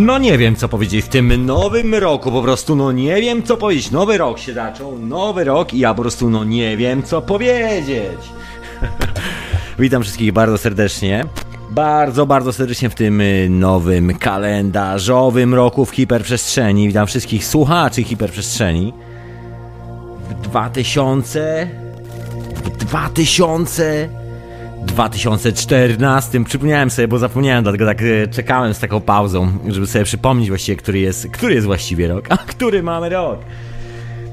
No nie wiem co powiedzieć w tym nowym roku, po prostu no nie wiem co powiedzieć. Nowy rok się zaczął, nowy rok i ja po prostu no nie wiem co powiedzieć. Witam wszystkich bardzo serdecznie. Bardzo, bardzo serdecznie w tym y, nowym kalendarzowym roku w hiperprzestrzeni. Witam wszystkich słuchaczy hiperprzestrzeni. W 2000 w 2000 2014. Przypomniałem sobie, bo zapomniałem, dlatego tak e, czekałem z taką pauzą, żeby sobie przypomnieć właściwie, który jest, który jest właściwie rok, a który mamy rok.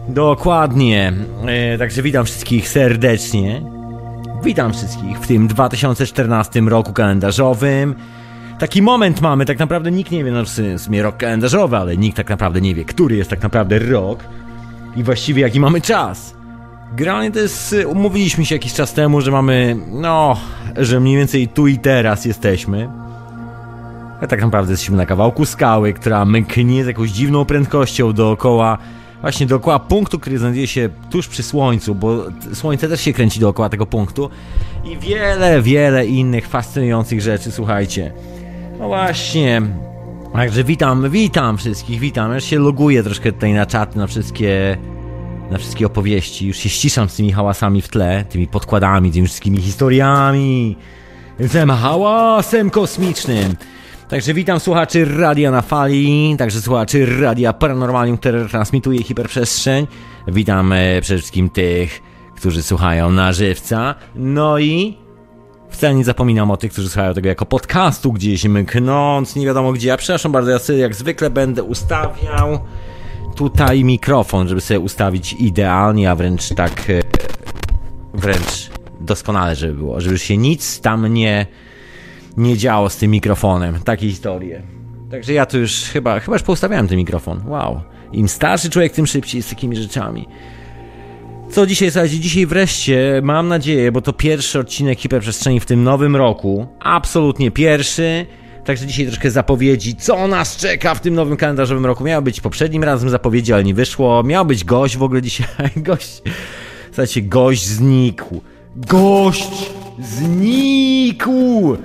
Dokładnie. E, także witam wszystkich serdecznie. Witam wszystkich w tym 2014 roku kalendarzowym. Taki moment mamy, tak naprawdę nikt nie wie, no w sumie rok kalendarzowy, ale nikt tak naprawdę nie wie, który jest tak naprawdę rok i właściwie jaki mamy czas. Generalnie to jest, y, umówiliśmy się jakiś czas temu, że mamy, no, że mniej więcej tu i teraz jesteśmy. A tak naprawdę jesteśmy na kawałku skały, która mknie z jakąś dziwną prędkością dookoła, właśnie dookoła punktu, który znajduje się tuż przy Słońcu, bo Słońce też się kręci dookoła tego punktu i wiele, wiele innych fascynujących rzeczy, słuchajcie. No właśnie, Także witam, witam wszystkich, witam. Ja się loguję troszkę tutaj na czat, na wszystkie na wszystkie opowieści. Już się ściszam z tymi hałasami w tle, tymi podkładami, tymi wszystkimi historiami. Tym hałasem kosmicznym. Także witam słuchaczy Radia na Fali, także słuchaczy Radia Paranormalium, które transmituje hiperprzestrzeń. Witam e, przede wszystkim tych, którzy słuchają na żywca. No i wcale nie zapominam o tych, którzy słuchają tego jako podcastu, gdzieś mknąc, nie wiadomo gdzie. Ja przepraszam bardzo, ja sobie jak zwykle będę ustawiał tutaj mikrofon, żeby sobie ustawić idealnie, a wręcz tak e, wręcz doskonale, żeby było, żeby się nic tam nie nie działo z tym mikrofonem. Takie historie. Także ja tu już chyba, chyba już poustawiałem ten mikrofon. Wow. Im starszy człowiek, tym szybciej z takimi rzeczami. Co dzisiaj, słuchajcie, dzisiaj wreszcie, mam nadzieję, bo to pierwszy odcinek Hiperprzestrzeni w tym nowym roku. Absolutnie pierwszy. Także dzisiaj troszkę zapowiedzi, co nas czeka w tym nowym kalendarzowym roku. Miało być poprzednim razem zapowiedzi, ale nie wyszło. Miał być gość w ogóle dzisiaj. Gość. Słuchajcie, gość znikł. Gość znikł!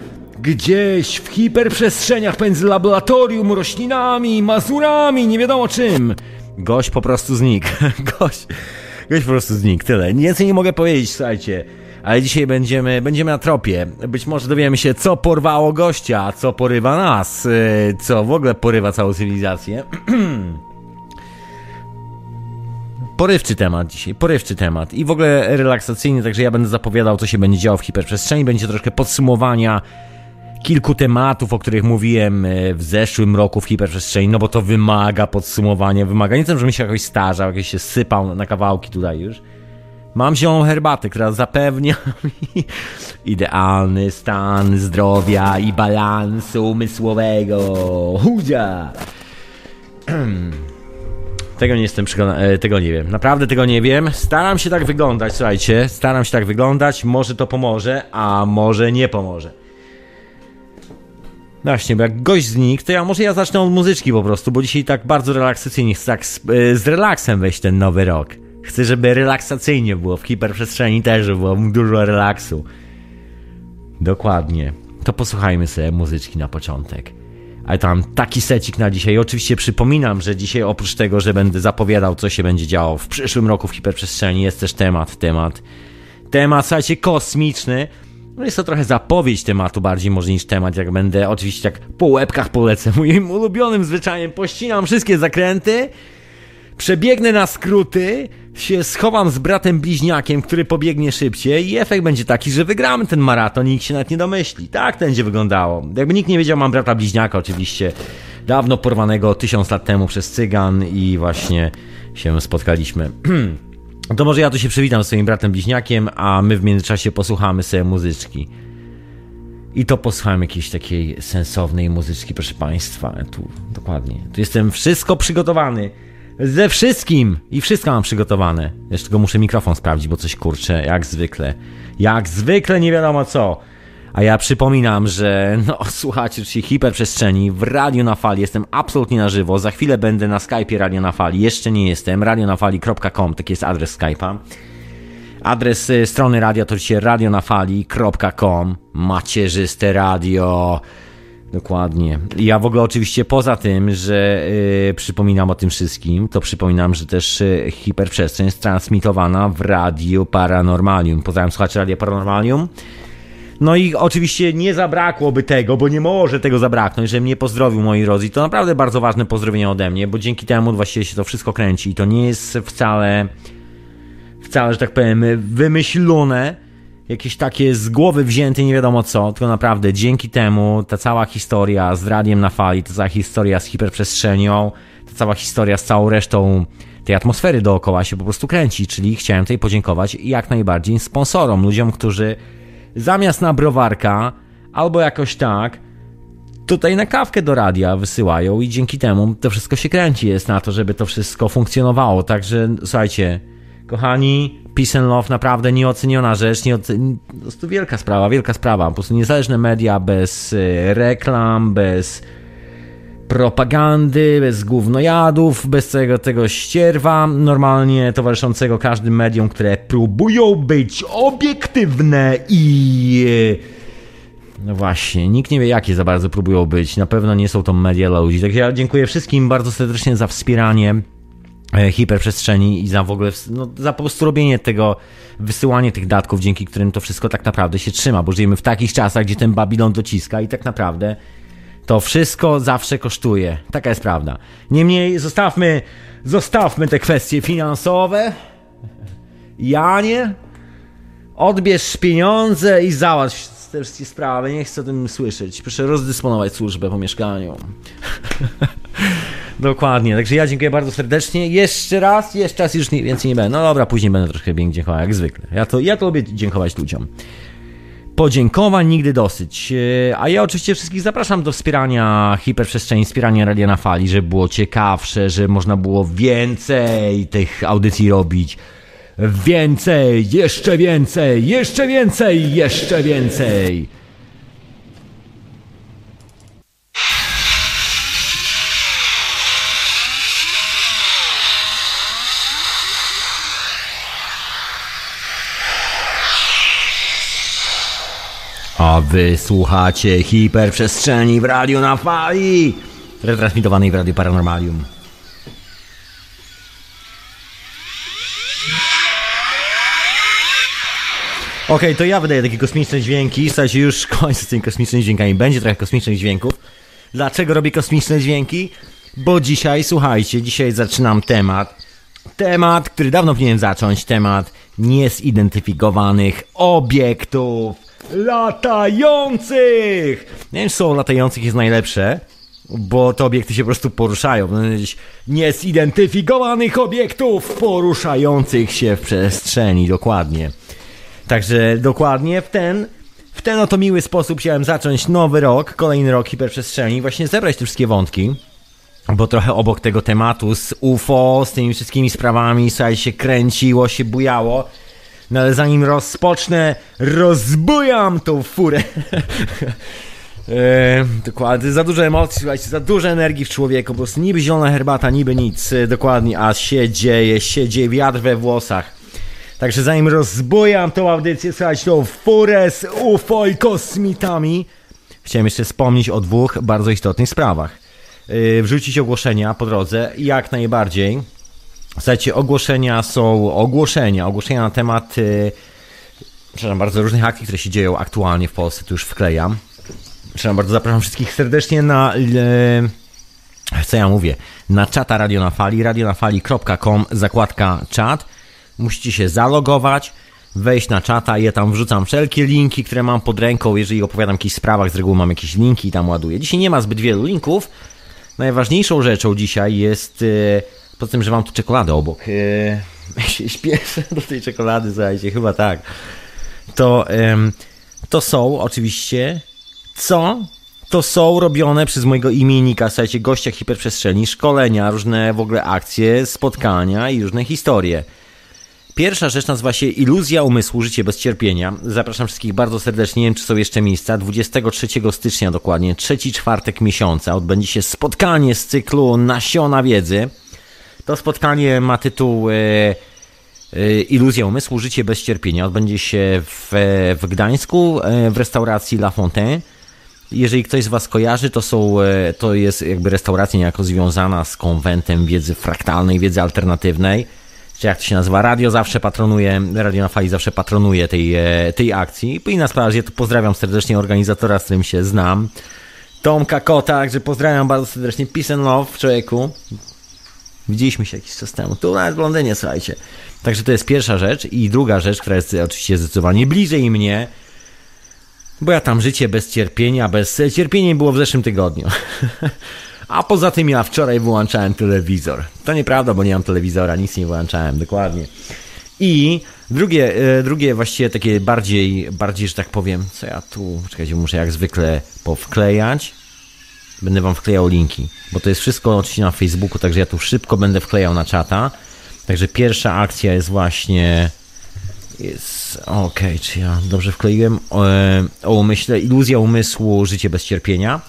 Gdzieś w hiperprzestrzeniach między laboratorium, roślinami, mazurami, nie wiadomo czym. Gość po prostu znikł. Gość. Gość po prostu znikł. Tyle. Więcej nie mogę powiedzieć, słuchajcie ale dzisiaj będziemy, będziemy na tropie. Być może dowiemy się, co porwało gościa, co porywa nas, y, co w ogóle porywa całą cywilizację. porywczy temat dzisiaj, porywczy temat i w ogóle relaksacyjny, także ja będę zapowiadał, co się będzie działo w hiperprzestrzeni, będzie troszkę podsumowania kilku tematów, o których mówiłem y, w zeszłym roku w hiperprzestrzeni, no bo to wymaga podsumowania, wymaga nie tym, żebym się jakoś starzał, jakoś się sypał na kawałki tutaj już, Mam zieloną herbatę, która zapewnia mi idealny stan zdrowia i balansu umysłowego. Hudzia! Tego nie jestem przekonany, e, tego nie wiem. Naprawdę tego nie wiem. Staram się tak wyglądać, słuchajcie. Staram się tak wyglądać. Może to pomoże, a może nie pomoże. Właśnie, bo jak gość znikł, to ja może ja zacznę od muzyczki po prostu, bo dzisiaj tak bardzo relaksacyjnie chcę tak z, e, z relaksem wejść ten nowy rok. Chcę, żeby relaksacyjnie było. W hiperprzestrzeni też było dużo relaksu. Dokładnie. To posłuchajmy sobie muzyczki na początek. Ale tam taki secik na dzisiaj. Oczywiście przypominam, że dzisiaj oprócz tego, że będę zapowiadał, co się będzie działo w przyszłym roku w hiperprzestrzeni, jest też temat, temat, temat, słuchajcie, kosmiczny. No jest to trochę zapowiedź tematu bardziej może niż temat, jak będę oczywiście tak po łebkach polecę moim ulubionym zwyczajem, pościnam wszystkie zakręty, przebiegnę na skróty, się schowam z bratem bliźniakiem, który pobiegnie szybciej i efekt będzie taki, że wygramy ten maraton i nikt się nawet nie domyśli. Tak to będzie wyglądało. Jakby nikt nie wiedział, mam brata bliźniaka oczywiście, dawno porwanego tysiąc lat temu przez cygan i właśnie się spotkaliśmy. to może ja tu się przywitam z swoim bratem bliźniakiem, a my w międzyczasie posłuchamy sobie muzyczki. I to posłuchałem jakiejś takiej sensownej muzyczki, proszę Państwa. Tu, dokładnie. Tu jestem wszystko przygotowany ze wszystkim i wszystko mam przygotowane. Jeszcze tylko muszę mikrofon sprawdzić, bo coś kurczę, jak zwykle. Jak zwykle nie wiadomo co. A ja przypominam, że no słuchacie czyli hiperprzestrzeni w Radio na Fali. Jestem absolutnie na żywo. Za chwilę będę na Skype'ie Radio na Fali. Jeszcze nie jestem. radionafali.com, taki jest adres Skype'a. Adres y, strony radia to oczywiście radionafali.com. Macierzyste radio Dokładnie. Ja w ogóle oczywiście poza tym, że yy, przypominam o tym wszystkim, to przypominam, że też yy, hiperprzestrzeń jest transmitowana w Radiu Paranormalium. Pozdrawiam słuchaczy Radia Paranormalium. No i oczywiście nie zabrakłoby tego, bo nie może tego zabraknąć, że mnie pozdrowił moi drodzy. To naprawdę bardzo ważne pozdrowienie ode mnie, bo dzięki temu właściwie się to wszystko kręci i to nie jest wcale, wcale, że tak powiem, wymyślone, jakieś takie z głowy wzięte nie wiadomo co, tylko naprawdę dzięki temu ta cała historia z radiem na fali, ta cała historia z hiperprzestrzenią, ta cała historia z całą resztą tej atmosfery dookoła się po prostu kręci, czyli chciałem tutaj podziękować jak najbardziej sponsorom, ludziom, którzy zamiast na browarka albo jakoś tak tutaj na kawkę do radia wysyłają i dzięki temu to wszystko się kręci jest na to, żeby to wszystko funkcjonowało. Także słuchajcie, kochani, peace and love naprawdę nieoceniona rzecz, nieocen... po prostu wielka sprawa, wielka sprawa. Po prostu niezależne media bez y, reklam, bez propagandy, bez gównojadów, bez tego, tego ścierwa normalnie towarzyszącego każdym mediom, które próbują być obiektywne i... No właśnie, nikt nie wie jakie za bardzo próbują być. Na pewno nie są to media dla ludzi. Także ja dziękuję wszystkim bardzo serdecznie za wspieranie e, hiperprzestrzeni i za w ogóle, no, za po prostu robienie tego, wysyłanie tych datków, dzięki którym to wszystko tak naprawdę się trzyma, bo żyjemy w takich czasach, gdzie ten Babilon dociska i tak naprawdę to wszystko zawsze kosztuje. Taka jest prawda. Niemniej zostawmy, zostawmy te kwestie finansowe. Janie, odbierz pieniądze i załatw te wszystkie sprawy. Nie chcę o tym słyszeć. Proszę rozdysponować służbę po mieszkaniu. Dokładnie. Także ja dziękuję bardzo serdecznie. Jeszcze raz, jeszcze raz już nie, więcej nie będę. No dobra, później będę troszkę więcej dziękował, jak zwykle. Ja to, ja to lubię dziękować ludziom podziękowań nigdy dosyć. E, a ja oczywiście wszystkich zapraszam do wspierania hiperprzestrzeni, wspierania Radia na Fali, żeby było ciekawsze, żeby można było więcej tych audycji robić. Więcej, jeszcze więcej, jeszcze więcej, jeszcze więcej. A wy słuchacie hiperprzestrzeni w radiu na fali, retransmitowanej w Radiu Paranormalium. Okej, okay, to ja wydaję takie kosmiczne dźwięki. Słuchajcie, już kończę z tymi kosmicznymi dźwiękami. Będzie trochę kosmicznych dźwięków. Dlaczego robię kosmiczne dźwięki? Bo dzisiaj, słuchajcie, dzisiaj zaczynam temat. Temat, który dawno powinienem zacząć. Temat niezidentyfikowanych obiektów latających! Nie wiem, czy są latających jest najlepsze, bo te obiekty się po prostu poruszają. Niezidentyfikowanych obiektów poruszających się w przestrzeni, dokładnie. Także dokładnie w ten, w ten oto miły sposób chciałem zacząć nowy rok, kolejny rok hiperprzestrzeni, właśnie zebrać te wszystkie wątki bo trochę obok tego tematu z UFO, z tymi wszystkimi sprawami, słuchaj, się kręciło, się bujało. No ale zanim rozpocznę, rozbujam tą furę. E, dokładnie, za dużo emocji, słuchajcie, za dużo energii w człowieku, po prostu niby zielona herbata, niby nic, dokładnie, a się dzieje, się dzieje, wiatr we włosach. Także zanim rozbujam tą audycję, słuchajcie, tą furę z UFO i kosmitami, chciałem jeszcze wspomnieć o dwóch bardzo istotnych sprawach. E, wrzucić ogłoszenia po drodze, jak najbardziej. Słuchajcie, ogłoszenia są ogłoszenia, ogłoszenia na temat yy, przepraszam bardzo, różnych akcji, które się dzieją aktualnie w Polsce, tu już wklejam. Przepraszam bardzo, zapraszam wszystkich serdecznie na yy, co ja mówię, na czata Radio na Fali, radionafali.com, zakładka czat. Musicie się zalogować, wejść na czata, ja tam wrzucam wszelkie linki, które mam pod ręką, jeżeli opowiadam o jakichś sprawach, z reguły mam jakieś linki i tam ładuję. Dzisiaj nie ma zbyt wielu linków. Najważniejszą rzeczą dzisiaj jest... Yy, Poza tym, że mam tu czekoladę obok. Eee, się śpieszę do tej czekolady, słuchajcie, chyba tak. To, to są oczywiście co? To są robione przez mojego imiennika, słuchajcie, gościa hiperprzestrzeni, szkolenia, różne w ogóle akcje, spotkania i różne historie. Pierwsza rzecz nazywa się Iluzja umysłu, życie bez cierpienia. Zapraszam wszystkich bardzo serdecznie, nie wiem czy są jeszcze miejsca. 23 stycznia dokładnie, trzeci czwartek miesiąca odbędzie się spotkanie z cyklu Nasiona Wiedzy. To spotkanie ma tytuł e, e, Iluzja umysłu, życie bez cierpienia. Odbędzie się w, w Gdańsku, e, w restauracji La Fontaine. Jeżeli ktoś z Was kojarzy, to, są, e, to jest jakby restauracja niejako związana z konwentem wiedzy fraktalnej, wiedzy alternatywnej. Czy jak to się nazywa? Radio zawsze patronuje, Radio na Fali zawsze patronuje tej, e, tej akcji. I na sprawie, ja tu pozdrawiam serdecznie organizatora, z którym się znam. Tomka Kota, także pozdrawiam bardzo serdecznie. Peace and love, człowieku. Widzieliśmy się jakiś czas temu. Tu nawet w Londynie, słuchajcie. Także to jest pierwsza rzecz. I druga rzecz, która jest oczywiście zdecydowanie bliżej mnie, bo ja tam życie bez cierpienia, bez cierpienia było w zeszłym tygodniu. A poza tym ja wczoraj wyłączałem telewizor. To nieprawda, bo nie mam telewizora, nic nie wyłączałem, dokładnie. I drugie, e, drugie właściwie takie bardziej, bardziej, że tak powiem, co ja tu, czekajcie, muszę jak zwykle powklejać. Będę wam wklejał linki, bo to jest wszystko oczywiście na Facebooku, także ja tu szybko będę wklejał na czata. Także pierwsza akcja jest właśnie jest okej, okay, czy ja dobrze wkleiłem o, e, o umyśle, iluzja umysłu, życie bez cierpienia.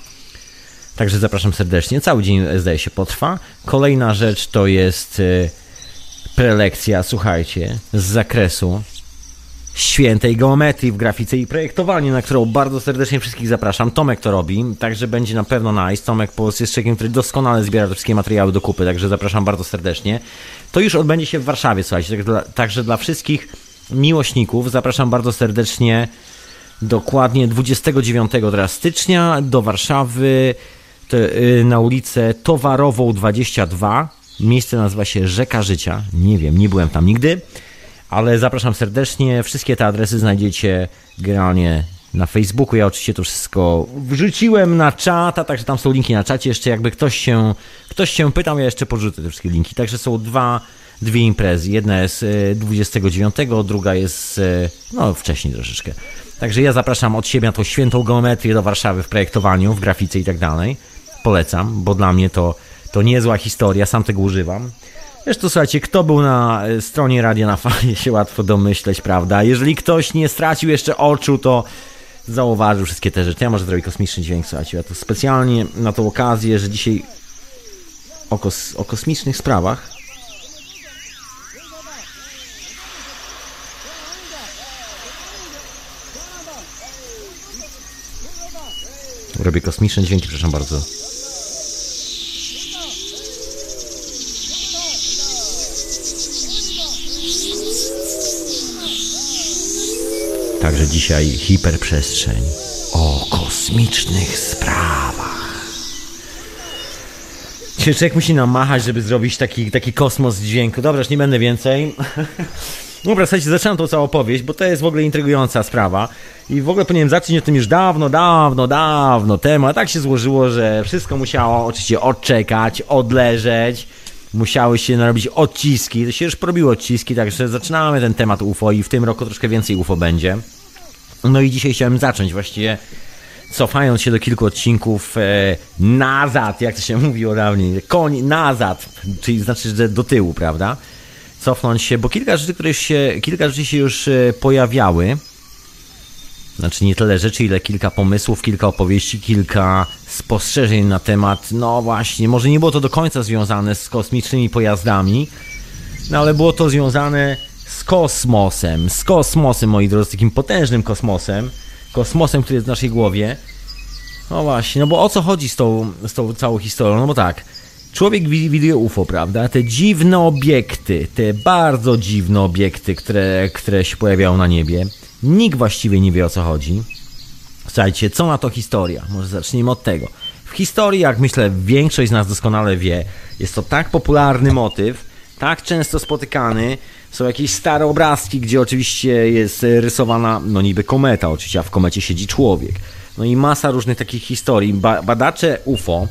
Także zapraszam serdecznie. Cały dzień zdaje się potrwa. Kolejna rzecz to jest e, prelekcja, słuchajcie, z zakresu świętej geometrii w grafice i projektowaniu, na którą bardzo serdecznie wszystkich zapraszam. Tomek to robi, także będzie na pewno nice. Tomek po jest człowiekiem, który doskonale zbiera te wszystkie materiały do kupy, także zapraszam bardzo serdecznie. To już odbędzie się w Warszawie, słuchajcie, także dla, także dla wszystkich miłośników zapraszam bardzo serdecznie dokładnie 29 stycznia do Warszawy y, na ulicę Towarową 22. Miejsce nazywa się Rzeka Życia. Nie wiem, nie byłem tam nigdy, ale zapraszam serdecznie. Wszystkie te adresy znajdziecie generalnie na Facebooku. Ja oczywiście to wszystko wrzuciłem na czata, także tam są linki na czacie. Jeszcze jakby ktoś się, ktoś się pytał, ja jeszcze porzucę te wszystkie linki. Także są dwa dwie imprezy. Jedna jest 29, e, druga jest e, no wcześniej troszeczkę. Także ja zapraszam od siebie na tą świętą geometrię do Warszawy w projektowaniu, w grafice i tak dalej. Polecam, bo dla mnie to, to niezła historia, sam tego używam. Zresztą słuchajcie, kto był na e, stronie Radia na Fali, się łatwo domyśleć, prawda? Jeżeli ktoś nie stracił jeszcze oczu, to zauważył wszystkie te rzeczy. Ja może zrobię kosmiczny dźwięk, słuchajcie. Ja to specjalnie na tą okazję, że dzisiaj o, kos o kosmicznych sprawach Robię kosmiczne dźwięki, przepraszam bardzo. Także dzisiaj hiperprzestrzeń o kosmicznych sprawach. Czy człowiek musi namachać, żeby zrobić taki, taki kosmos dźwięku? Dobra, już nie będę więcej. Dobra, słuchajcie, zaczynam tą całą opowieść, bo to jest w ogóle intrygująca sprawa. I w ogóle powinienem zacząć o tym już dawno, dawno, dawno temu. A tak się złożyło, że wszystko musiało oczywiście odczekać, odleżeć. Musiały się narobić odciski. To się już porobiło odciski, także zaczynamy ten temat UFO i w tym roku troszkę więcej UFO będzie. No i dzisiaj chciałem zacząć właściwie cofając się do kilku odcinków e, nazad, jak to się mówiło dawniej, koń nazad, czyli znaczy, że do tyłu, prawda? cofnąć się, bo kilka rzeczy, które się, kilka rzeczy się już e, pojawiały. Znaczy nie tyle rzeczy, ile kilka pomysłów, kilka opowieści, kilka spostrzeżeń na temat, no właśnie, może nie było to do końca związane z kosmicznymi pojazdami, no ale było to związane z kosmosem, z kosmosem, moi drodzy, takim potężnym kosmosem, kosmosem, który jest w naszej głowie. No właśnie, no bo o co chodzi z tą, z tą całą historią? No bo tak, człowiek widuje UFO, prawda? Te dziwne obiekty, te bardzo dziwne obiekty, które, które się pojawiają na niebie. Nikt właściwie nie wie o co chodzi. Słuchajcie, co na to historia? Może zacznijmy od tego. W historii, jak myślę, większość z nas doskonale wie, jest to tak popularny motyw, tak często spotykany. Są jakieś stare obrazki, gdzie oczywiście jest rysowana, no niby kometa, oczywiście, a w komecie siedzi człowiek. No i masa różnych takich historii. Ba badacze UFO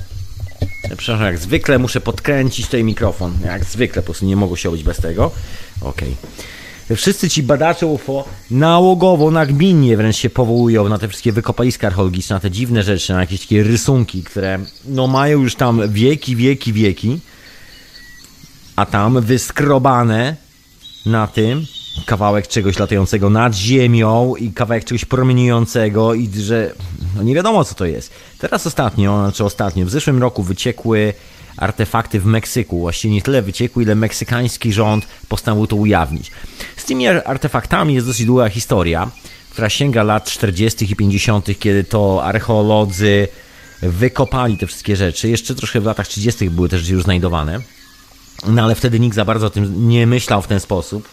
Przepraszam, jak zwykle muszę podkręcić tutaj mikrofon. Jak zwykle, po prostu nie mogło się obyć bez tego. Okej. Okay. Wszyscy ci badacze UFO nałogowo, nagminnie wręcz się powołują na te wszystkie wykopaliska archeologiczne, na te dziwne rzeczy, na jakieś takie rysunki, które no mają już tam wieki, wieki, wieki, a tam wyskrobane na tym kawałek czegoś latającego nad ziemią i kawałek czegoś promieniującego i że no nie wiadomo co to jest. Teraz ostatnio, znaczy ostatnio, w zeszłym roku wyciekły artefakty w Meksyku. Właściwie nie tyle wyciekły, ile meksykański rząd postanowił to ujawnić. Z tymi artefaktami jest dosyć długa historia. która sięga lat 40. i 50., kiedy to archeolodzy wykopali te wszystkie rzeczy. Jeszcze troszkę w latach 30. były też już znajdowane. No ale wtedy nikt za bardzo o tym nie myślał w ten sposób.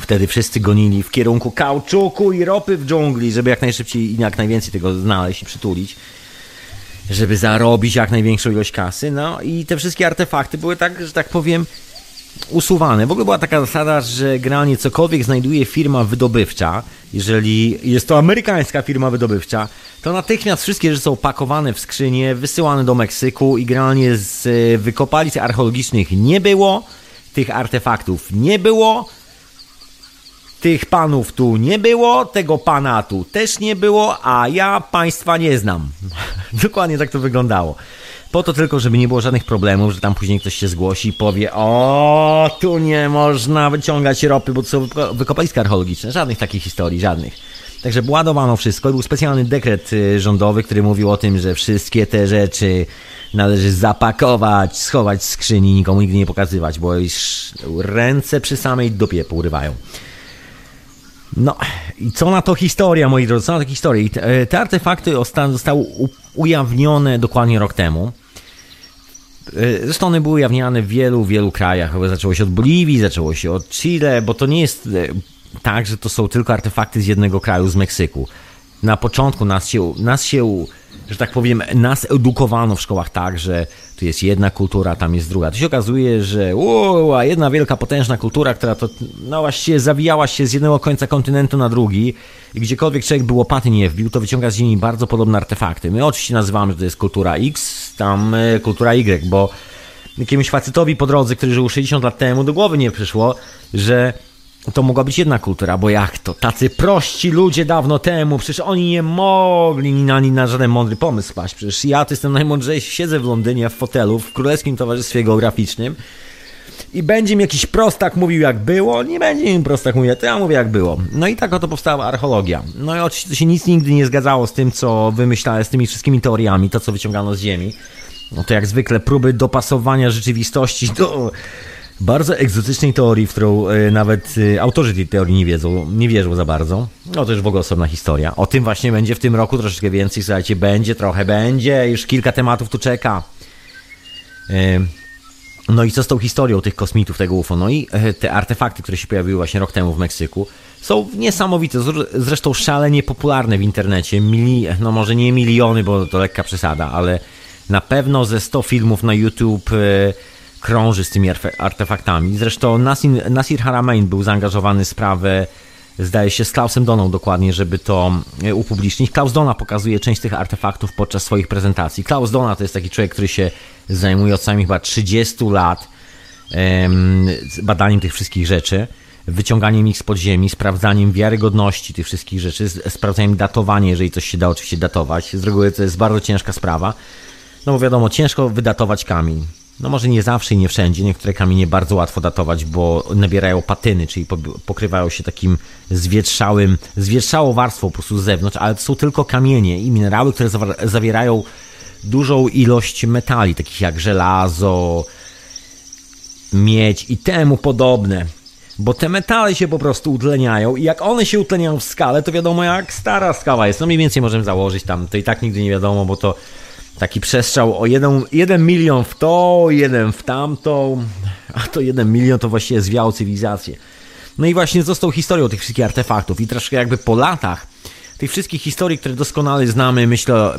Wtedy wszyscy gonili w kierunku kauczuku i ropy w dżungli, żeby jak najszybciej i jak najwięcej tego znaleźć i przytulić. Żeby zarobić jak największą ilość kasy. No i te wszystkie artefakty były tak, że tak powiem, usuwane. W ogóle była taka zasada, że generalnie cokolwiek znajduje firma wydobywcza, jeżeli jest to amerykańska firma wydobywcza, to natychmiast wszystkie rzeczy są pakowane w skrzynie, wysyłane do Meksyku i generalnie z e, wykopalic archeologicznych nie było, tych artefaktów nie było, tych panów tu nie było, tego pana tu też nie było, a ja państwa nie znam. Dokładnie tak to wyglądało. Po to tylko, żeby nie było żadnych problemów, że tam później ktoś się zgłosi i powie o, tu nie można wyciągać ropy, bo to są wykopaliska archeologiczne. Żadnych takich historii, żadnych. Także ładowano wszystko. Był specjalny dekret y, rządowy, który mówił o tym, że wszystkie te rzeczy należy zapakować, schować w skrzyni, nikomu nigdy nie pokazywać, bo już ręce przy samej dupie porywają. No i co na to historia, moi drodzy, co na to historia. Te, te artefakty zostały ujawnione dokładnie rok temu. E, zresztą one były ujawniane w wielu, wielu krajach. Zaczęło się od Boliwii, zaczęło się od Chile, bo to nie jest e, tak, że to są tylko artefakty z jednego kraju, z Meksyku. Na początku nas się, nas się że tak powiem, nas edukowano w szkołach tak, że tu jest jedna kultura, tam jest druga. To się okazuje, że wow, jedna wielka, potężna kultura, która to no właściwie zawijała się z jednego końca kontynentu na drugi i gdziekolwiek człowiek był łopaty nie wbił, to wyciąga z ziemi bardzo podobne artefakty. My oczywiście nazywamy, że to jest kultura X, tam e, kultura Y, bo jakiemuś facetowi po drodze, który żył 60 lat temu, do głowy nie przyszło, że to mogła być jedna kultura, bo jak to? Tacy prości ludzie dawno temu, przecież oni nie mogli ni na, ni na żaden mądry pomysł spaść. Przecież ja to jestem najmądrzejszy, siedzę w Londynie w fotelu, w Królewskim Towarzystwie Geograficznym i będzie mi jakiś prostak mówił jak było, nie będzie mi prostak mówił, to ja mówię jak było. No i tak oto powstała archeologia. No i oczywiście to się nic nigdy nie zgadzało z tym, co wymyślałem, z tymi wszystkimi teoriami, to co wyciągano z ziemi. No to jak zwykle próby dopasowania rzeczywistości do bardzo egzotycznej teorii, w którą e, nawet e, autorzy tej teorii nie wiedzą, nie wierzą za bardzo. No to już w ogóle osobna historia. O tym właśnie będzie w tym roku troszeczkę więcej, słuchajcie, będzie, trochę będzie, już kilka tematów tu czeka. E, no i co z tą historią tych kosmitów, tego UFO? No i te artefakty, które się pojawiły właśnie rok temu w Meksyku, są niesamowite, zresztą szalenie popularne w internecie. Mili, no może nie miliony, bo to lekka przesada, ale na pewno ze 100 filmów na YouTube krąży z tymi artefaktami. Zresztą Nasir, Nasir Haramein był zaangażowany w sprawę, zdaje się, z Klausem Doną dokładnie, żeby to e, upublicznić. Klaus Dona pokazuje część tych artefaktów podczas swoich prezentacji. Klaus Dona to jest taki człowiek, który się zajmuje od samych chyba 30 lat badaniem tych wszystkich rzeczy wyciąganiem ich z podziemi, sprawdzaniem wiarygodności tych wszystkich rzeczy, sprawdzaniem datowania, jeżeli coś się da oczywiście datować. Z reguły to jest bardzo ciężka sprawa, no bo wiadomo, ciężko wydatować kamień. No może nie zawsze i nie wszędzie. Niektóre kamienie bardzo łatwo datować, bo nabierają patyny, czyli pokrywają się takim zwietrzałym, zwietrzałą warstwą po prostu z zewnątrz, ale to są tylko kamienie i minerały, które zawierają dużą ilość metali, takich jak żelazo, miedź i temu podobne. Bo te metale się po prostu utleniają i jak one się utleniają w skale, to wiadomo jak stara skała jest. No mniej więcej możemy założyć tam, to i tak nigdy nie wiadomo, bo to taki przestrzał o jeden, jeden milion w to, jeden w tamto, a to jeden milion to właściwie zwiało cywilizację. No i właśnie został historią tych wszystkich artefaktów i troszkę jakby po latach tych wszystkich historii, które doskonale znamy, myślę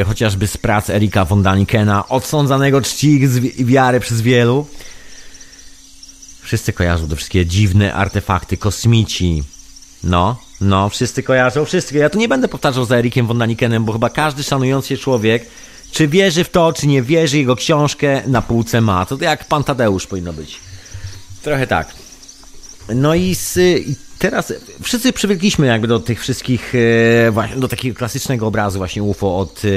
e, chociażby z prac Erika von Danikena, odsądzanego czci i wiary przez wielu. Wszyscy kojarzą te wszystkie dziwne artefakty, kosmici. No, no, wszyscy kojarzą, wszyscy. Ja tu nie będę powtarzał za Erikiem von Danikenem, bo chyba każdy szanujący się człowiek czy wierzy w to, czy nie wierzy, jego książkę na półce ma. To jak pan Tadeusz powinno być. Trochę tak. No i, z, teraz wszyscy przywykliśmy jakby do tych wszystkich, e, do takiego klasycznego obrazu właśnie UFO od, e,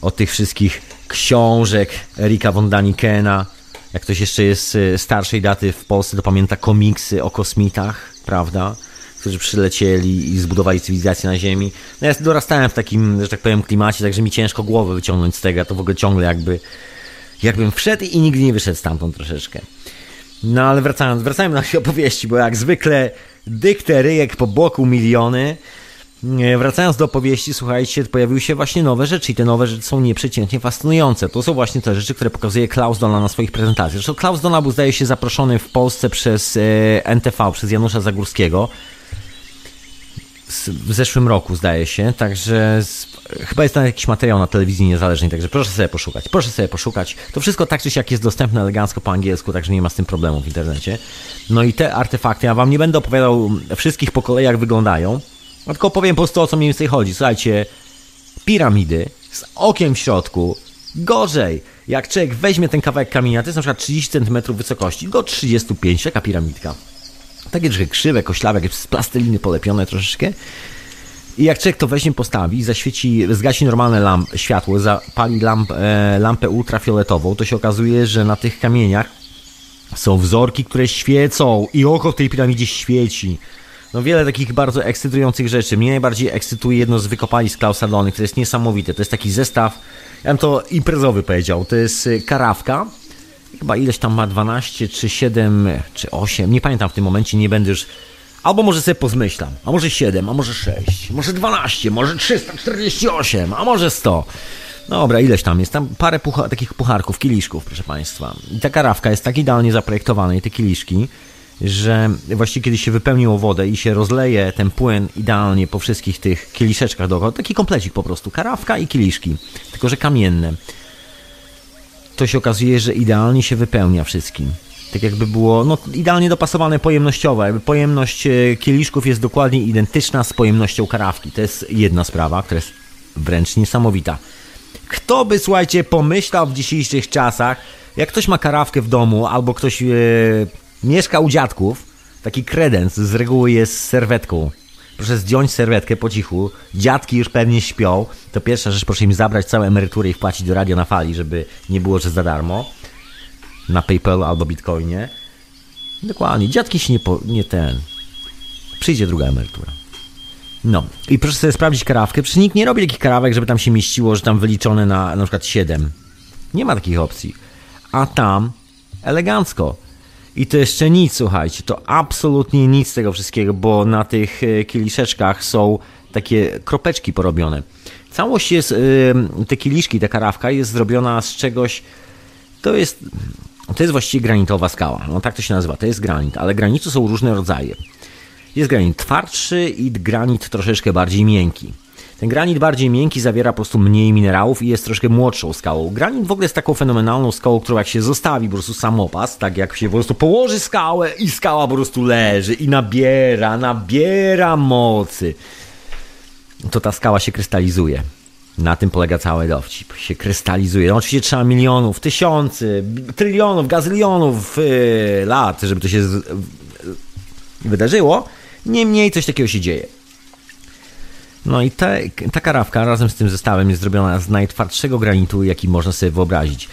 od tych wszystkich książek Erika von Danikena. Jak ktoś jeszcze jest e, starszej daty w Polsce, to pamięta komiksy o kosmitach, prawda? Którzy przylecieli i zbudowali cywilizację na Ziemi. No ja dorastałem w takim, że tak powiem, klimacie, także mi ciężko głowę wyciągnąć z tego, ja to w ogóle ciągle jakby, jakbym wszedł i nigdy nie wyszedł stamtąd troszeczkę. No ale wracając, wracając do naszej opowieści, bo jak zwykle dykteryjek po boku miliony. Wracając do opowieści, słuchajcie, pojawiły się właśnie nowe rzeczy i te nowe rzeczy są nieprzeciętnie fascynujące. To są właśnie te rzeczy, które pokazuje Klaus Dona na swoich prezentacjach. Zresztą Klaus Dona był, zdaje się, zaproszony w Polsce przez e, NTV, przez Janusza Zagórskiego w zeszłym roku, zdaje się, także z, chyba jest tam jakiś materiał na telewizji niezależnej, także proszę sobie poszukać, proszę sobie poszukać. To wszystko tak czy siak jest dostępne elegancko po angielsku, także nie ma z tym problemu w internecie. No i te artefakty, ja wam nie będę opowiadał wszystkich po kolei jak wyglądają, tylko powiem po prostu o co mniej więcej chodzi. Słuchajcie, piramidy z okiem w środku, gorzej, jak człowiek weźmie ten kawałek kamienia, to jest na przykład 30 cm wysokości, do 35, jaka piramidka takie troszkę krzywe, koślawe, jakieś z plasteliny polepione troszeczkę. I jak człowiek to weźmie, postawi, zaświeci, zgasi normalne lamp, światło, zapali lamp, e, lampę ultrafioletową, to się okazuje, że na tych kamieniach są wzorki, które świecą i oko w tej piramidzie świeci. No wiele takich bardzo ekscytujących rzeczy. Mnie najbardziej ekscytuje jedno z wykopalisk Klausa Dony, które jest niesamowite. To jest taki zestaw, ja bym to imprezowy powiedział. To jest e, karawka, chyba ileś tam ma 12 czy 7 czy 8, nie pamiętam w tym momencie, nie będę już Albo może sobie pozmyślam, a może 7, a może 6, może 12, może 348, a może 100. Dobra, ileś tam jest? Tam parę pucha takich pucharków, kieliszków, proszę Państwa. I ta karawka jest tak idealnie zaprojektowana i te kieliszki, że właściwie kiedy się wypełniło wodę i się rozleje ten płyn idealnie po wszystkich tych kieliszeczkach dookoła, taki komplecik po prostu, karawka i kieliszki, tylko że kamienne to się okazuje, że idealnie się wypełnia wszystkim. Tak jakby było no, idealnie dopasowane pojemnościowo. Jakby pojemność e, kieliszków jest dokładnie identyczna z pojemnością karawki. To jest jedna sprawa, która jest wręcz niesamowita. Kto by, słuchajcie, pomyślał w dzisiejszych czasach, jak ktoś ma karawkę w domu albo ktoś e, mieszka u dziadków, taki kredens z reguły jest serwetką proszę zdjąć serwetkę po cichu, dziadki już pewnie śpią, to pierwsza rzecz, proszę im zabrać całą emeryturę i wpłacić do radia na fali, żeby nie było, że za darmo, na PayPalu albo Bitcoinie. Dokładnie, dziadki się nie, po, nie ten, przyjdzie druga emerytura. No, i proszę sobie sprawdzić karawkę, przecież nikt nie robi takich karawek, żeby tam się mieściło, że tam wyliczone na na przykład 7. Nie ma takich opcji. A tam elegancko. I to jeszcze nic, słuchajcie, to absolutnie nic z tego wszystkiego, bo na tych e, kieliszeczkach są takie kropeczki porobione. Całość jest, e, te kieliszki, ta karawka jest zrobiona z czegoś, to jest, to jest właściwie granitowa skała, no tak to się nazywa, to jest granit, ale granitu są różne rodzaje. Jest granit twardszy i granit troszeczkę bardziej miękki. Ten granit bardziej miękki zawiera po prostu mniej minerałów i jest troszkę młodszą skałą. Granit w ogóle jest taką fenomenalną skałą, którą jak się zostawi po prostu samopas, tak jak się po prostu położy skałę i skała po prostu leży i nabiera, nabiera mocy, to ta skała się krystalizuje. Na tym polega cały dowcip. Się krystalizuje. No oczywiście trzeba milionów, tysiący, trylionów, gazylionów yy, lat, żeby to się z... wydarzyło. Niemniej coś takiego się dzieje. No i te, ta karawka razem z tym zestawem jest zrobiona z najtwardszego granitu, jaki można sobie wyobrazić.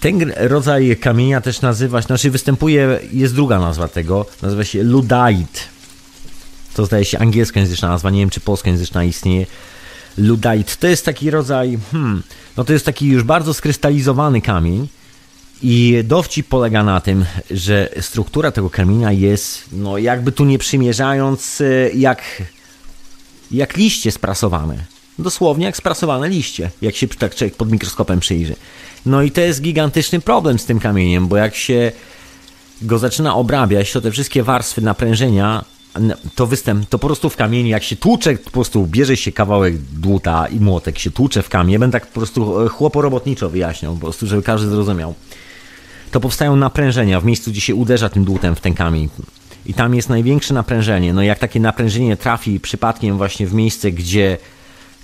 Ten rodzaj kamienia też nazywa się, znaczy występuje, jest druga nazwa tego, nazywa się ludite. To zdaje się angielskojęzyczna nazwa, nie wiem czy polskojęzyczna istnieje. Ludite to jest taki rodzaj, hmm, no to jest taki już bardzo skrystalizowany kamień i dowcip polega na tym, że struktura tego kamienia jest, no jakby tu nie przymierzając, jak jak liście sprasowane. Dosłownie jak sprasowane liście, jak się tak człowiek pod mikroskopem przyjrzy. No i to jest gigantyczny problem z tym kamieniem, bo jak się go zaczyna obrabiać, to te wszystkie warstwy naprężenia, to występ, to po prostu w kamieniu, jak się tłucze, po prostu bierze się kawałek dłuta i młotek się tłucze w kamień, będę tak po prostu e, chłoporobotniczo wyjaśniał, po prostu, żeby każdy zrozumiał. To powstają naprężenia w miejscu, gdzie się uderza tym dłutem w ten kamień i tam jest największe naprężenie. No jak takie naprężenie trafi przypadkiem właśnie w miejsce, gdzie,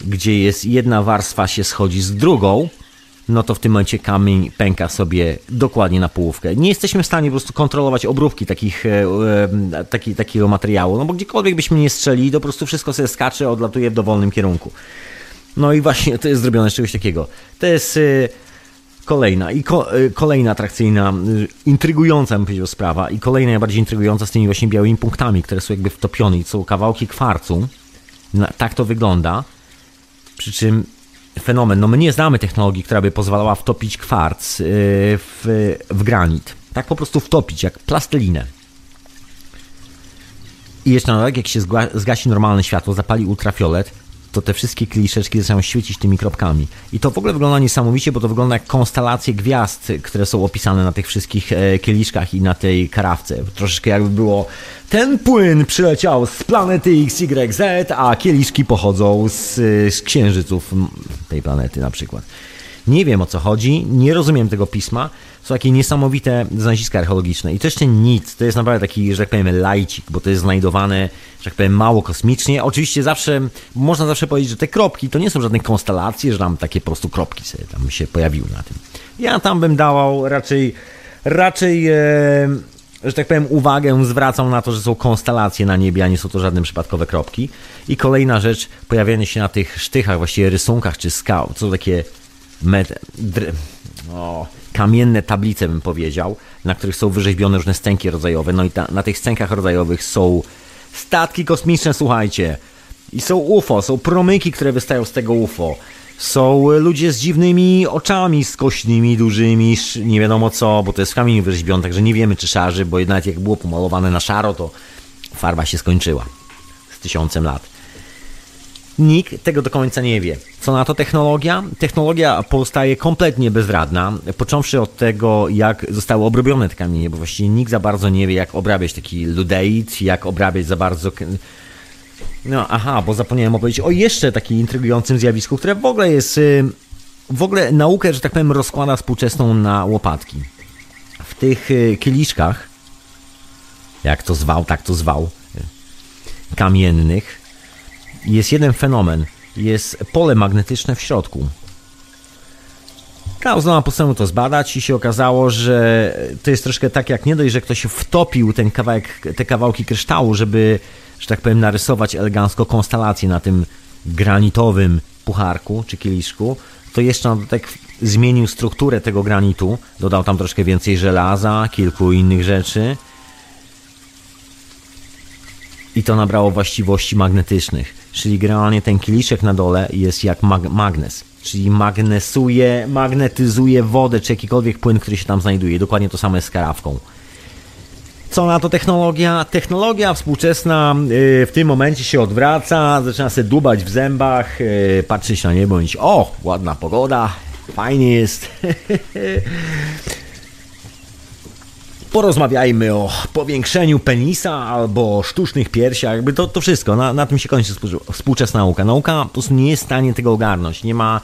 gdzie jest jedna warstwa się schodzi z drugą, no to w tym momencie kamień pęka sobie dokładnie na połówkę. Nie jesteśmy w stanie po prostu kontrolować obróbki takich, e, e, taki, takiego materiału, no bo gdziekolwiek byśmy nie strzeli, to po prostu wszystko sobie skacze, odlatuje w dowolnym kierunku. No i właśnie to jest zrobione z czegoś takiego. To jest... Kolejna i ko y, kolejna atrakcyjna, y, intrygująca bym powiedział sprawa i kolejna najbardziej intrygująca z tymi właśnie białymi punktami, które są jakby wtopione i są kawałki kwarcu. tak to wygląda. Przy czym fenomen, no my nie znamy technologii, która by pozwalała wtopić kwarc y, w, w granit. Tak po prostu wtopić, jak plastelinę. I jeszcze na jak się zgasi normalne światło, zapali ultrafiolet, to te wszystkie kliszeczki zaczynają świecić tymi kropkami. I to w ogóle wygląda niesamowicie, bo to wygląda jak konstelacje gwiazd, które są opisane na tych wszystkich e, kieliszkach i na tej karawce. Troszeczkę jakby było, ten płyn przyleciał z planety XYZ, a kieliszki pochodzą z, z księżyców tej planety na przykład. Nie wiem o co chodzi, nie rozumiem tego pisma. Są takie niesamowite znaleziska archeologiczne. I to jeszcze nic. To jest naprawdę taki, że tak powiem, lajcik, bo to jest znajdowane, że tak powiem, mało kosmicznie. Oczywiście zawsze, można zawsze powiedzieć, że te kropki to nie są żadne konstelacje, że tam takie po prostu kropki sobie tam się pojawiły na tym. Ja tam bym dawał raczej, raczej... E, że tak powiem, uwagę zwracał na to, że są konstelacje na niebie, a nie są to żadne przypadkowe kropki. I kolejna rzecz, pojawianie się na tych sztychach, właściwie rysunkach czy skał, co takie met, dr, o, kamienne tablice, bym powiedział, na których są wyrzeźbione różne stęki rodzajowe. No i ta, na tych stękach rodzajowych są statki kosmiczne, słuchajcie. I są UFO, są promyki, które wystają z tego UFO. Są ludzie z dziwnymi oczami skośnymi, dużymi, nie wiadomo co, bo to jest w kamieniu wyrzeźbione, także nie wiemy czy szarzy, bo jednak jak było pomalowane na szaro, to farba się skończyła z tysiącem lat. Nikt tego do końca nie wie. Co na to technologia? Technologia pozostaje kompletnie bezradna, począwszy od tego, jak zostały obrobione te kamienie, bo właściwie nikt za bardzo nie wie, jak obrabiać taki ludeit, jak obrabiać za bardzo... No, aha, bo zapomniałem opowiedzieć o jeszcze takim intrygującym zjawisku, które w ogóle jest... Y, w ogóle naukę, że tak powiem, rozkłada współczesną na łopatki. W tych y, kieliszkach, jak to zwał, tak to zwał, y, kamiennych, jest jeden fenomen. Jest pole magnetyczne w środku. Klaus postanowił to zbadać i się okazało, że to jest troszkę tak jak nie dość, że ktoś wtopił ten kawałek, te kawałki kryształu, żeby, że tak powiem, narysować elegancko konstelację na tym granitowym pucharku czy kieliszku, to jeszcze dodatek zmienił strukturę tego granitu, dodał tam troszkę więcej żelaza, kilku innych rzeczy i to nabrało właściwości magnetycznych. Czyli generalnie ten kieliszek na dole jest jak mag magnes, czyli magnesuje, magnetyzuje wodę czy jakikolwiek płyn, który się tam znajduje. Dokładnie to samo jest z karawką. Co na to technologia? Technologia współczesna yy, w tym momencie się odwraca, zaczyna się dubać w zębach, yy, patrzeć na niebo i mówić, o, ładna pogoda, fajnie jest. porozmawiajmy o powiększeniu penisa albo sztucznych piersiach, jakby to, to wszystko, na, na tym się kończy współczesna nauka. Nauka po prostu nie jest w stanie tego ogarnąć, nie ma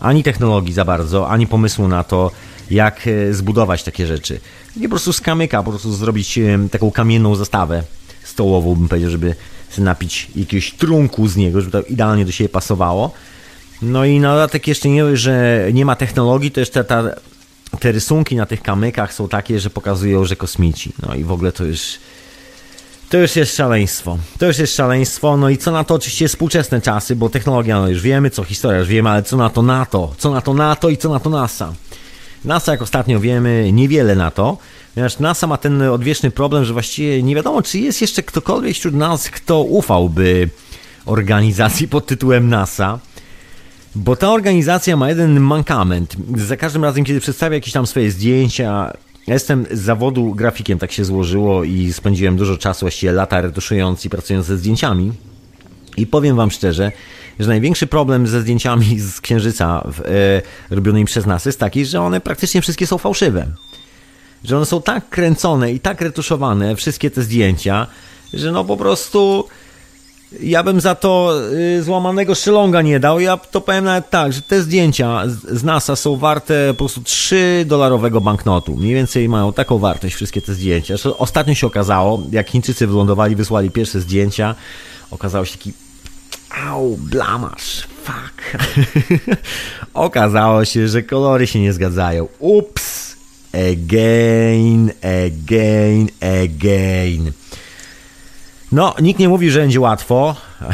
ani technologii za bardzo, ani pomysłu na to, jak e, zbudować takie rzeczy. Nie po prostu z kamyka, po prostu zrobić e, taką kamienną zastawę stołową, bym powiedział, żeby napić jakiegoś trunku z niego, żeby to idealnie do siebie pasowało. No i na dodatek jeszcze nie, że nie ma technologii, to jeszcze ta te rysunki na tych kamykach są takie, że pokazują, że kosmici. No i w ogóle to już. To już jest szaleństwo. To już jest szaleństwo. No i co na to oczywiście współczesne czasy, bo technologia, no już wiemy, co historia już wiemy, ale co na to NATO? Co na to NATO i co na to NASA? NASA, jak ostatnio wiemy, niewiele na to, ponieważ NASA ma ten odwieczny problem, że właściwie nie wiadomo, czy jest jeszcze ktokolwiek wśród nas, kto ufałby organizacji pod tytułem NASA. Bo ta organizacja ma jeden mankament. Za każdym razem, kiedy przedstawia jakieś tam swoje zdjęcia, ja jestem z zawodu grafikiem, tak się złożyło i spędziłem dużo czasu, właściwie lata retuszując i pracując ze zdjęciami. I powiem Wam szczerze, że największy problem ze zdjęciami z Księżyca e, robionymi przez nas jest taki, że one praktycznie wszystkie są fałszywe. Że one są tak kręcone i tak retuszowane, wszystkie te zdjęcia, że no po prostu ja bym za to y, złamanego szylonga nie dał. Ja to powiem nawet tak, że te zdjęcia z NASA są warte po prostu 3 dolarowego banknotu. Mniej więcej mają taką wartość wszystkie te zdjęcia. Ostatnio się okazało, jak Chińczycy wylądowali, wysłali pierwsze zdjęcia, okazało się taki au, blamasz, fuck. okazało się, że kolory się nie zgadzają. Ups, again, again, again. No, nikt nie mówi, że będzie łatwo.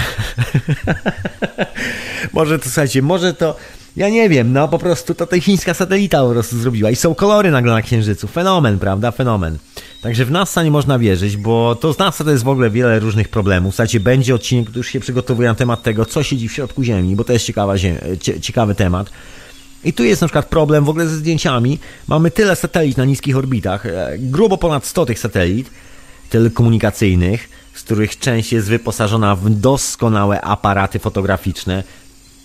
może to, słuchajcie, może to... Ja nie wiem, no po prostu to ta chińska satelita po prostu zrobiła i są kolory nagle na Księżycu. Fenomen, prawda? Fenomen. Także w NASA nie można wierzyć, bo to z NASA to jest w ogóle wiele różnych problemów. Słuchajcie, będzie odcinek, który już się przygotowuje na temat tego, co siedzi w środku Ziemi, bo to jest ciekawa ziem- ciekawy temat. I tu jest na przykład problem w ogóle ze zdjęciami. Mamy tyle satelit na niskich orbitach, e, grubo ponad 100 tych satelit telekomunikacyjnych, z których część jest wyposażona w doskonałe aparaty fotograficzne.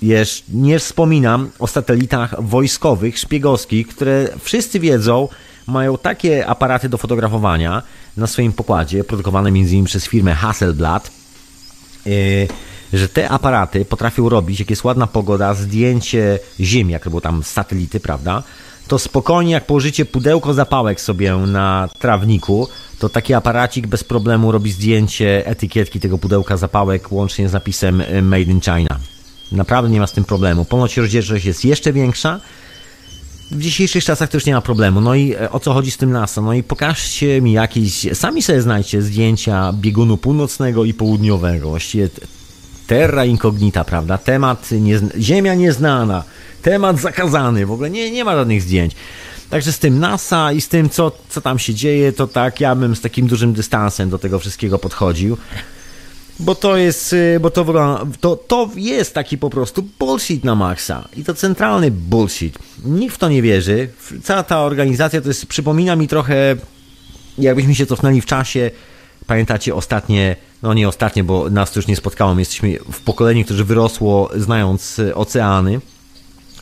Jeszcze nie wspominam o satelitach wojskowych, szpiegowskich, które wszyscy wiedzą, mają takie aparaty do fotografowania na swoim pokładzie, produkowane m.in. przez firmę Hasselblad, yy, że te aparaty potrafią robić, jak jest ładna pogoda, zdjęcie Ziemi, jak to było tam satelity, prawda? To spokojnie, jak położycie pudełko zapałek sobie na trawniku, to taki aparacik bez problemu robi zdjęcie etykietki tego pudełka zapałek łącznie z napisem Made in China. Naprawdę nie ma z tym problemu. Ponoć rozdzielczość jest jeszcze większa, w dzisiejszych czasach już nie ma problemu. No i e, o co chodzi z tym NASA? No i pokażcie mi jakieś, sami sobie znajdźcie zdjęcia biegunu północnego i południowego. Właściwie terra incognita, prawda? Temat, ziemia nieznana, temat zakazany, w ogóle nie, nie ma żadnych zdjęć. Także z tym NASA i z tym, co, co tam się dzieje, to tak, ja bym z takim dużym dystansem do tego wszystkiego podchodził. Bo to jest, y, bo to, to, to jest taki po prostu bullshit na maksa. I to centralny bullshit. Nikt w to nie wierzy. Cała ta organizacja to jest, przypomina mi trochę, jakbyśmy się cofnęli w czasie. Pamiętacie ostatnie, no nie ostatnie, bo nas to już nie spotkało. My jesteśmy w pokoleniu, które wyrosło znając y, oceany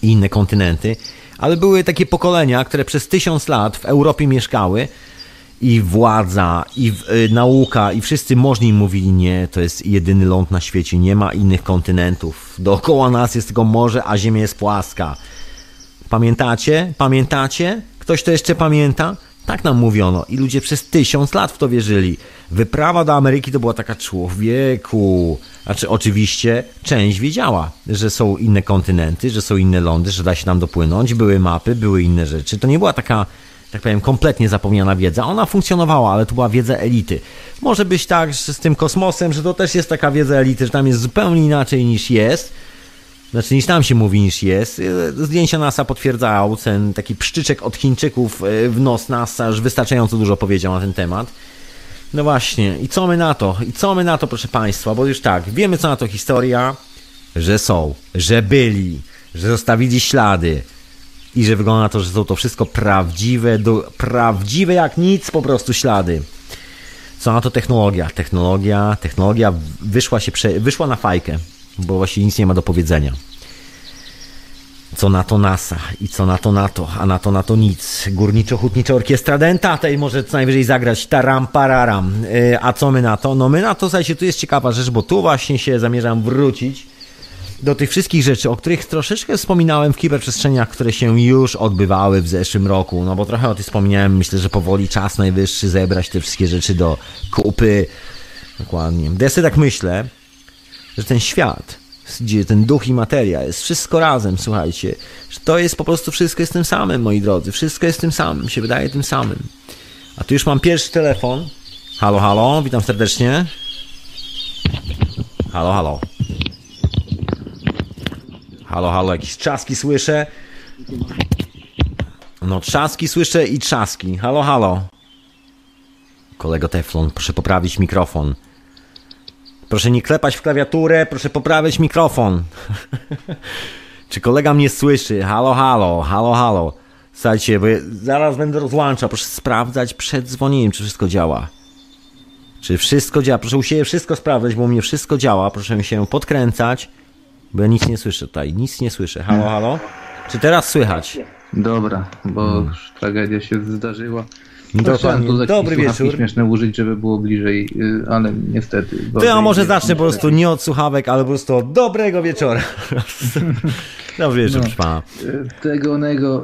i inne kontynenty. Ale były takie pokolenia, które przez tysiąc lat w Europie mieszkały i władza, i y, nauka, i wszyscy możni mówili nie, to jest jedyny ląd na świecie, nie ma innych kontynentów. Dookoła nas jest tylko morze, a Ziemia jest płaska. Pamiętacie? Pamiętacie? Ktoś to jeszcze pamięta? Tak nam mówiono i ludzie przez tysiąc lat w to wierzyli. Wyprawa do Ameryki to była taka człowieku. Znaczy, oczywiście część wiedziała, że są inne kontynenty, że są inne lądy, że da się tam dopłynąć, były mapy, były inne rzeczy. To nie była taka tak powiem, kompletnie zapomniana wiedza. Ona funkcjonowała, ale to była wiedza elity. Może być tak że z tym kosmosem, że to też jest taka wiedza elity, że tam jest zupełnie inaczej niż jest. Znaczy niż tam się mówi niż jest. Zdjęcia NASA potwierdzają ten taki pszczyczek od Chińczyków e, w nos NASA, już wystarczająco dużo powiedział na ten temat. No właśnie, i co my na to? I co my na to, proszę Państwa? Bo już tak, wiemy co na to historia, że są, że byli, że zostawili ślady, i że wygląda na to, że są to wszystko prawdziwe, do, prawdziwe jak nic po prostu ślady. Co na to technologia? Technologia, technologia wyszła, się prze, wyszła na fajkę, bo właściwie nic nie ma do powiedzenia. Co na to NASA i co na to NATO, a na to na to nic. Górniczo-hutnicza orkiestra Denta, tej może co najwyżej zagrać taram pararam. Yy, a co my na to? No my na to, słuchajcie, tu jest ciekawa rzecz, bo tu właśnie się zamierzam wrócić do tych wszystkich rzeczy, o których troszeczkę wspominałem w kiberprzestrzeniach, które się już odbywały w zeszłym roku, no bo trochę o tym wspomniałem, myślę, że powoli czas najwyższy zebrać te wszystkie rzeczy do kupy. Dokładnie. Ja sobie tak myślę, że ten świat, gdzie ten duch i materia jest wszystko razem, słuchajcie, to jest po prostu wszystko jest tym samym, moi drodzy, wszystko jest tym samym, się wydaje tym samym. A tu już mam pierwszy telefon. Halo, halo, witam serdecznie. Halo, halo. Halo, halo, jakieś trzaski słyszę. No, trzaski słyszę i trzaski. Halo, halo. Kolego Teflon, proszę poprawić mikrofon. Proszę nie klepać w klawiaturę, proszę poprawić mikrofon. Czy kolega mnie słyszy? Halo, halo, halo, halo. Słuchajcie, bo zaraz będę rozłączał. Proszę sprawdzać przed dzwonieniem, czy wszystko działa. Czy wszystko działa? Proszę u siebie wszystko sprawdzać, bo u mnie wszystko działa. Proszę się podkręcać. Bo ja nic nie słyszę tutaj, nic nie słyszę. Halo, halo? Czy teraz słychać? Dobra, bo hmm. już tragedia się zdarzyła. Dokładnie. Tu Dobry wieczór. śmieszne użyć, żeby było bliżej, y, ale niestety. To ja może zacznę po prostu nie od słuchawek, ale po prostu od dobrego wieczora. Dobry wieczór, no, pana. Y, tego onego.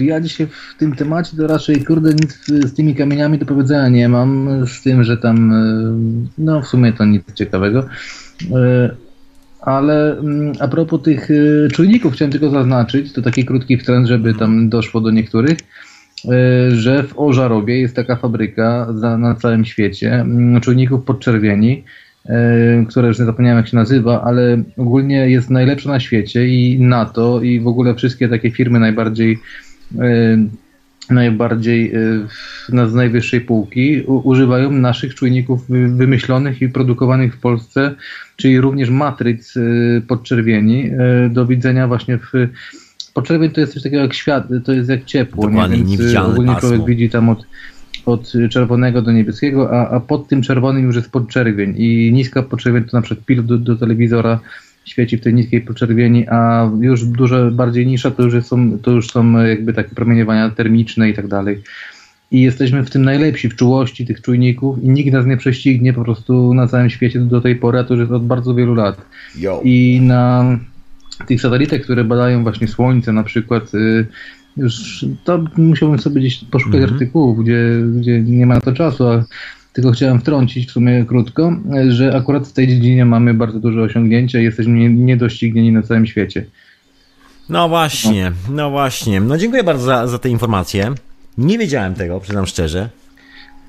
Y, ja dzisiaj w tym temacie to raczej, kurde, nic z tymi kamieniami do powiedzenia nie mam. Z tym, że tam, no w sumie to nic ciekawego. Ale mm, a propos tych czujników, chciałem tylko zaznaczyć, to taki krótki wtręt, żeby tam doszło do niektórych, że w Ożarobie jest taka fabryka na całym świecie mm, czujników podczerwieni, y, które już nie zapomniałem jak się nazywa, ale ogólnie jest najlepsza na świecie i NATO i w ogóle wszystkie takie firmy najbardziej najbardziej z najwyższej półki używają naszych czujników wymyślonych i produkowanych w Polsce czyli również matryc podczerwieni do widzenia właśnie w podczerwień to jest coś takiego jak świat, to jest jak ciepło, Dokładnie, nie? Więc niewidzialne ogólnie pasmo. człowiek widzi tam od, od czerwonego do niebieskiego, a, a pod tym czerwonym już jest podczerwień i niska podczerwień to na przykład pilot do, do telewizora świeci w tej niskiej podczerwieni, a już dużo bardziej niższa to już są, to już są jakby takie promieniowania termiczne i tak dalej. I jesteśmy w tym najlepsi, w czułości tych czujników i nikt nas nie prześcignie po prostu na całym świecie do tej pory, a to już jest od bardzo wielu lat. Yo. I na tych satelitach, które badają właśnie Słońce na przykład, y, już to musiałbym sobie gdzieś poszukać Mhm. artykułów, gdzie, gdzie nie ma na to czasu, a tylko chciałem wtrącić w sumie krótko, y, że akurat w tej dziedzinie mamy bardzo duże osiągnięcia i jesteśmy nie- niedoścignieni na całym świecie. No właśnie, no właśnie. No dziękuję bardzo za, za te informacje. Nie wiedziałem tego, przyznam szczerze.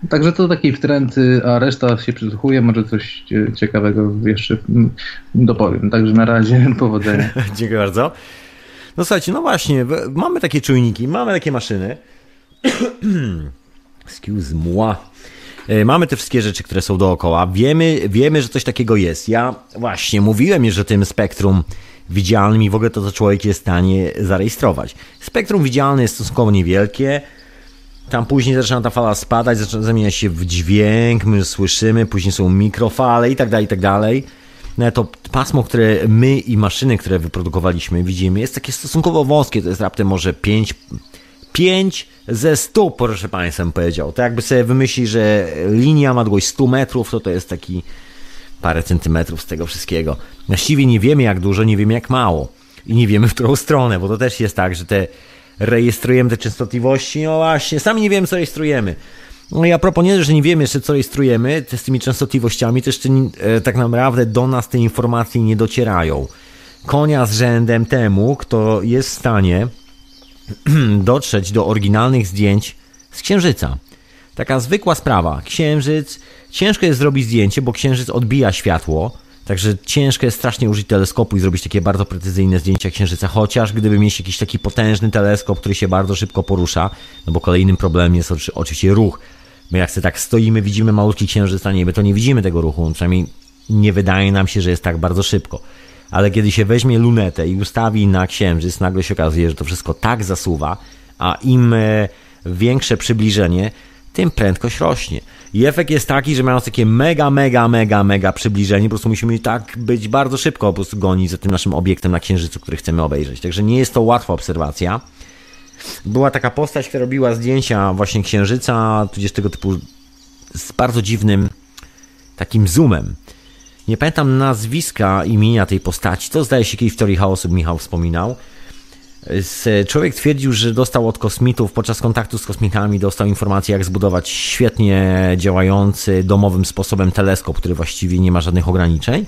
Także to taki trend, y, a reszta się przysłuchuje, może coś y, ciekawego jeszcze mm, dopowiem. Także na razie powodzenia. Dziękuję bardzo. No słuchajcie, no właśnie, mamy takie czujniki, mamy takie maszyny. Excuse moi. E, Mamy te wszystkie rzeczy, które są dookoła. Wiemy, wiemy, że coś takiego jest. Ja właśnie mówiłem już o tym spektrum widzialnym i w ogóle to, co człowiek jest w stanie zarejestrować. Spektrum widzialne jest stosunkowo niewielkie. Tam później zaczyna ta fala spadać, zaczyna zamieniać się w dźwięk, my słyszymy, później są mikrofale i tak dalej, i tak dalej. No to pasmo, które my i maszyny, które wyprodukowaliśmy, widzimy, jest takie stosunkowo wąskie, to jest raptem może 5, 5 ze 100, proszę Państwa, bym powiedział. To jakby sobie wymyśli, że linia ma długość 100 metrów, to to jest taki parę centymetrów z tego wszystkiego. Właściwie nie wiemy jak dużo, nie wiemy jak mało. I nie wiemy w którą stronę, bo to też jest tak, że te rejestrujemy te częstotliwości, no właśnie, sami nie wiemy co rejestrujemy. No i a propos nie, że nie wiemy jeszcze co rejestrujemy z tymi częstotliwościami, to jeszcze e, tak naprawdę do nas te informacje nie docierają. Konia z rzędem temu, kto jest w stanie dotrzeć do oryginalnych zdjęć z Księżyca. Taka zwykła sprawa. Księżyc, ciężko jest zrobić zdjęcie, bo Księżyc odbija światło, także ciężko jest strasznie użyć teleskopu i zrobić takie bardzo precyzyjne zdjęcia Księżyca, chociaż gdyby mieć jakiś taki potężny teleskop, który się bardzo szybko porusza, no bo kolejnym problemem jest oczy- oczywiście ruch. My jak sobie tak stoimy, widzimy malutki Księżyc na niebie, to nie widzimy tego ruchu, przynajmniej nie wydaje nam się, że jest tak bardzo szybko. Ale kiedy się weźmie lunetę i ustawi na księżyc, nagle się okazuje, że to wszystko tak zasuwa, a im e, większe przybliżenie, tym prędkość rośnie. I efekt jest taki, że mając takie mega, mega, mega, mega przybliżenie, po prostu musimy tak być bardzo szybko po prostu gonić za tym naszym obiektem na księżycu, który chcemy obejrzeć. Także nie jest to łatwa obserwacja. Była taka postać, która robiła zdjęcia właśnie księżyca, tudzież tego typu z bardzo dziwnym takim zoomem. Nie pamiętam nazwiska, imienia tej postaci. To zdaje się kiedyś w teorii chaosu Michał wspominał. Z- Człowiek twierdził, że dostał od kosmitów podczas kontaktu z kosmitami, dostał informację, jak zbudować świetnie działający domowym sposobem teleskop, który właściwie nie ma żadnych ograniczeń.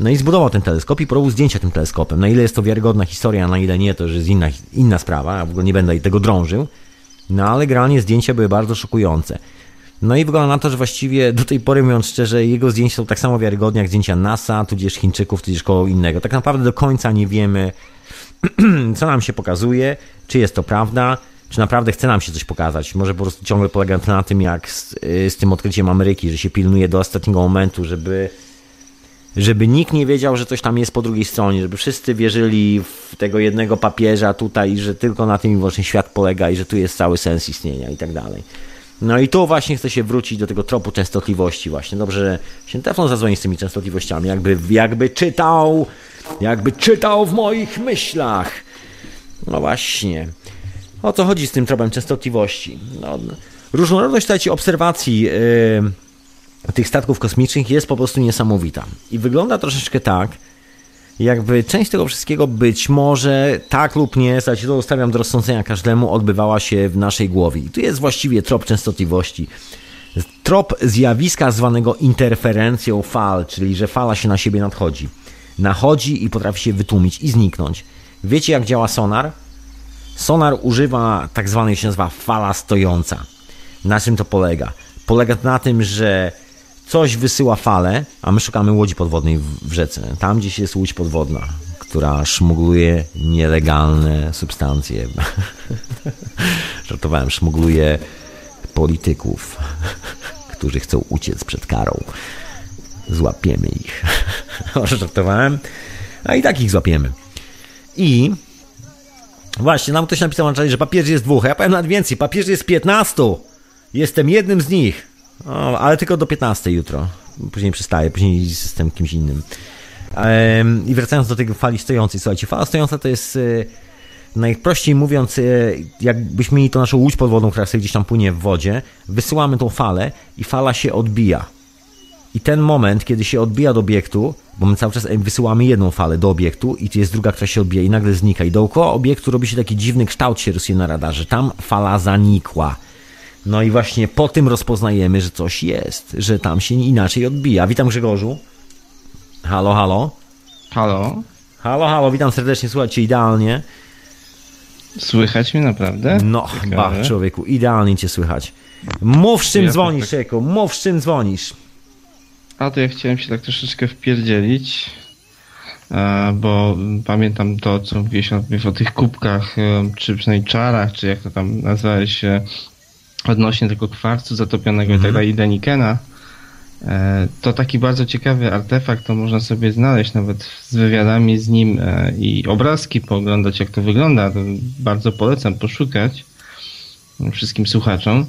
No i zbudował ten teleskop i porobił zdjęcia tym teleskopem. Na ile jest to wiarygodna historia, a na ile nie, to już jest inna, inna sprawa. Ja w ogóle nie będę tego drążył. No ale generalnie zdjęcia były bardzo szokujące. No i wygląda na to, że właściwie do tej pory, mówiąc szczerze, jego zdjęcia są tak samo wiarygodne jak zdjęcia NASA, tudzież Chińczyków, tudzież kogo innego. Tak naprawdę do końca nie wiemy, co nam się pokazuje, czy jest to prawda, czy naprawdę chce nam się coś pokazać. Może po prostu ciągle polega to na tym, jak z, y, z tym odkryciem Ameryki, że się pilnuje do ostatniego momentu, żeby, żeby nikt nie wiedział, że coś tam jest po drugiej stronie, żeby wszyscy wierzyli w tego jednego papieża tutaj, że tylko na tym i wyłącznie świat polega i że tu jest cały sens istnienia i tak dalej. No i tu właśnie chcę się wrócić do tego tropu częstotliwości właśnie. Dobrze, że się Teflon zadzwoni z tymi częstotliwościami, jakby, jakby czytał, jakby czytał w moich myślach. No właśnie. O co chodzi z tym tropem częstotliwości? No, różnorodność słuchajcie, obserwacji yy, tych statków kosmicznych jest po prostu niesamowita. I wygląda troszeczkę tak, jakby część tego wszystkiego być może tak lub nie, słuchajcie, to zostawiam do rozsądzenia każdemu, odbywała się w naszej głowie. I tu jest właściwie trop częstotliwości. Trop zjawiska zwanego interferencją fal, czyli że fala się na siebie nadchodzi. Nachodzi i potrafi się wytłumić i zniknąć. Wiecie jak działa sonar? Sonar używa tak zwanej się nazywa fala stojąca. Na czym to polega? Polega to na tym, że coś wysyła falę, a my szukamy łodzi podwodnej w rzece. Tam gdzieś jest łódź podwodna, która szmugluje nielegalne substancje. Żartowałem, szmugluje polityków, którzy chcą uciec przed karą. Złapiemy ich. Żartowałem. A i tak ich złapiemy. I Właśnie, nam ktoś napisał na czacie, że papieży jest dwóch, a ja powiem nawet więcej, papieży jest 15. Jestem jednym z nich. O, ale tylko do 15 jutro. Później przestaję, później jestem kimś innym. I wracając do tej fali stojącej, słuchajcie, fala stojąca to jest e, najprościej mówiąc, e, jakbyśmy mieli to naszą łódź podwodną, która sobie gdzieś tam płynie w wodzie, wysyłamy tą falę i fala się odbija. I ten moment, kiedy się odbija do obiektu, bo my cały czas wysyłamy jedną falę do obiektu i jest druga, która się odbija i nagle znika. I dookoła obiektu robi się taki dziwny kształt się rysuje na radarze. Tam fala zanikła. No i właśnie po tym rozpoznajemy, że coś jest, że tam się inaczej odbija. Witam Grzegorzu. Halo, halo. Halo. Halo, halo, witam serdecznie, słuchajcie, idealnie. Słychać mnie naprawdę? No, chyba, człowieku, idealnie cię słychać. Mów z czym ja dzwonisz, tak... mów z czym dzwonisz. A to ja chciałem się tak troszeczkę wpierdzielić, e, bo pamiętam to, co mówiłeś o tych kubkach, e, czy przynajmniej czarach, czy jak to tam nazwałeś, odnośnie tego kwarcu zatopionego i tak mhm. dalej, Denikena. E, to taki bardzo ciekawy artefakt, to można sobie znaleźć nawet z wywiadami z nim i obrazki pooglądać, jak to wygląda. To bardzo polecam poszukać wszystkim słuchaczom.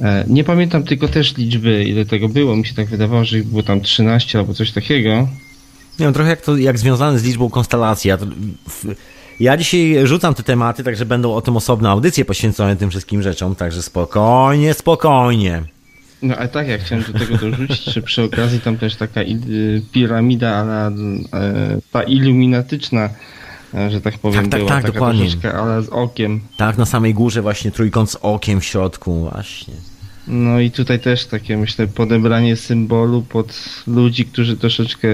E, nie pamiętam tylko też liczby, ile tego było. Mi się tak wydawało, że ich było tam 13 albo coś takiego. Nie wiem, trochę jak to jak związane z liczbą konstelacji. Ja, ja dzisiaj rzucam te tematy, także będą o tym osobne audycje poświęcone tym wszystkim rzeczom, także spokojnie, spokojnie. No ale tak, jak chciałem do tego dorzucić, że przy okazji tam też taka piramida, ale ta iluminatyczna E, że tak powiem, tak, tak, była tak, taka dokładnie. troszeczkę, ale z okiem. Tak, na samej górze właśnie trójkąt z okiem w środku, właśnie. No i tutaj też takie, myślę, podebranie symbolu pod ludzi, którzy troszeczkę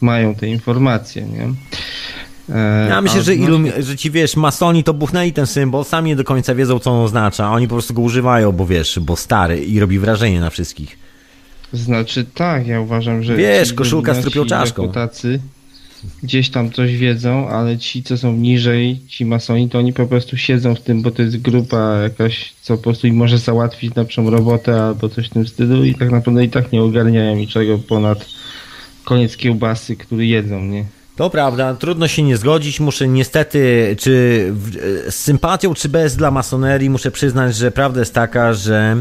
mają te informacje, nie? E, ja myślę, że, ilu, że ci wiesz, masoni to buchnęli ten symbol, sami nie do końca wiedzą, co on oznacza, oni po prostu go używają, bo wiesz, bo stary i robi wrażenie na wszystkich. Znaczy tak, ja uważam, że... Wiesz, koszulka z trupią czaszką. Tacy, gdzieś tam coś wiedzą, ale ci, co są niżej, ci masoni, to oni po prostu siedzą w tym, bo to jest grupa jakaś, co po prostu im może załatwić lepszą robotę albo coś w tym stylu i tak naprawdę i tak nie ogarniają niczego ponad koniec kiełbasy, który jedzą, nie? To prawda, trudno się nie zgodzić. Muszę niestety, czy z sympatią, czy bez dla masonerii, muszę przyznać, że prawda jest taka, że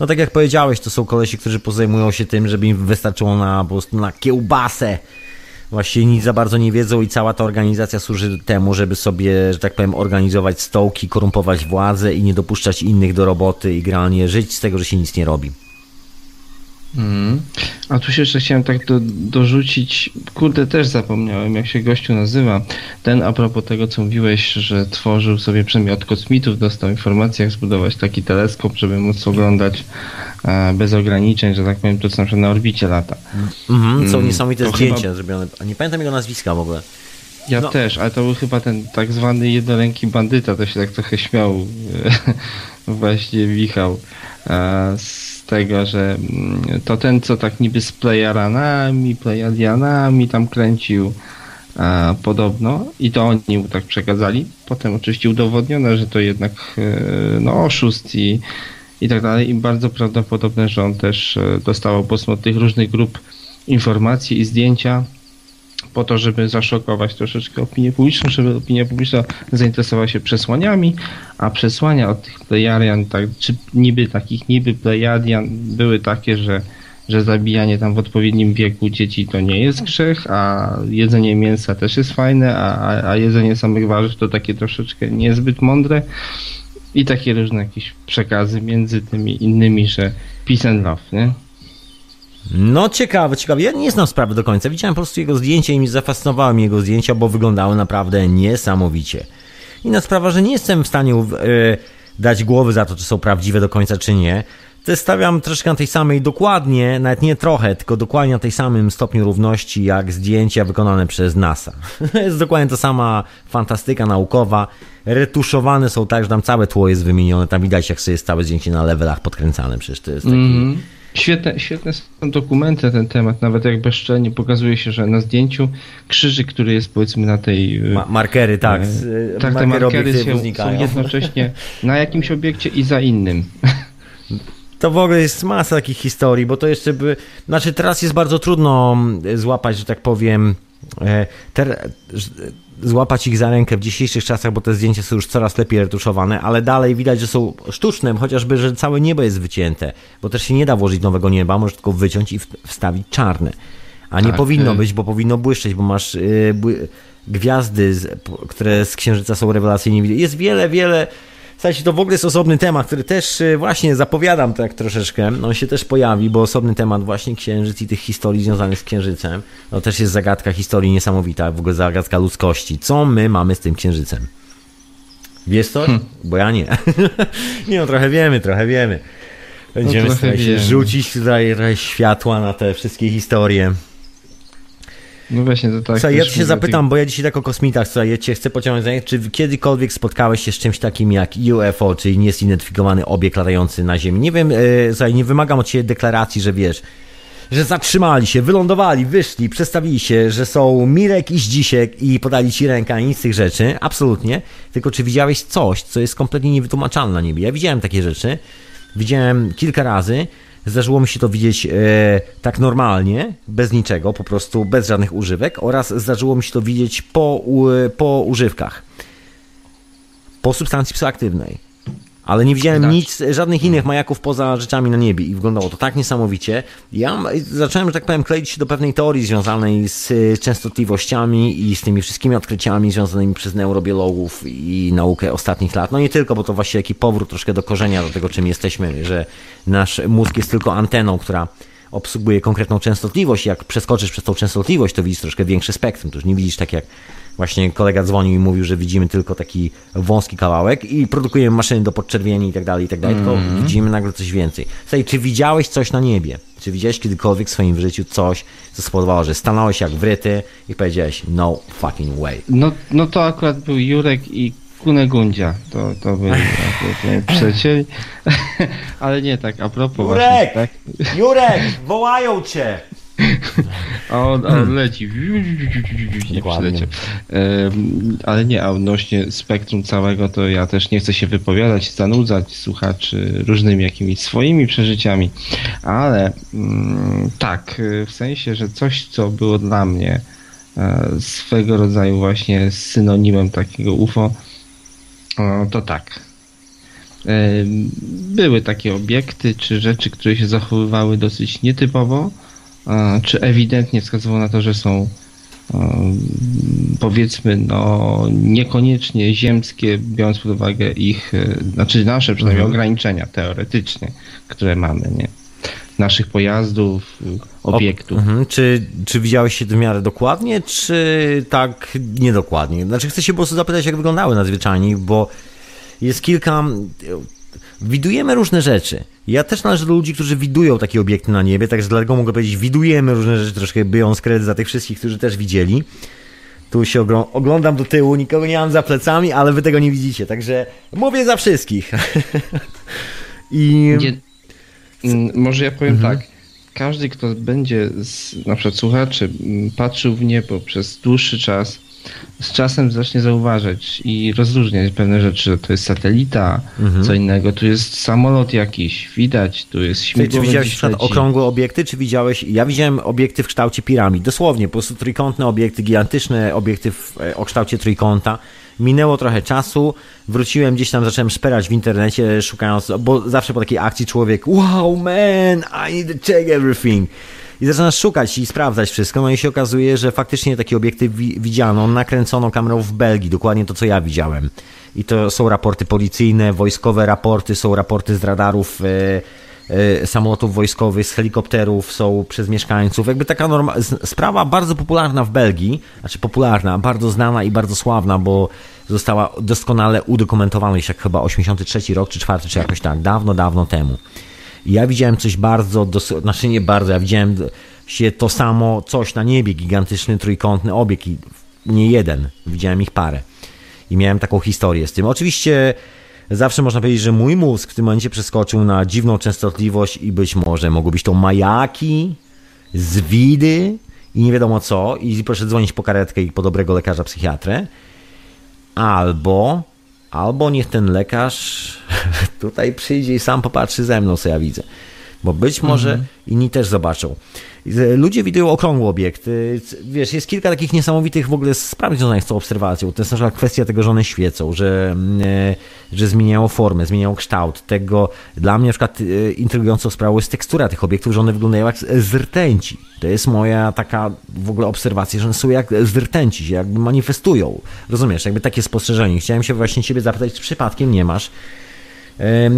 no tak jak powiedziałeś, to są kolesi, którzy pozajmują się tym, żeby im wystarczyło na po prostu na kiełbasę właściwie nic za bardzo nie wiedzą i cała ta organizacja służy temu, żeby sobie, że tak powiem, organizować stołki, korumpować władzę i nie dopuszczać innych do roboty i generalnie żyć z tego, że się nic nie robi. Mm. A tu się jeszcze chciałem tak do, dorzucić, kurde też zapomniałem jak się gościu nazywa. Ten a propos tego co mówiłeś, że tworzył sobie przynajmniej od kosmitów, dostał informację jak zbudować taki teleskop, żeby móc oglądać e, bez ograniczeń, że tak powiem to co na przykład na orbicie lata. Mhm, są mm, niesamowite to zdjęcia chyba... zrobione, nie pamiętam jego nazwiska w ogóle. Ja no. też, ale to był chyba ten tak zwany jednoręki bandyta, to się tak trochę śmiał właśnie Michał. E, tego, że mm, to ten, co tak niby z Plejaranami, Plejadianami tam kręcił a, podobno i to oni mu tak przekazali. Potem oczywiście udowodniono, że to jednak e, no, oszust i, i tak dalej. I bardzo prawdopodobne, że on też e, dostawał po od tych różnych grup informacje i zdjęcia po to, żeby zaszokować troszeczkę opinię publiczną, żeby opinia publiczna zainteresowała się przesłaniami, a przesłania od tych Plejadian, tak, czy niby takich niby Plejadian były takie, że, że zabijanie tam w odpowiednim wieku dzieci to nie jest grzech, a jedzenie mięsa też jest fajne, a, a jedzenie samych warzyw to takie troszeczkę niezbyt mądre i takie różne jakieś przekazy między tymi innymi, że peace and love, nie? No ciekawe, ciekawe. Ja nie znam sprawy do końca. Widziałem po prostu jego zdjęcia i mi zafascynowały mi jego zdjęcia, bo wyglądały naprawdę niesamowicie. Inna sprawa, że nie jestem w stanie yy, dać głowy za to, czy są prawdziwe do końca, czy nie. To stawiam troszkę na tej samej, dokładnie, nawet nie trochę, tylko dokładnie na tej samym stopniu równości, jak zdjęcia wykonane przez NASA. Jest dokładnie ta sama fantastyka naukowa. Retuszowane są tak, że tam całe tło jest wymienione. Tam widać, jak sobie jest całe zdjęcie na levelach podkręcane. Przecież to jest taki... Mm -hmm Świetne, świetne są dokumenty na ten temat, nawet jak bezczelnie pokazuje się, że na zdjęciu krzyżyk, który jest powiedzmy na tej... Ma markery, tak. E, tak, te markery się, są jednocześnie na jakimś obiekcie i za innym. To w ogóle jest masa takich historii, bo to jeszcze by... Znaczy teraz jest bardzo trudno złapać, że tak powiem ter, złapać ich za rękę w dzisiejszych czasach, bo te zdjęcia są już coraz lepiej retuszowane, ale dalej widać, że są sztuczne, chociażby, że całe niebo jest wycięte, bo też się nie da włożyć nowego nieba, możesz tylko wyciąć i wstawić czarne. A nie tak, powinno y- być, bo powinno błyszczeć, bo masz yy, gwiazdy, które z księżyca są rewelacyjnie. Jest wiele, wiele Słuchajcie, to w ogóle jest osobny temat, który też y, właśnie zapowiadam tak troszeczkę. On się też pojawi, bo osobny temat właśnie księżyc i tych historii związanych z księżycem. No też jest zagadka historii niesamowita, w ogóle zagadka ludzkości. Co my mamy z tym księżycem? Wiesz coś? Hmm. Bo ja nie. nie no, trochę wiemy, trochę wiemy. Będziemy no, starać się rzucić tutaj światła na te wszystkie historie. No właśnie, to tak. Słuchaj, ja się zapytam, bo ja dzisiaj tak o kosmitach, słuchaj, ja cię chcę pociągnąć, czy kiedykolwiek spotkałeś się z czymś takim jak UFO, czyli niezidentyfikowany obiekt latający na Ziemi? Nie wiem, słuchaj, nie wymagam od ciebie deklaracji, że wiesz, że zatrzymali się, wylądowali, wyszli, przestawili się, że są Mirek i Zdzisiek i podali ci rękę, ani nic z tych rzeczy, absolutnie. Tylko czy widziałeś coś, co jest kompletnie niewytłumaczalne na niebie? Ja widziałem takie rzeczy, widziałem kilka razy, Zdarzyło mi się to widzieć e, tak normalnie, bez niczego, po prostu bez żadnych używek, oraz zdarzyło mi się to widzieć po, po używkach, po substancji psychoaktywnej ale nie widziałem nic, żadnych innych majaków poza rzeczami na niebie i wyglądało to tak niesamowicie. Ja zacząłem, że tak powiem, kleić się do pewnej teorii związanej z e, częstotliwościami i z tymi wszystkimi odkryciami związanymi przez neurobiologów i naukę ostatnich lat. No nie tylko, bo to właśnie taki powrót troszkę do korzenia, do tego czym jesteśmy, że nasz mózg jest tylko anteną, która obsługuje konkretną częstotliwość. Jak przeskoczysz przez tą częstotliwość, to widzisz troszkę większy spektrum. To już nie widzisz tak jak Właśnie kolega dzwonił i mówił, że widzimy tylko taki wąski kawałek i produkujemy maszyny do podczerwieni i tak dalej, i tak dalej, tylko mm. widzimy nagle coś więcej. Słuchaj, czy widziałeś coś na niebie? Czy widziałeś kiedykolwiek w swoim życiu coś, co spowodowało, że stanąłeś jak wryty i powiedziałeś no fucking way? No, no to akurat był Jurek i Kunegundzia. To, to byli przyjacieli. Ale nie tak, a propos Jurek! Właśnie, tak? Jurek! Wołają cię! A on, a on leci. Nie przyleciał. Ale nie, a odnośnie spektrum całego, to ja też nie chcę się wypowiadać, zanudzać słuchaczy różnymi jakimiś swoimi przeżyciami, ale mm, tak, w sensie, że coś, co było dla mnie e, swego rodzaju właśnie synonimem takiego UFO, to tak. Były takie obiekty czy rzeczy, które się zachowywały dosyć nietypowo, czy ewidentnie wskazywało na to, że są powiedzmy no niekoniecznie ziemskie, biorąc pod uwagę ich, e, znaczy nasze przynajmniej mhm. ograniczenia teoretycznie, które mamy, nie? Naszych pojazdów, obiektów. mhm. czy, czy widziałeś się w miarę dokładnie, czy tak niedokładnie? Znaczy chcę się po prostu zapytać, jak wyglądały nadzwyczajnie, bo jest kilka widujemy różne rzeczy. Ja też należę do ludzi, którzy widują takie obiekty na niebie, także dlatego mogę powiedzieć, widujemy różne rzeczy, troszkę biorąc kredyt za tych wszystkich, którzy też widzieli. Tu się oglądam do tyłu, nikogo nie mam za plecami, ale wy tego nie widzicie, także mówię za wszystkich. I... Mm, może ja powiem mhm. tak. Każdy, kto będzie, z, na przykład słuchaczy, patrzył w niebo przez dłuższy czas, z czasem zacznie zauważać i rozróżniać pewne rzeczy. To jest satelita, mhm. co innego, tu jest samolot jakiś, widać, tu jest śmigłowiec. Czy widziałeś przykład okrągłe obiekty, czy widziałeś, ja widziałem obiekty w kształcie piramid, dosłownie, po prostu trójkątne obiekty, gigantyczne obiekty w, e, o kształcie trójkąta. Minęło trochę czasu, wróciłem gdzieś tam, zacząłem szperać w internecie, szukając, bo zawsze po takiej akcji człowiek, wow man, I need to check everything. I zaczynasz szukać i sprawdzać wszystko, no i się okazuje, że faktycznie takie obiekty wi widziano, nakręcono kamerą w Belgii, dokładnie to, co ja widziałem. I to są raporty policyjne, wojskowe raporty, są raporty z radarów e, samolotów wojskowych, z helikopterów, są przez mieszkańców. Jakby taka norma sprawa bardzo popularna w Belgii, znaczy popularna, bardzo znana i bardzo sławna, bo została doskonale udokumentowana, już jak chyba 83 rok, czy 4, czy jakoś tak, dawno, dawno temu. I ja widziałem coś bardzo, dos- znaczy nie bardzo, ja widziałem się to samo, coś na niebie, gigantyczny, trójkątny obiekt i nie jeden, widziałem ich parę. I miałem taką historię z tym. Oczywiście zawsze można powiedzieć, że mój mózg w tym momencie przeskoczył na dziwną częstotliwość i być może mogły być to majaki, zwidy i nie wiadomo co i proszę dzwonić po karetkę i po dobrego lekarza psychiatrę. Albo Albo niech ten lekarz tutaj przyjdzie i sam popatrzy ze mną, co ja widzę. Bo być może mhm. inni też zobaczą. Ludzie widują okrągły obiekt. Wiesz, jest kilka takich niesamowitych w ogóle spraw związanych z tą obserwacją. To jest na przykład kwestia tego, że one świecą, że, e, że zmieniają formę, zmieniają kształt. Tego dla mnie na przykład e, intrygującą sprawą jest tekstura tych obiektów, że one wyglądają jak z rtęci. To jest moja taka w ogóle obserwacja, że one są jak z rtęci, się jakby manifestują. Rozumiesz, jakby takie spostrzeżenie. Chciałem się właśnie ciebie zapytać, czy przypadkiem nie masz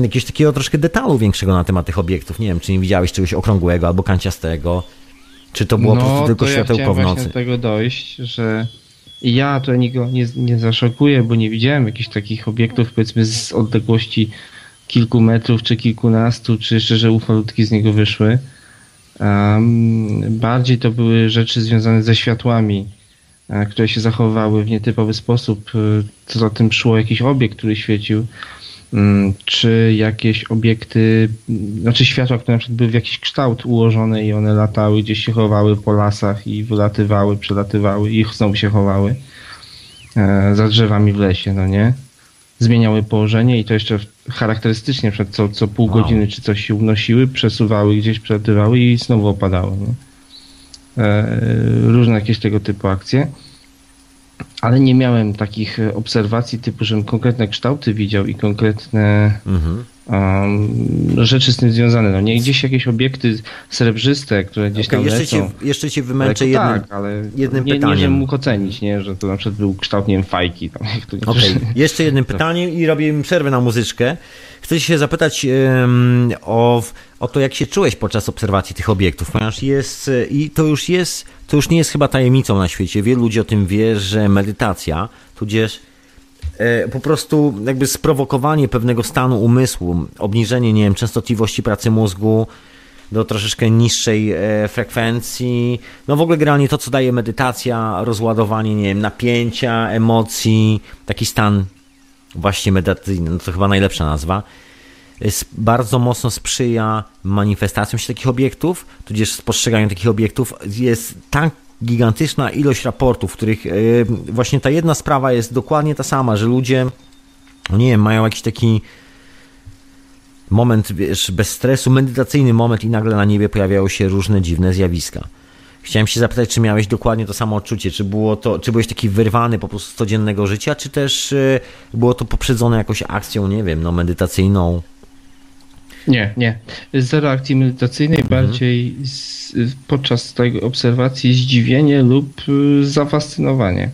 jakiegoś takiego troszkę detalu większego na temat tych obiektów. Nie wiem, czy nie widziałeś czegoś okrągłego albo kanciastego, czy to było no, po prostu tylko to światełko ja w nocy. do tego dojść, że ja to nikogo nie, nie zaszokuję, bo nie widziałem jakichś takich obiektów, powiedzmy, z odległości kilku metrów, czy kilkunastu, czy jeszcze, że ufalutki z niego wyszły. Um, bardziej to były rzeczy związane ze światłami, e, które się zachowały w nietypowy sposób. E, co za tym szło jakiś obiekt, który świecił. Mm, czy jakieś obiekty, znaczy światła, które na przykład były w jakiś kształt ułożone i one latały, gdzieś się chowały po lasach i wylatywały, przelatywały i znowu się chowały e, za drzewami w lesie, no nie? Zmieniały położenie i to jeszcze charakterystycznie, przed co, co pół wow. godziny czy coś się unosiły, przesuwały gdzieś, przelatywały i znowu opadały. Nie? E, różne jakieś tego typu akcje ale nie miałem takich obserwacji typu, żebym konkretne kształty widział i konkretne mhm. Um, rzeczy z tym związane. No nie gdzieś jakieś obiekty srebrzyste, które gdzieś okay, tam jeszcze lecą. Cię, jeszcze cię wymęczę jednym, tak, ale jednym nie, pytaniem. Nie, żebym mógł ocenić, nie? że to na przykład był kształt, nie wiem, fajki. Tam, okay. Jeszcze jednym pytaniem i robię przerwę na muzyczkę. Chcę się zapytać um, o, o to, jak się czułeś podczas obserwacji tych obiektów, ponieważ jest, i to już jest, to już nie jest chyba tajemnicą na świecie. Wielu ludzi o tym wie, że medytacja, tudzież po prostu jakby sprowokowanie pewnego stanu umysłu, obniżenie, nie wiem, częstotliwości pracy mózgu do troszeczkę niższej e, frekwencji. No w ogóle generalnie to, co daje medytacja, rozładowanie, nie wiem, napięcia, emocji, taki stan właśnie medytacyjny, no to chyba najlepsza nazwa, bardzo mocno sprzyja manifestacjom się takich obiektów, tudzież spostrzeganiu takich obiektów. Jest tak gigantyczna ilość raportów, w których e, właśnie ta jedna sprawa jest dokładnie ta sama, że ludzie, no nie wiem, mają jakiś taki moment, wiesz, bez stresu, medytacyjny moment i nagle na niebie pojawiają się różne dziwne zjawiska. Chciałem się zapytać, czy miałeś dokładnie to samo odczucie, czy było to, czy byłeś taki wyrwany po prostu z codziennego życia, czy też e, było to poprzedzone jakąś akcją, nie wiem, no medytacyjną? Nie, nie. Zero akcji medytacyjnej, mhm. bardziej z, podczas tej obserwacji zdziwienie lub y, zafascynowanie.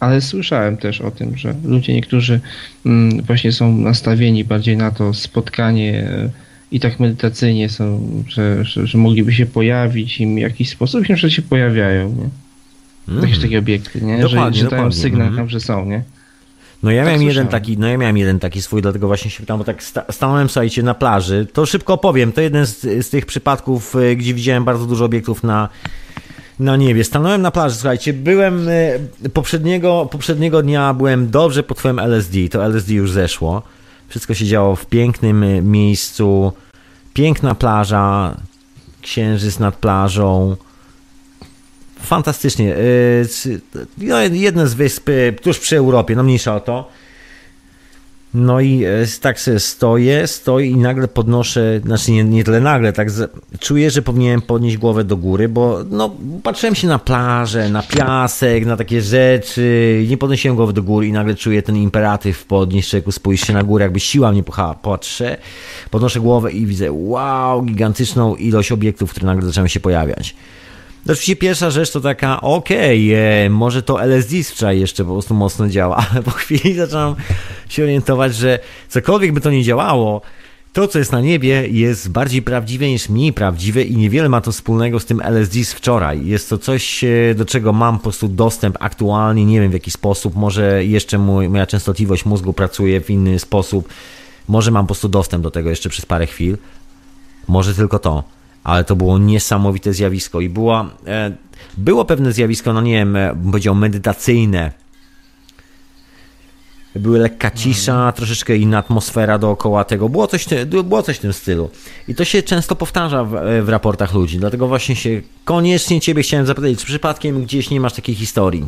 Ale słyszałem też o tym, że ludzie niektórzy mm, właśnie są nastawieni bardziej na to spotkanie y, i tak medytacyjnie są, że, że, że mogliby się pojawić im w jakiś sposób i że się pojawiają, nie? Mm. Jakieś takie obiekty, nie? Dokładnie, że, że dają sygnał mm. tam, że są, nie? No ja tak miałem jeden taki, no ja miałem jeden taki swój, dlatego właśnie się pytam, bo tak sta stanąłem, słuchajcie, na plaży. To szybko opowiem, to jeden z, z tych przypadków, y, gdzie widziałem bardzo dużo obiektów na, na niebie. Stanąłem na plaży, słuchajcie, byłem y, poprzedniego, poprzedniego dnia byłem dobrze pod twoim LSD, to LSD już zeszło. Wszystko się działo w pięknym y, miejscu, piękna plaża, księżyc nad plażą, fantastycznie. Y, no, jedne z wysp tuż przy Europie, no mniejsza o to. No i e, tak sobie stoję, stoję i nagle podnoszę, znaczy nie, nie tyle nagle, tak z, czuję, że powinienem podnieść głowę do góry, bo no, patrzyłem się na plażę, na piasek, na takie rzeczy, nie podnosiłem głowy do góry i nagle czuję ten imperatyw podnieść człowieku, spójrz się na górę, jakby siła mnie pchała, patrzę, podnoszę głowę i widzę, wow, gigantyczną ilość obiektów, które nagle zaczęły się pojawiać. No oczywiście pierwsza rzecz to taka, okej, okay, e, może to LSD wczoraj jeszcze po prostu mocno działa, ale po chwili zacząłem się orientować, że cokolwiek by to nie działało, to, co jest na niebie, jest bardziej prawdziwe niż mniej prawdziwe i niewiele ma to wspólnego z tym LSD z wczoraj. Jest to coś, e, do czego mam po prostu dostęp aktualnie, nie wiem w jaki sposób, może jeszcze mój, moja częstotliwość mózgu pracuje w inny sposób, może mam po prostu dostęp do tego jeszcze przez parę chwil, może tylko to ale to było niesamowite zjawisko i była, e, było pewne zjawisko, no nie wiem, e, bym powiedział medytacyjne. Były lekka cisza, troszeczkę inna atmosfera dookoła tego. Było coś, było coś w tym stylu. I to się często powtarza w, e, w raportach ludzi. Dlatego właśnie się koniecznie ciebie chciałem zapytać, czy przypadkiem gdzieś nie masz takiej historii?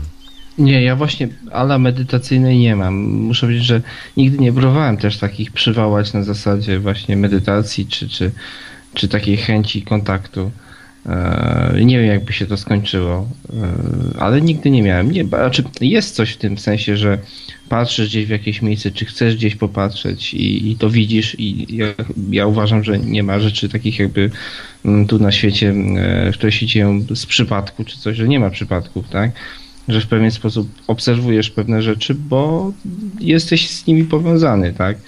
Nie, ja właśnie ala medytacyjnej nie mam. Muszę powiedzieć, że nigdy nie próbowałem też takich przywołać na zasadzie właśnie medytacji czy, czy czy takiej chęci kontaktu. E, nie wiem, jakby się to skończyło, e, ale nigdy nie miałem. Nie, znaczy jest coś w tym sensie, że patrzysz gdzieś w jakieś miejsce, czy chcesz gdzieś popatrzeć i, i to widzisz i ja, ja, uważam, że nie ma rzeczy takich jakby mm, tu na świecie, e, które się dzieją z przypadku, czy coś, że nie ma przypadków, tak? Że w pewien sposób obserwujesz pewne rzeczy, bo jesteś z nimi powiązany, tak?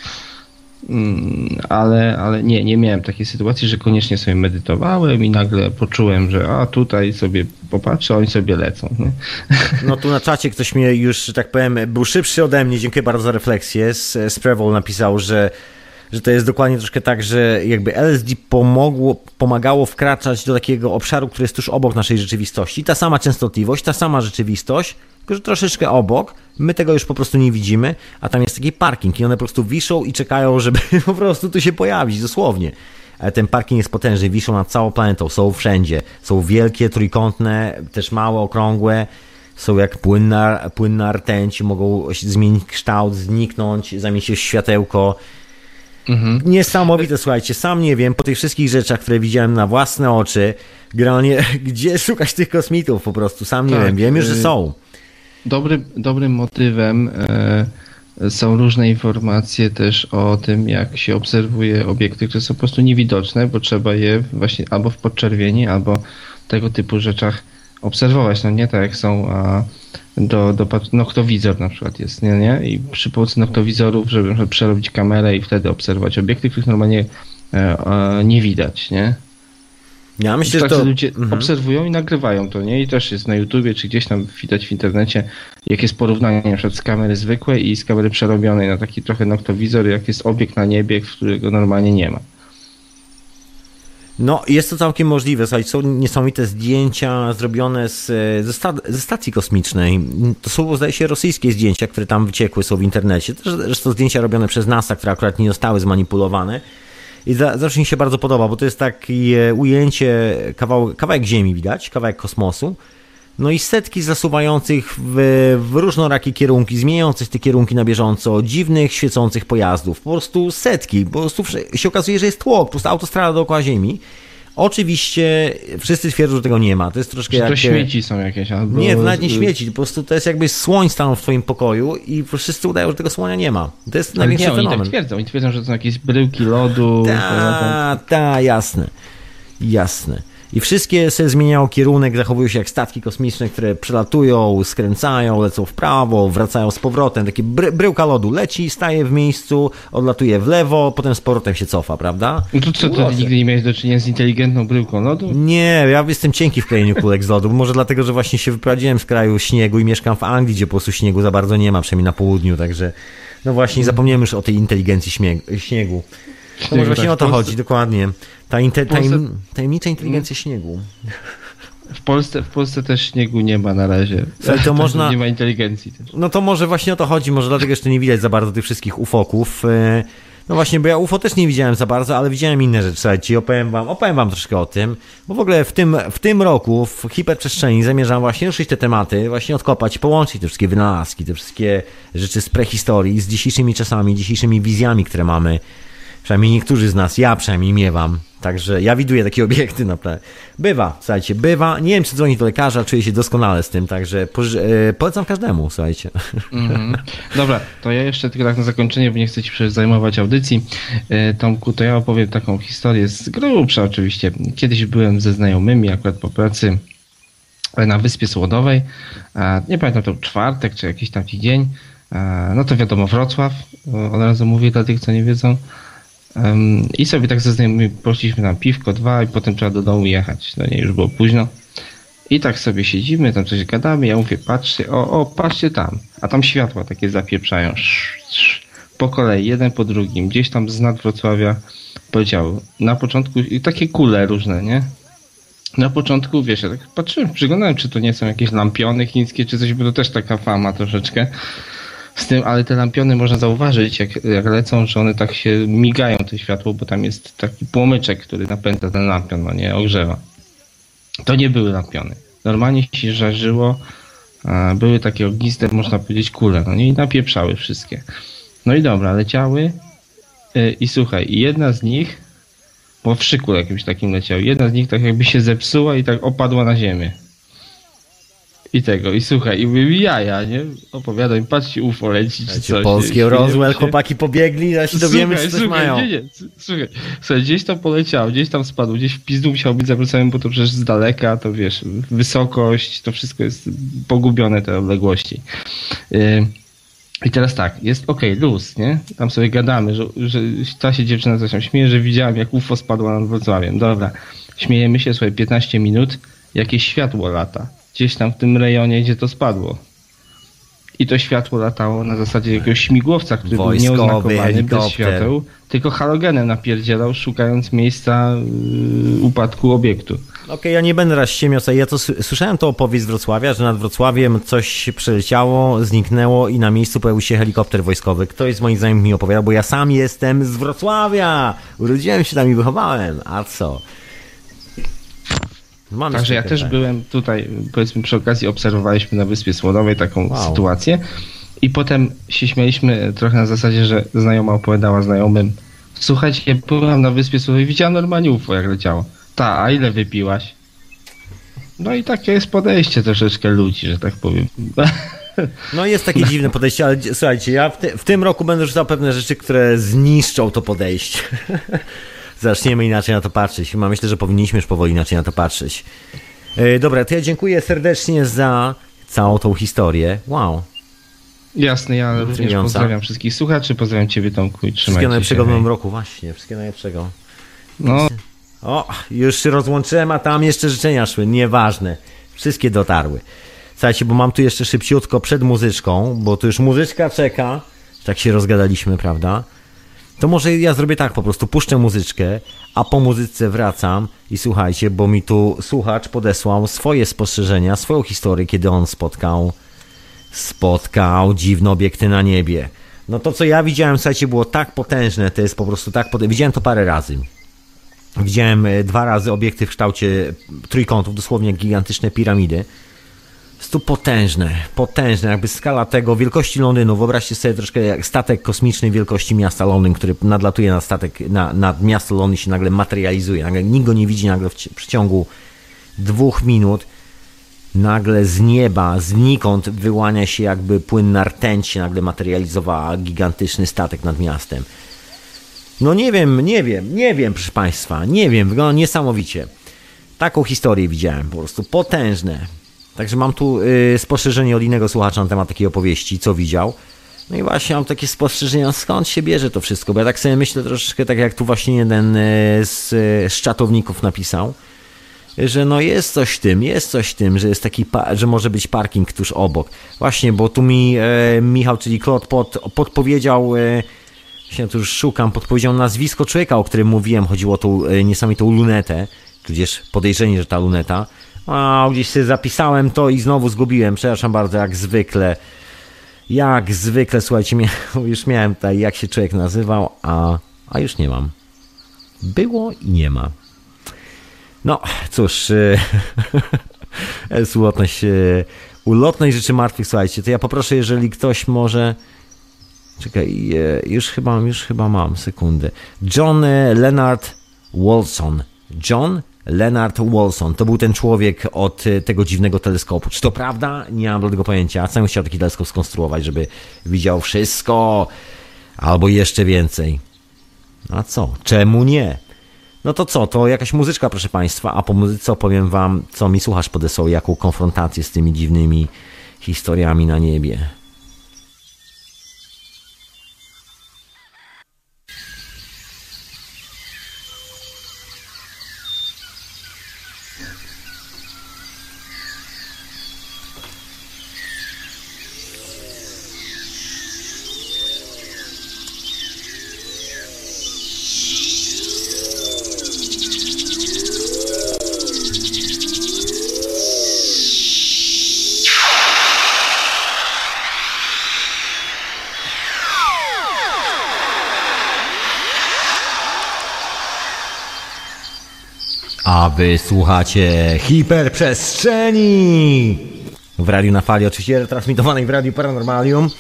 Mm, ale, ale nie, nie miałem takiej sytuacji, że koniecznie sobie medytowałem i nagle poczułem, że a tutaj sobie popatrzę, oni sobie lecą. Nie? No tu na czacie ktoś mnie już, że tak powiem, był szybszy ode mnie, dziękuję bardzo za refleksję. Sprewol napisał, że że to jest dokładnie troszkę tak, że jakby LSD pomogło, pomagało wkraczać do takiego obszaru, który jest tuż obok naszej rzeczywistości. Ta sama częstotliwość, ta sama rzeczywistość, tylko że troszeczkę obok. My tego już po prostu nie widzimy, a tam jest taki parking i one po prostu wiszą i czekają, żeby po prostu tu się pojawić, dosłownie. Ten parking jest potężny, wiszą nad całą planetą, są wszędzie. Są wielkie, trójkątne, też małe, okrągłe. Są jak płynna, płynna rtęć, mogą zmienić kształt, zniknąć, zamienić się w światełko. Mhm. Niesamowite, słuchajcie, sam nie wiem, po tych wszystkich rzeczach, które widziałem na własne oczy, generalnie, gdzie szukać tych kosmitów po prostu, sam nie tak, wiem, wiem już, że y, są. Dobry, dobrym motywem e, są różne informacje też o tym, jak się obserwuje obiekty, które są po prostu niewidoczne, bo trzeba je właśnie albo w podczerwieni, albo tego typu rzeczach obserwować. No nie tak jak są a, do, do noktowizor na przykład jest, nie, nie? I przy pomocy noktowizorów, żeby przerobić kamerę i wtedy obserwować obiekty, których normalnie e, nie widać, nie? Ja myślę, że to... ludzie mhm. obserwują i nagrywają to, nie? I też jest na YouTubie, czy gdzieś tam widać w internecie, jak jest porównanie na przykład z kamery zwykłej i z kamery przerobionej na taki trochę noktowizor, jak jest obiekt na niebie, którego normalnie nie ma. No, jest to całkiem możliwe. Słuchaj, są niesamowite zdjęcia zrobione z, ze, sta, ze, stacji kosmicznej. To są, zdaje się, rosyjskie zdjęcia, które tam wyciekły, są w internecie. Też zresztą zdjęcia robione przez NASA, które akurat nie zostały zmanipulowane. I za, zawsze mi się bardzo podoba, bo to jest takie ujęcie, kawał, kawałek Ziemi widać, kawałek kosmosu, no i setki zasuwających w, w różnorakie kierunki, zmieniających te kierunki na bieżąco, dziwnych, świecących pojazdów. Po prostu setki. Po prostu się okazuje, że jest tłok, po prostu autostrada dookoła Ziemi. Oczywiście wszyscy twierdzą, że tego nie ma. To jest troszkę jak... to śmieci są jakieś albo... Nie, to nawet nie śmieci. Po prostu to jest jakby słoń stanął w twoim pokoju i wszyscy udają, że tego słonia nie ma. To jest największy nie, fenomen. Oni tak twierdzą. Oni twierdzą, że to są jakieś bryłki lodu. Tak, tak, jasne. Jasne. I wszystkie sobie zmieniają kierunek, zachowują się jak statki kosmiczne, które przelatują, skręcają, lecą w prawo, wracają z powrotem. Takie bry bryłka lodu leci, staje w miejscu, odlatuje w lewo, potem z powrotem się cofa, prawda? No to co, to nigdy nie miałeś do czynienia z inteligentną bryłką lodu? Nie, ja jestem cienki w klejeniu kulek z lodu. Może dlatego, że właśnie się wyprowadziłem z kraju śniegu i mieszkam w Anglii, gdzie po prostu śniegu za bardzo nie ma, przynajmniej na południu, także no właśnie zapomniałem już o tej inteligencji śniegu. To może właśnie o to chodzi, dokładnie. Ta inte, Polsce... tajemnicza inteligencja śniegu. W Polsce, w Polsce też śniegu nie ma na razie. Ale to można... Nie ma inteligencji też. No to może właśnie o to chodzi, może dlatego jeszcze nie widać za bardzo tych wszystkich ufoków. E, no właśnie, bo ja UFO też nie widziałem za bardzo, ale widziałem inne rzeczy. Słuchajcie, opowiem wam, opowiem wam troszkę o tym, bo w ogóle w tym, w tym roku w hiperprzestrzeni zamierzam właśnie ruszyć te tematy, właśnie odkopać, połączyć te wszystkie wynalazki, te wszystkie rzeczy z prehistorii, z dzisiejszymi czasami, dzisiejszymi wizjami, które mamy Przynajmniej niektórzy z nas, ja przynajmniej miewam. Także ja widuję takie obiekty naprawdę. Bywa, słuchajcie, bywa. Nie wiem, czy dzwonić do lekarza, czuję się doskonale z tym, także e, polecam każdemu, słuchajcie. Mm -hmm. Dobra, to ja jeszcze tylko tak na zakończenie, bo nie chcę ci zajmować audycji. E, Tomku, to ja opowiem taką historię z grubsza oczywiście. Kiedyś byłem ze znajomymi akurat po pracy na Wyspie Słodowej. Nie pamiętam, to czwartek czy jakiś taki dzień. No to wiadomo, Wrocław. Od razu mówię dla tych, co nie wiedzą. I sobie tak ze znajomymi poszliśmy na piwko, dwa i potem trzeba do domu jechać. No nie, już było późno. I tak sobie siedzimy, tam coś gadamy, ja mówię, patrzcie, o, o, patrzcie tam. A tam światła takie zapieprzają. Po kolei, jeden po drugim, gdzieś tam z nad Wrocławia powiedział. Na początku, takie kule różne, nie? Na początku, wiesz, ja tak patrzyłem, przyglądałem, czy to nie są jakieś lampiony chińskie, czy coś, bo to też taka fama troszeczkę z tym, ale te lampiony można zauważyć, jak, jak lecą, że one tak się migają, to światło, bo tam jest taki płomyczek, który napędza ten lampion, no nie, ogrzewa. To nie były lampiony. Normalnie się żarzyło, były takie ogniste, można powiedzieć, kule, no nie, i napieprzały wszystkie. No i dobra, leciały y, i słuchaj, jedna z nich po wszyku jakimś takim leciał. Jedna z nich tak jakby się zepsuła i tak opadła na ziemię. I tego, i słuchaj, i mówię, jaja, nie? Opowiadaj, patrzcie, UFO leci czy coś. Polskie nie? Roswell, chłopaki pobiegli, a się dowiemy, Słuchaj, czy coś słuchaj, mają. Nie, nie, słuchaj, słuchaj, gdzieś tam poleciał, gdzieś tam spadł, gdzieś w pizdu musiał być zawrócony, bo to przecież z daleka, to wiesz, wysokość, to wszystko jest pogubione, te odległości. Yy, I teraz tak, jest okej, luz, nie? Tam sobie gadamy, że, że ta się dziewczyna coś tam śmieje, że widziałem jak UFO spadła nad Wrocławiem. Dobra, śmiejemy się, słuchaj, 15 minut, jakieś światło lata. Gdzieś tam w tym rejonie, gdzie to spadło. I to światło latało na zasadzie jakiegoś śmigłowca, który był Wojskowy nieoznakowany, bez świateł, tylko halogenem napierdzielał, szukając miejsca yy, upadku obiektu. Okej, ja nie będę raz ściemiał, sobie. ja to słyszałem to opowieść z Wrocławia, że nad Wrocławiem coś przeleciało, zniknęło i na miejscu pojawił się helikopter wojskowy. Ktoś z moich znajomych mi opowiadał, bo ja sam jestem z Wrocławia! Urodziłem się tam i wychowałem, a co? Mam Także ja też byłem tutaj, powiedzmy przy okazji obserwowaliśmy na Wyspie Słonowej taką Wow. sytuację i potem się śmialiśmy trochę na zasadzie, że znajoma opowiadała znajomym słuchajcie, ja byłam na Wyspie Słonowej, widziałam normalnie UFO jak leciało. Ta, a ile wypiłaś? No i takie jest podejście troszeczkę ludzi, że tak powiem. No jest takie dziwne podejście, ale słuchajcie, ja w, ty, w tym roku będę rzucał pewne rzeczy, które zniszczą to podejście. Zaczniemy inaczej na to patrzeć. Chyba myślę, że powinniśmy już powoli inaczej na to patrzeć. E, dobra, to ja dziękuję serdecznie za całą tą historię. Wow. Jasne, ja również Fascynująca. pozdrawiam wszystkich słuchaczy, pozdrawiam Ciebie Tomku i trzymajcie Wszystkiego najlepszego w nowym roku, właśnie. Wszystkiego najlepszego. No, O, już się rozłączyłem, a tam jeszcze życzenia szły. Nieważne. Wszystkie dotarły. Słuchajcie, bo mam tu jeszcze szybciutko przed muzyczką, bo tu już muzyczka czeka. Tak się rozgadaliśmy, prawda? To może ja zrobię tak, po prostu puszczę muzyczkę, a po muzyce wracam i słuchajcie, bo mi tu słuchacz podesłał swoje spostrzeżenia, swoją historię, kiedy on spotkał spotkał dziwne obiekty na niebie. No to, co ja widziałem, słuchajcie, było tak potężne, to jest po prostu tak potężne. Widziałem to parę razy. Widziałem e, dwa razy obiekty w kształcie trójkątów, dosłownie gigantyczne piramidy. To potężne, potężne, jakby skala tego wielkości Londynu. Wyobraźcie sobie troszkę jak statek kosmiczny wielkości miasta Londyn, który nadlatuje na statek, na, nad miasto Londyn się nagle materializuje. Nagle nikt go nie widzi nagle w, w ciągu dwóch minut. Nagle z nieba, znikąd wyłania się jakby płynna rtęć się nagle materializowała gigantyczny statek nad miastem. No nie wiem, nie wiem, nie wiem, proszę Państwa, nie wiem, wygląda niesamowicie. Taką historię widziałem, po prostu potężne. Także mam tu y, spostrzeżenie od innego słuchacza na temat takiej opowieści, co widział. No i właśnie mam takie spostrzeżenia, skąd się bierze to wszystko, bo ja tak sobie myślę troszeczkę tak jak tu właśnie jeden y, z, z czatowników napisał, że no jest coś w tym, jest coś w tym, że jest taki, że może być parking tuż obok. Właśnie, bo tu mi e, Michał, czyli Klot pod, podpowiedział, e, się tu już szukam, podpowiedział nazwisko człowieka, o którym mówiłem, chodziło o tą e, niesamowitą lunetę, tudzież podejrzenie, że ta luneta. A gdzieś sobie zapisałem to i znowu zgubiłem, przepraszam bardzo, jak zwykle. Jak zwykle, słuchajcie, mia- już miałem tutaj, jak się człowiek nazywał, a, a już nie mam. Było i nie ma. No, cóż, e, ulotność, e, ulotność rzeczy martwych, słuchajcie, to ja poproszę, jeżeli ktoś może... Czekaj, e, już chyba, już chyba mam, sekundę. John Leonard Wolson. John Leonard Wolson. To był ten człowiek od e, tego dziwnego teleskopu. Czy to prawda? Nie mam do tego pojęcia. Sam chciał taki teleskop skonstruować, żeby widział wszystko, albo jeszcze więcej. A co? Czemu nie? No to co, to jakaś muzyczka, proszę Państwa, a po muzyce opowiem Wam, co mi słuchasz podesłał, jaką konfrontację z tymi dziwnymi historiami na niebie. A wy słuchacie hiperprzestrzeni w radiu na fali, oczywiście transmitowanej w radiu Paranormalium.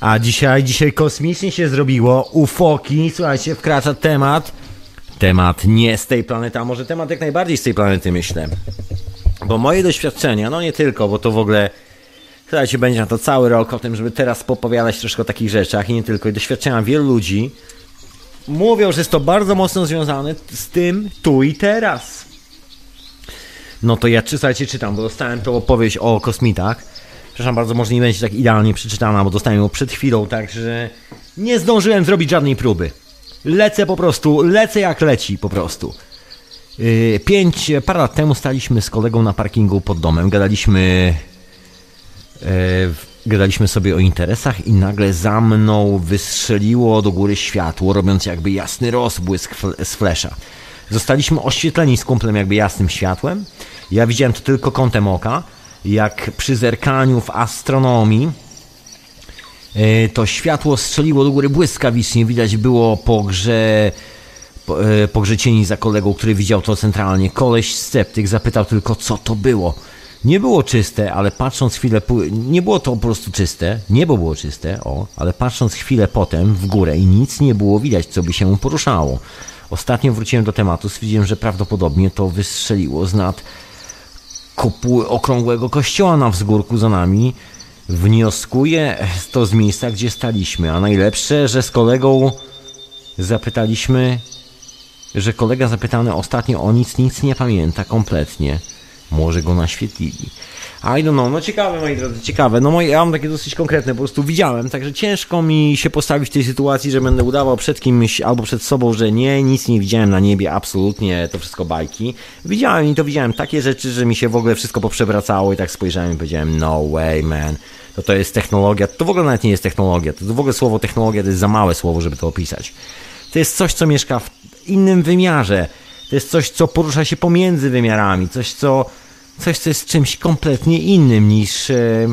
A dzisiaj, dzisiaj kosmicznie się zrobiło. Ufoki, słuchajcie, wkracza temat temat nie z tej planety, a może temat jak najbardziej z tej planety, myślę. Bo moje doświadczenia, no nie tylko, bo to w ogóle słuchajcie, będzie na to cały rok o tym, żeby teraz popowiadać troszkę o takich rzeczach i nie tylko. I doświadczenia wielu ludzi mówią, że jest to bardzo mocno związane z tym tu i teraz. No to ja, słuchajcie, czytam, bo dostałem tą opowieść o kosmitach. Przepraszam bardzo, może nie będzie tak idealnie przeczytana, bo dostałem ją przed chwilą, także nie zdążyłem zrobić żadnej próby. Lecę po prostu, lecę jak leci po prostu. Yy, pięć, parę lat temu staliśmy z kolegą na parkingu pod domem, gadaliśmy, yy, gadaliśmy sobie o interesach i nagle za mną wystrzeliło do góry światło, robiąc jakby jasny rozbłysk z flesza. Zostaliśmy oświetleni z kumplem jakby jasnym światłem. Ja widziałem to tylko kątem oka, jak przy zerkaniu w astronomii yy, to światło strzeliło do góry błyskawicznie, widać było po grze E, pogrzecieni za kolegą, który widział to centralnie. Koleś sceptyk zapytał tylko, co to było. Nie było czyste, ale patrząc chwilę, nie było to po prostu czyste, niebo było czyste, o, ale patrząc chwilę potem w górę i nic nie było widać, co by się poruszało. Ostatnio wróciłem do tematu, stwierdziłem, że prawdopodobnie to wystrzeliło z nad kopuły okrągłego kościoła na wzgórku za nami. Wnioskuję to z miejsca, gdzie staliśmy, a najlepsze, że z kolegą zapytaliśmy, że kolega zapytany ostatnio o nic, nic nie pamięta kompletnie. Może go naświetlili. I don't know, no ciekawe moi drodzy, ciekawe. No moje, ja mam takie dosyć konkretne, po prostu widziałem, także ciężko mi się postawić w tej sytuacji, że będę udawał przed kimś albo przed sobą, że nie, nic nie widziałem na niebie, absolutnie, to wszystko bajki. Widziałem i to widziałem takie rzeczy, że mi się w ogóle wszystko poprzewracało i tak spojrzałem i powiedziałem, no way man, to to jest technologia, to w ogóle nawet nie jest technologia, to w ogóle słowo technologia to jest za małe słowo, żeby to opisać. To jest coś, co mieszka w innym wymiarze. To jest coś, co porusza się pomiędzy wymiarami, coś, co, coś, co jest czymś kompletnie innym niż, e,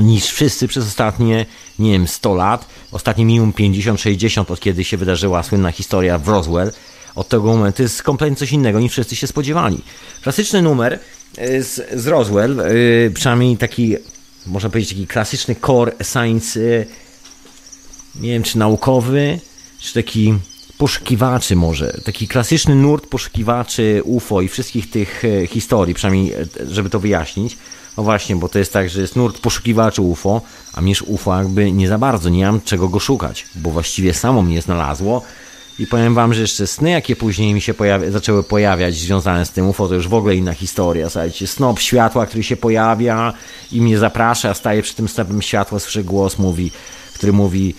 niż wszyscy przez ostatnie, nie wiem, 100 lat, ostatnie minimum 50-60, od kiedy się wydarzyła słynna historia w Roswell. Od tego momentu jest kompletnie coś innego niż wszyscy się spodziewali. Klasyczny numer e, z, z Roswell, e, przynajmniej taki, można powiedzieć, taki klasyczny core science, nie wiem czy naukowy, czy taki poszukiwaczy może, taki klasyczny nurt poszukiwaczy UFO i wszystkich tych e, historii, przynajmniej e, żeby to wyjaśnić. No właśnie, bo to jest tak, że jest nurt poszukiwaczy UFO, a mierz UFO jakby nie za bardzo, nie mam czego go szukać, bo właściwie samo mnie znalazło. I powiem wam, że jeszcze sny, jakie później mi się pojawia, zaczęły pojawiać związane z tym UFO, to już w ogóle inna historia. Słuchajcie, snop światła, który się pojawia i mnie zaprasza, staję przy tym snopem światła, słyszę głos, mówi, który mówi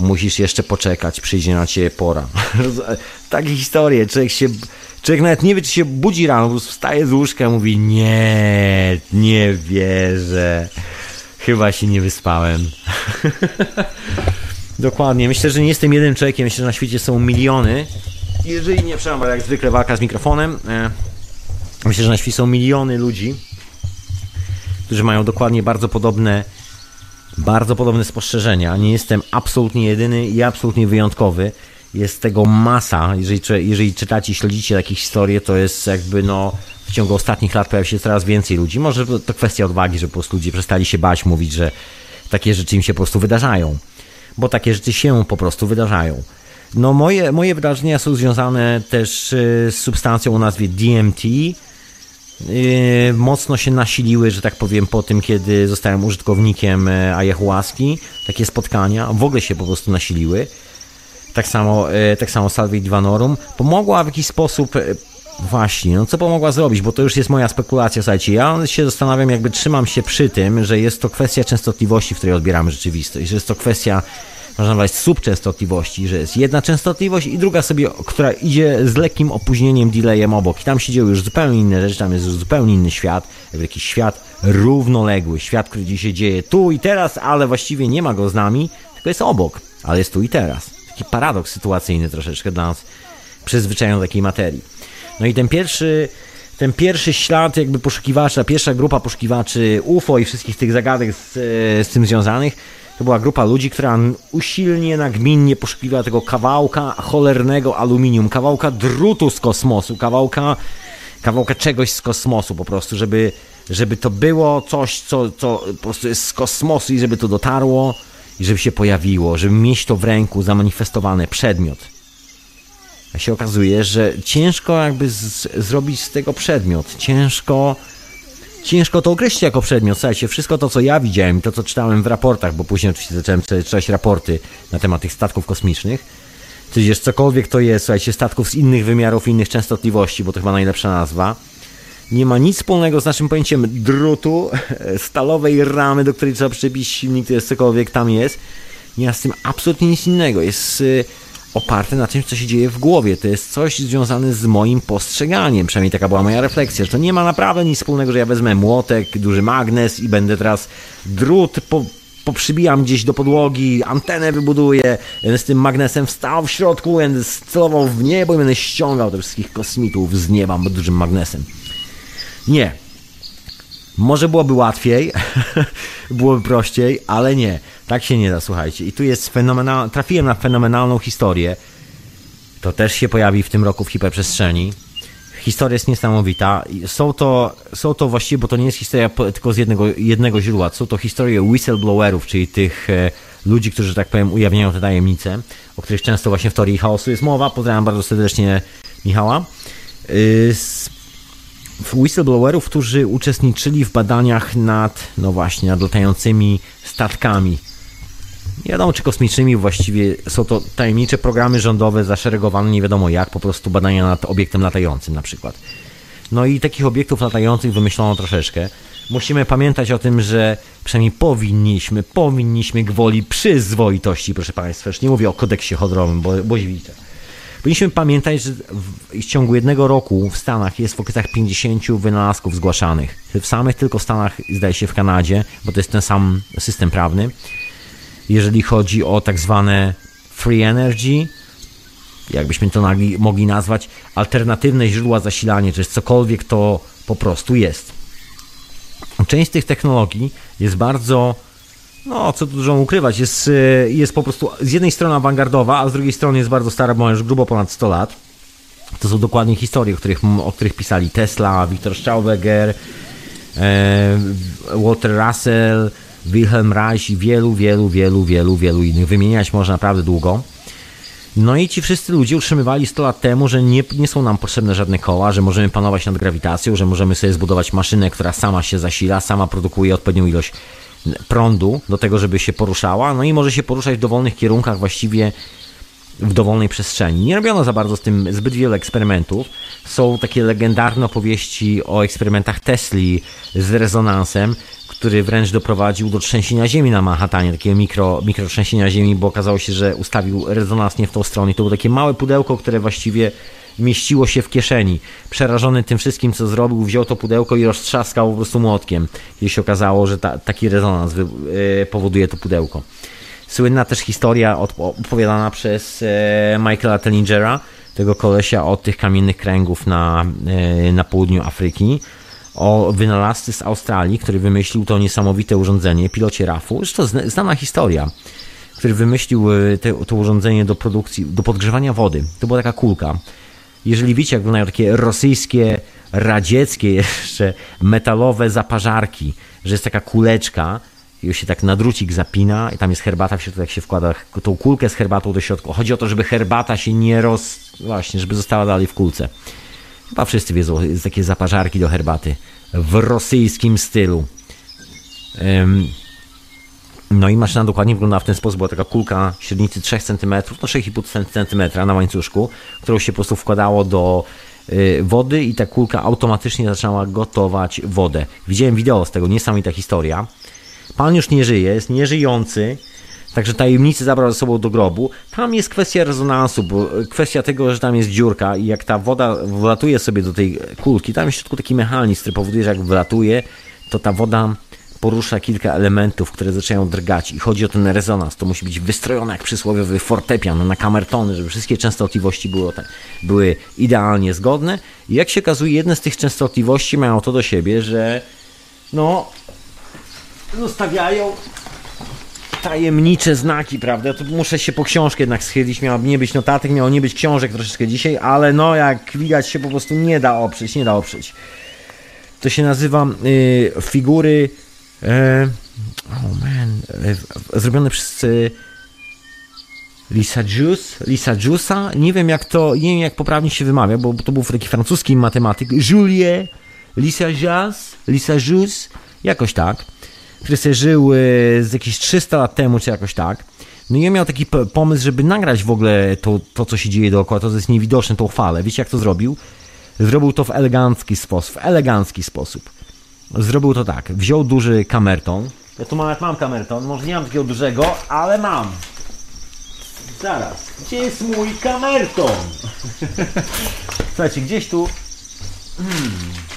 musisz jeszcze poczekać, przyjdzie na ciebie pora. Takie historie, człowiek się, człowiek nawet nie wie, czy się budzi rano, wstaje z łóżka i mówi, nie, nie wierzę, chyba się nie wyspałem. Dokładnie, myślę, że nie jestem jednym człowiekiem, myślę, że na świecie są miliony, jeżeli nie, przepraszam, jak zwykle walka z mikrofonem, e, myślę, że na świecie są miliony ludzi, którzy mają dokładnie bardzo podobne bardzo podobne spostrzeżenia. Nie jestem absolutnie jedyny i absolutnie wyjątkowy. Jest tego masa. Jeżeli, jeżeli czytacie, śledzicie takie historie, to jest jakby no w ciągu ostatnich lat pojawia się coraz więcej ludzi. Może to kwestia odwagi, że po prostu ludzie przestali się bać mówić, że takie rzeczy im się po prostu wydarzają. Bo takie rzeczy się po prostu wydarzają. No moje, moje wydarzenia są związane też y, z substancją o nazwie DMT, mocno się nasiliły, że tak powiem, po tym, kiedy zostałem użytkownikiem e, ayahuaski. Takie spotkania w ogóle się po prostu nasiliły. Tak samo, e, tak samo Salve Divanorum. Pomogła w jakiś sposób e, Właśnie, no co pomogła zrobić, bo to już jest moja spekulacja, słuchajcie, ja się zastanawiam, jakby trzymam się przy tym, że jest to kwestia częstotliwości, w której odbieramy rzeczywistość, że jest to kwestia można nazwać subczęstotliwości, że jest jedna częstotliwość i druga sobie, która idzie z lekkim opóźnieniem, delayem obok. I tam się dzieją już zupełnie inne rzeczy, tam jest już zupełnie inny świat, jakby jakiś świat równoległy, świat, który dziś się dzieje tu i teraz, ale właściwie nie ma go z nami, tylko jest obok, ale jest tu i teraz. Taki paradoks sytuacyjny troszeczkę dla nas przyzwyczają do takiej materii. No i ten pierwszy ten pierwszy ślad jakby poszukiwacza, pierwsza grupa poszukiwaczy UFO i wszystkich tych zagadek z, z tym związanych to była grupa ludzi, która usilnie, nagminnie poszukiwała tego kawałka cholernego aluminium, kawałka drutu z kosmosu, kawałka, kawałka czegoś z kosmosu po prostu, żeby, żeby to było coś, co, co po prostu jest z kosmosu i żeby to dotarło i żeby się pojawiło, żeby mieć to w ręku, zamanifestowane, przedmiot. się okazuje, że ciężko jakby z, zrobić z tego przedmiot. Ciężko ciężko to określić jako przedmiot. Słuchajcie, wszystko to, co ja widziałem, to, co czytałem w raportach, bo później oczywiście zacząłem czytać raporty na temat tych statków kosmicznych, tudzież cokolwiek to jest, słuchajcie, statków z innych wymiarów, innych częstotliwości, bo to chyba najlepsza nazwa, nie ma nic wspólnego z naszym pojęciem drutu, stalowej ramy, do której trzeba przybić silnik, to jest cokolwiek tam jest. Nie ma z tym absolutnie nic innego. Jest y, oparte na tym, co się dzieje w głowie. To jest coś związane z moim postrzeganiem. Przynajmniej taka była moja refleksja, że to nie ma naprawdę nic wspólnego, że ja wezmę młotek, duży magnes i będę teraz drut po, poprzybijam gdzieś do podłogi, antenę wybuduję, będę z tym magnesem wstał w środku, będę celował w niebo i będę ściągał tych wszystkich kosmitów z nieba dużym magnesem. Nie. Może byłoby łatwiej, byłoby prościej, ale nie. Tak się nie da, słuchajcie. I tu jest fenomenalna, trafiłem na fenomenalną historię. To też się pojawi w tym roku w hiperprzestrzeni. Historia jest niesamowita. Są to, są to właściwie, bo to nie jest historia tylko z jednego, jednego źródła. Są to historie whistleblowerów, czyli tych e, ludzi, którzy, tak powiem, ujawniają te tajemnice, o których często właśnie w teorii chaosu jest mowa. Pozdrawiam bardzo serdecznie Michała. Whistleblowerów, którzy uczestniczyli w badaniach nad, no właśnie, nad latającymi statkami. Nie wiadomo czy kosmicznymi, właściwie są to tajemnicze programy rządowe zaszeregowane nie wiadomo jak, po prostu badania nad obiektem latającym na przykład. No i takich obiektów latających wymyślono troszeczkę. Musimy pamiętać o tym, że przynajmniej powinniśmy, powinniśmy gwoli przyzwoitości, proszę Państwa, już nie mówię o kodeksie chodrowym, bo, bo widzę Powinniśmy pamiętać, że w ciągu jednego roku w Stanach jest w okolicach 50 wynalazków zgłaszanych. W samych tylko Stanach, zdaje się w Kanadzie, bo to jest ten sam system prawny. Jeżeli chodzi o tak zwane free energy, jakbyśmy to mogli nazwać, alternatywne źródła zasilania, czy cokolwiek to po prostu jest. Część z tych technologii jest bardzo no, co tu dużo ukrywać, jest, y, jest po prostu z jednej strony awangardowa, a z drugiej strony jest bardzo stara, bo już grubo ponad 100 lat. To są dokładnie historie, o których, o których pisali Tesla, Viktor Stauberger, e, Walter Russell, Wilhelm Reich i wielu, wielu, wielu, wielu, wielu innych. Wymieniać można naprawdę długo. No i ci wszyscy ludzie utrzymywali 100 lat temu, że nie, nie są nam potrzebne żadne koła, że możemy panować nad grawitacją, że możemy sobie zbudować maszynę, która sama się zasila, sama produkuje odpowiednią ilość prądu do tego, żeby się poruszała, no i może się poruszać w dowolnych kierunkach właściwie w dowolnej przestrzeni. Nie robiono za bardzo z tym zbyt wiele eksperymentów. Są takie legendarne opowieści o eksperymentach Tesli z rezonansem, który wręcz doprowadził do trzęsienia ziemi na Manhattanie, takiego mikro, mikrotrzęsienia ziemi, bo okazało się, że ustawił rezonans nie w tą stronę. I to było takie małe pudełko, które właściwie mieściło się w kieszeni. Przerażony tym wszystkim, co zrobił, wziął to pudełko i roztrzaskał po prostu młotkiem, jeśli okazało, że ta, taki rezonans wy, e, powoduje to pudełko. Słynna też historia opowiadana przez e, Michaela Tellingera, tego kolesia od tych kamiennych kręgów na, e, na południu Afryki, o wynalazcy z Australii, który wymyślił to niesamowite urządzenie, pilocie RAF-u. Znana historia, który wymyślił te, to urządzenie do produkcji, do podgrzewania wody. To była taka kulka jeżeli wiecie, jak wyglądają takie rosyjskie, radzieckie jeszcze metalowe zaparzarki, że jest taka kuleczka, i się tak na drucik zapina i tam jest herbata w środku, jak się wkłada tą kulkę z herbatą do środka. Chodzi o to, żeby herbata się nie roz... właśnie, żeby została dalej w kulce. Chyba wszyscy wiedzą, jest takie zaparzarki do herbaty w rosyjskim stylu. Um, no i maszyna dokładnie wygląda w ten sposób. Była taka kulka średnicy 3 cm, no 6,5 cm na łańcuszku, którą się po prostu wkładało do y, wody i ta kulka automatycznie zaczęła gotować wodę. Widziałem wideo z tego, niesamowita historia. Pan już nie żyje, jest nieżyjący, Także tajemnicy zabrał ze sobą do grobu. Tam jest kwestia rezonansu, bo y, kwestia tego, że tam jest dziurka i jak ta woda wlatuje sobie do tej kulki, tam jest w środku taki mechanizm, który powoduje, że jak wlatuje, to ta woda porusza kilka elementów, które zaczynają drgać i chodzi o ten rezonans. To musi być wystrojone jak przysłowiowy fortepian na kamertony, żeby wszystkie częstotliwości były, były idealnie zgodne. I jak się okazuje, jedne z tych częstotliwości mają to do siebie, że no zostawiają tajemnicze znaki, prawda? To muszę się po książkę jednak schylić. Miało nie być notatek, miało nie być książek troszeczkę dzisiaj, ale no jak widać się po prostu nie da oprzeć, nie da oprzeć. To się nazywa y, figury E, oh man, e, zrobione przez e, Lisa Jus, Lisa Jusa, nie wiem jak to, nie wiem jak poprawnie się wymawia, bo to był taki francuski matematyk, Julie, Lisa Jas, Lisa Jus, jakoś tak, który sobie żył z jakieś 300 lat temu, czy jakoś tak. No i ja miał taki pomysł, żeby nagrać w ogóle to, to, co się dzieje dookoła, to, jest niewidoczne, tą falę. Wiecie, jak to zrobił? Zrobił to w elegancki sposób, w elegancki sposób. Zrobił to tak, wziął duży kamerton. Ja tu mam, mam kamerton, może nie mam takiego dużego, ale mam. Zaraz, gdzie jest mój kamerton? Słuchajcie, gdzieś tu... Hmm.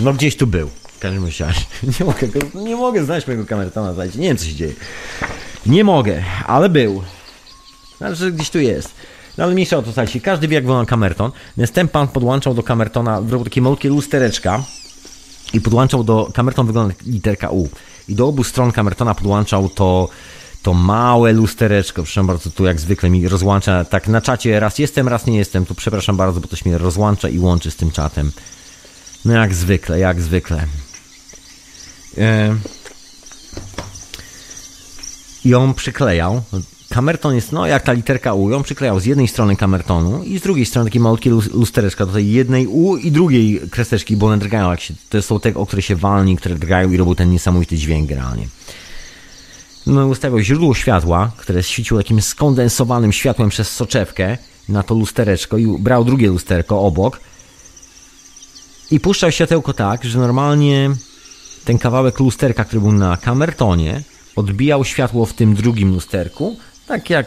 No gdzieś tu był. W każdym razie. Nie mogę, nie mogę znaleźć mojego kamertona, słuchajcie. Nie wiem co się dzieje. Nie mogę, ale był. Znaczy gdzieś tu jest. No ale mniejsza o to, słuchajcie, każdy wie jak wygląda kamerton. Więc ten pan podłączał do kamertona, zrobił takie malutkie lustereczka i podłączał do, kamerton wygląda literka U. I do obu stron kamertona podłączał to to małe lustereczko, przepraszam bardzo, tu jak zwykle mi rozłącza, tak na czacie raz jestem, raz nie jestem, tu przepraszam bardzo, bo to mnie rozłącza i łączy z tym czatem. No jak zwykle, jak zwykle. E... I on przyklejał, kamerton jest, no jak ta literka U, ją przyklejał z jednej strony kamertonu i z drugiej strony takie malutkie lustereczka do tej jednej U i drugiej kreseczki, bo one drgają, jak się, to są te, o które się walni, które drgają i robią ten niesamowity dźwięk generalnie. No, ustawiał źródło światła, które świeciło takim skondensowanym światłem przez soczewkę na to lustereczko i brał drugie lusterko obok i puszczał światełko tak, że normalnie ten kawałek lusterka, który był na kamertonie, odbijał światło w tym drugim lusterku, tak jak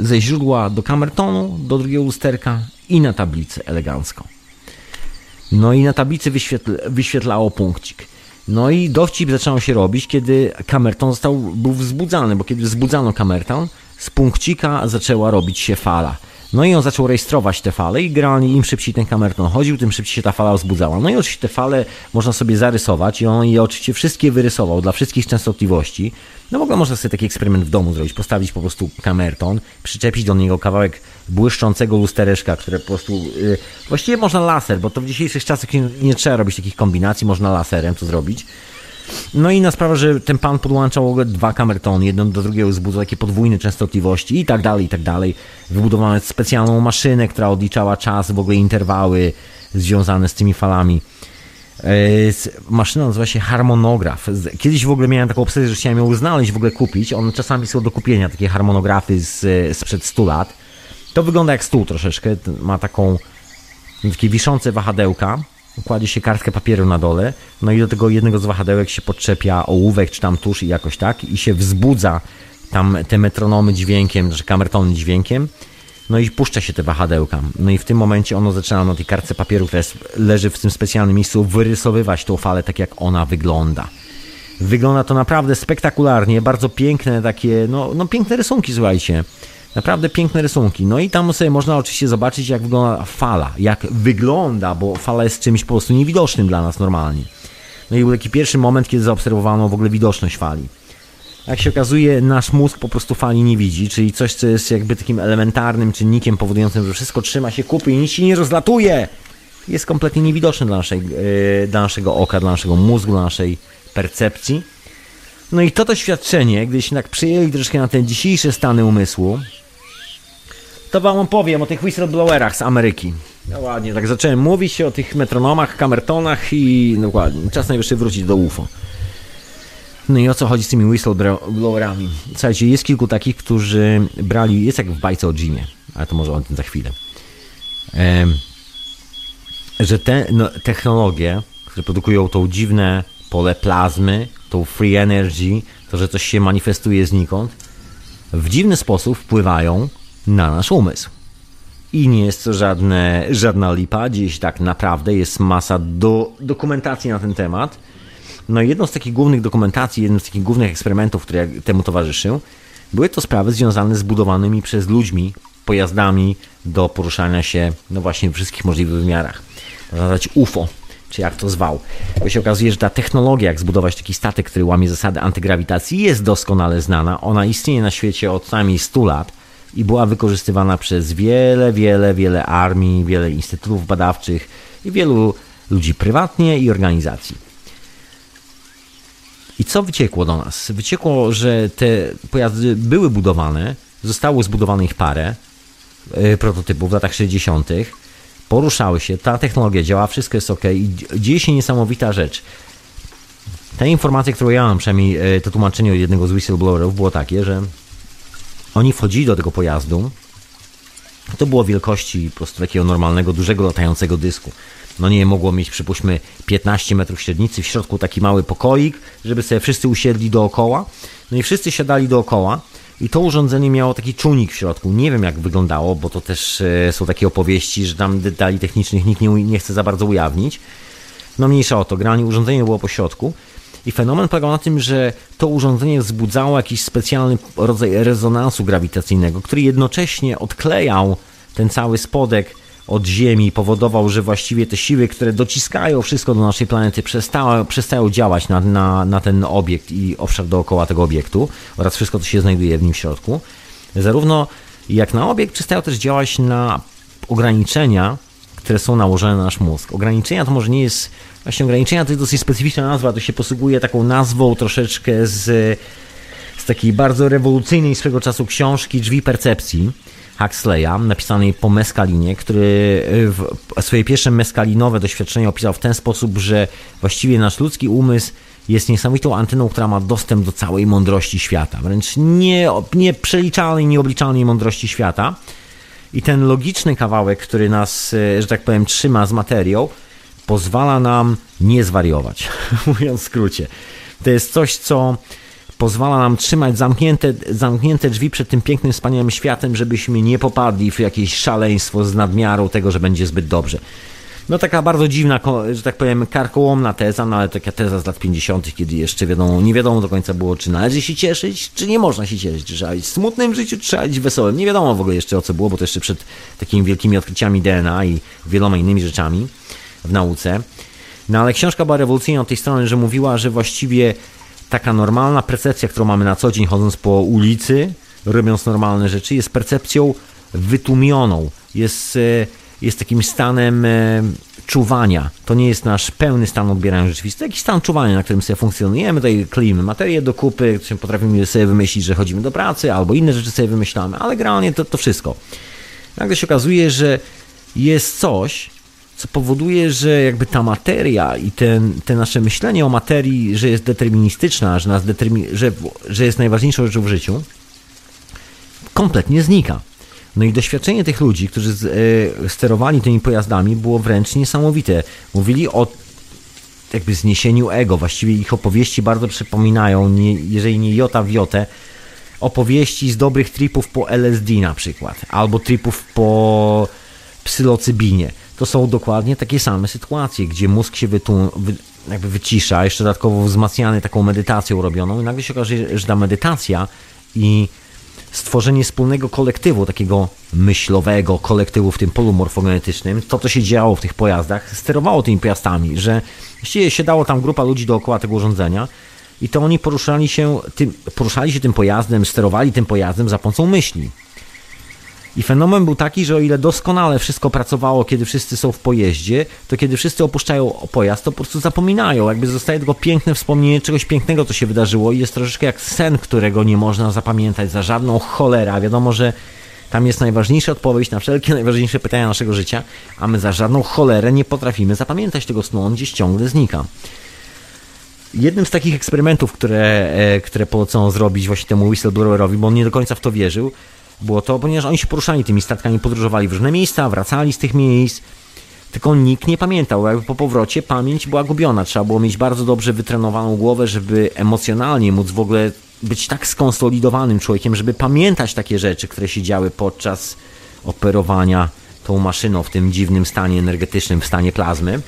ze źródła do kamertonu, do drugiego lusterka i na tablicę elegancko. No i na tablicy wyświetl wyświetlało punkcik. No i dowcip zaczął się robić, kiedy kamerton został, był wzbudzany, bo kiedy wzbudzano kamerton, z punkcika zaczęła robić się fala. No i on zaczął rejestrować te fale i generalnie im szybciej ten kamerton chodził, tym szybciej się ta fala wzbudzała. No i oczywiście te fale można sobie zarysować i on je oczywiście wszystkie wyrysował dla wszystkich częstotliwości. No w ogóle można sobie taki eksperyment w domu zrobić, postawić po prostu kamerton, przyczepić do niego kawałek błyszczącego lustereczka, które po prostu... Yy, właściwie można laser, bo to w dzisiejszych czasach nie, nie trzeba robić takich kombinacji, można laserem to zrobić. No i na sprawę, że ten pan podłączał dwa kamertony, jeden do drugiego wzbudzał takie podwójne częstotliwości i tak dalej, i tak dalej. Wybudowano specjalną maszynę, która odliczała czas, w ogóle interwały związane z tymi falami. E, maszyna nazywa się harmonograf. Kiedyś w ogóle miałem taką obsesję, że chciałem ją znaleźć, w ogóle kupić. One czasami są do kupienia, takie harmonografy z, sprzed 100 lat. To wygląda jak stół troszeczkę. Ma taką takie wiszące wahadełka kładzie się kartkę papieru na dole, no i do tego jednego z wahadełek się podczepia ołówek czy tam tusz i jakoś tak i się wzbudza tam te metronomy dźwiękiem, znaczy kamertony dźwiękiem, no i puszcza się te wahadełka. No i w tym momencie ono zaczyna na tej kartce papieru, która jest, leży w tym specjalnym miejscu, wyrysowywać tą falę tak, jak ona wygląda. Wygląda to naprawdę spektakularnie, bardzo piękne takie, no, no piękne rysunki, słuchajcie. Naprawdę piękne rysunki. No i tam sobie można oczywiście zobaczyć, jak wygląda fala, jak wygląda, bo fala jest czymś po prostu niewidocznym dla nas normalnie. No i był taki pierwszy moment, kiedy zaobserwowano w ogóle widoczność fali. Jak się okazuje, nasz mózg po prostu fali nie widzi, czyli coś, co jest jakby takim elementarnym czynnikiem powodującym, że wszystko trzyma się kupy i nic się nie rozlatuje, jest kompletnie niewidoczne dla, naszej, yy, dla naszego oka, dla naszego mózgu, dla naszej percepcji. No i to doświadczenie, gdyśmy tak przyjęli troszkę na te dzisiejsze stany umysłu, to wam opowiem o tych whistleblowerach z Ameryki. No ładnie, tak zacząłem mówić o tych metronomach, kamertonach i dokładnie, czas najwyższy wrócić do UFO. No i o co chodzi z tymi whistleblowerami? Słuchajcie, jest kilku takich, którzy brali, jest jak w bajce o Jimie, ale to może o tym za chwilę, że te no, technologie, które produkują tą dziwne pole plazmy, tą free energy, to, że coś się manifestuje znikąd, w dziwny sposób wpływają na nasz umysł. I nie jest to żadne, żadna lipa, gdzieś tak naprawdę jest masa do, dokumentacji na ten temat. No i jedną z takich głównych dokumentacji, jednym z takich głównych eksperymentów, które temu towarzyszył, były to sprawy związane z budowanymi przez ludźmi pojazdami do poruszania się no właśnie w wszystkich możliwych wymiarach. Można nazwać UFO, czy jak to zwał. Bo się okazuje, że ta technologia, jak zbudować taki statek, który łamie zasady antygrawitacji, jest doskonale znana. Ona istnieje na świecie od najmniej 100 lat i była wykorzystywana przez wiele, wiele, wiele armii, wiele instytutów badawczych i wielu ludzi prywatnie i organizacji. I co wyciekło do nas? Wyciekło, że te pojazdy były budowane, zostało zbudowane ich parę yy, prototypów w latach 60., poruszały się, ta technologia działa, wszystko jest ok i dzieje się niesamowita rzecz. Ta informacja, którą ja mam, przynajmniej yy, to tłumaczenie od jednego z whistleblowerów było takie, że oni wchodzili do tego pojazdu, to było wielkości po prostu takiego normalnego, dużego latającego dysku. No nie mogło mieć, przypuśćmy, 15 metrów średnicy, w środku taki mały pokoik, żeby sobie wszyscy usiedli dookoła. No i wszyscy siadali dookoła i to urządzenie miało taki czujnik w środku. Nie wiem jak wyglądało, bo to też e, są takie opowieści, że tam detali technicznych nikt nie, nie chce za bardzo ujawnić. No mniejsza o to, granie urządzenie było po środku. I fenomen polegał na tym, że to urządzenie wzbudzało jakiś specjalny rodzaj rezonansu grawitacyjnego, który jednocześnie odklejał ten cały spodek od Ziemi, powodował, że właściwie te siły, które dociskają wszystko do naszej planety, przestały, przestają działać na, na, na ten obiekt i obszar dookoła tego obiektu oraz wszystko, co się znajduje w nim w środku. Zarówno jak na obiekt, przestają też działać na ograniczenia, które są nałożone na nasz mózg. Ograniczenia to może nie jest Właśnie ograniczenia to jest dosyć specyficzna nazwa, to się posługuje taką nazwą troszeczkę z, z takiej bardzo rewolucyjnej swego czasu książki Drzwi Percepcji Huxleya, napisanej po Mescalinie, który swoje pierwsze meskalinowe doświadczenie opisał w ten sposób, że właściwie nasz ludzki umysł jest niesamowitą anteną, która ma dostęp do całej mądrości świata, wręcz nie, nieprzeliczalnej, nieobliczalnej mądrości świata. I ten logiczny kawałek, który nas, że tak powiem, trzyma z materią, pozwala nam nie zwariować, mówiąc w skrócie. To jest coś, co pozwala nam trzymać zamknięte, zamknięte drzwi przed tym pięknym, wspaniałym światem, żebyśmy nie popadli w jakieś szaleństwo z nadmiarą tego, że będzie zbyt dobrze. No taka bardzo dziwna, że tak powiem, karkołomna teza, no ale taka teza z lat 50., kiedy jeszcze wiadomo, nie wiadomo do końca było, czy należy się cieszyć, czy nie można się cieszyć, czy trzeba być smutnym w życiu, czy trzeba być wesołym. Nie wiadomo w ogóle jeszcze o co było, bo to jeszcze przed takimi wielkimi odkryciami DNA i wieloma innymi rzeczami w nauce. No ale książka była rewolucyjna od tej strony, że mówiła, że właściwie taka normalna percepcja, którą mamy na co dzień chodząc po ulicy, robiąc normalne rzeczy, jest percepcją wytłumioną, jest, e, jest takim stanem e, czuwania. To nie jest nasz pełny stan odbierania rzeczywistości, to jakiś stan czuwania, na którym sobie funkcjonujemy, tutaj kleimy materię do kupy, potrafimy sobie wymyślić, że chodzimy do pracy, albo inne rzeczy sobie wymyślamy, ale generalnie to, to wszystko. Nagle się okazuje, że jest coś, co powoduje, że jakby ta materia i ten, te nasze myślenie o materii, że jest deterministyczna, że, nas determi że, że jest najważniejszą rzeczą w życiu, kompletnie znika. No i doświadczenie tych ludzi, którzy z, e, sterowali tymi pojazdami, było wręcz niesamowite. Mówili o jakby zniesieniu ego. Właściwie ich opowieści bardzo przypominają, nie, jeżeli nie jota w jotę, opowieści z dobrych tripów po LSD na przykład, albo tripów po psylocybinie to są dokładnie takie same sytuacje, gdzie mózg się wytłum, wy, jakby wycisza, jeszcze dodatkowo wzmacniany taką medytacją robioną i nagle się okaże, że ta medytacja i stworzenie wspólnego kolektywu, takiego myślowego kolektywu w tym polu morfogenetycznym, to co się działo w tych pojazdach, sterowało tymi pojazdami, że właściwie siedało tam grupa ludzi dookoła tego urządzenia i to oni poruszali się tym, poruszali się tym pojazdem, sterowali tym pojazdem za pomocą myśli. I fenomen był taki, że o ile doskonale wszystko pracowało, kiedy wszyscy są w pojeździe, to kiedy wszyscy opuszczają pojazd, to po prostu zapominają. Jakby zostaje tylko piękne wspomnienie czegoś pięknego, co się wydarzyło i jest troszeczkę jak sen, którego nie można zapamiętać za żadną cholerę. Wiadomo, że tam jest najważniejsza odpowiedź na wszelkie najważniejsze pytania naszego życia, a my za żadną cholerę nie potrafimy zapamiętać tego snu, on gdzieś ciągle znika. Jednym z takich eksperymentów, które, e, które polecono zrobić właśnie temu whistleblowerowi, bo on nie do końca w to wierzył, było to, ponieważ oni się poruszali tymi statkami, podróżowali w różne miejsca, wracali z tych miejsc, tylko nikt nie pamiętał. Jakby po powrocie pamięć była gubiona. Trzeba było mieć bardzo dobrze wytrenowaną głowę, żeby emocjonalnie móc w ogóle być tak skonsolidowanym człowiekiem, żeby pamiętać takie rzeczy, które się działy podczas operowania tą maszyną w tym dziwnym stanie energetycznym, w stanie plazmy.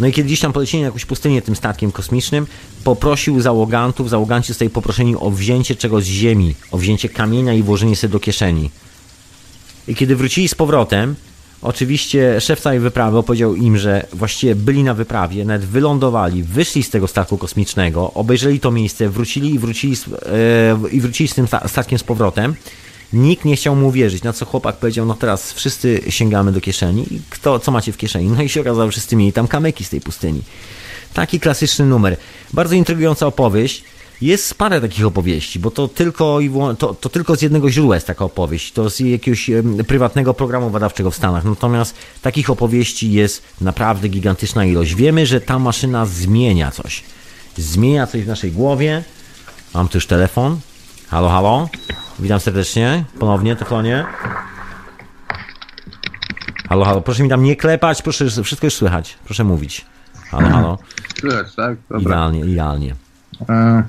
No i kiedy gdzieś tam polecieli na jakąś pustynię tym statkiem kosmicznym, poprosił załogantów, załoganci zostali poproszeni o wzięcie czegoś z ziemi, o wzięcie kamienia i włożenie sobie do kieszeni. I kiedy wrócili z powrotem, oczywiście szef całej wyprawy opowiedział im, że właściwie byli na wyprawie, nawet wylądowali, wyszli z tego statku kosmicznego, obejrzeli to miejsce, wrócili i wrócili, z, yy, i wrócili z tym statkiem z powrotem Nikt nie chciał mu wierzyć, na co chłopak powiedział, no teraz wszyscy sięgamy do kieszeni. Kto, co macie w kieszeni? No i się okazało, że wszyscy mieli tam kamyki z tej pustyni. Taki klasyczny numer. Bardzo intrygująca opowieść. Jest parę takich opowieści, bo to tylko, to, to tylko z jednego źródła jest taka opowieść. To z jakiegoś prywatnego programu badawczego w Stanach. Natomiast takich opowieści jest naprawdę gigantyczna ilość. Wiemy, że ta maszyna zmienia coś. Zmienia coś w naszej głowie. Mam tu już telefon. Halo, halo. Witam serdecznie. Ponownie, Teflonie. Halo, halo. Proszę mi tam nie klepać, proszę, wszystko już słychać. Proszę mówić. Halo, halo. Słychać, tak? Dobra. Idealnie, idealnie. E...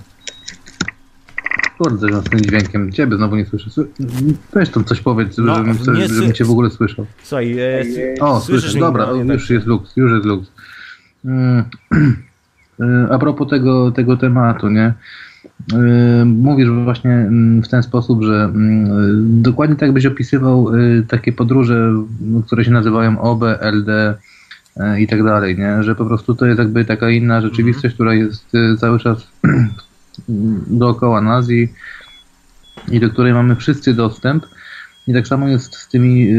Kurde, z tym dźwiękiem ciebie znowu nie słyszę. Sły... Weź tam coś powiedz, No, żebym, nie żebym sły- cię w ogóle słyszał. Słuchaj, e, O, słyszysz dobra, już jest luks, już jest luks. Mm, e, A propos tego, tego tematu, nie? E, Mówisz właśnie mm, w ten sposób, że mm, dokładnie tak byś opisywał e, takie podróże, m, które się nazywają OB, LD e, i tak dalej, nie? Że po prostu to jest jakby taka inna rzeczywistość, która jest cały czas dookoła nas i, i do której mamy wszyscy dostęp. I tak samo jest z tymi,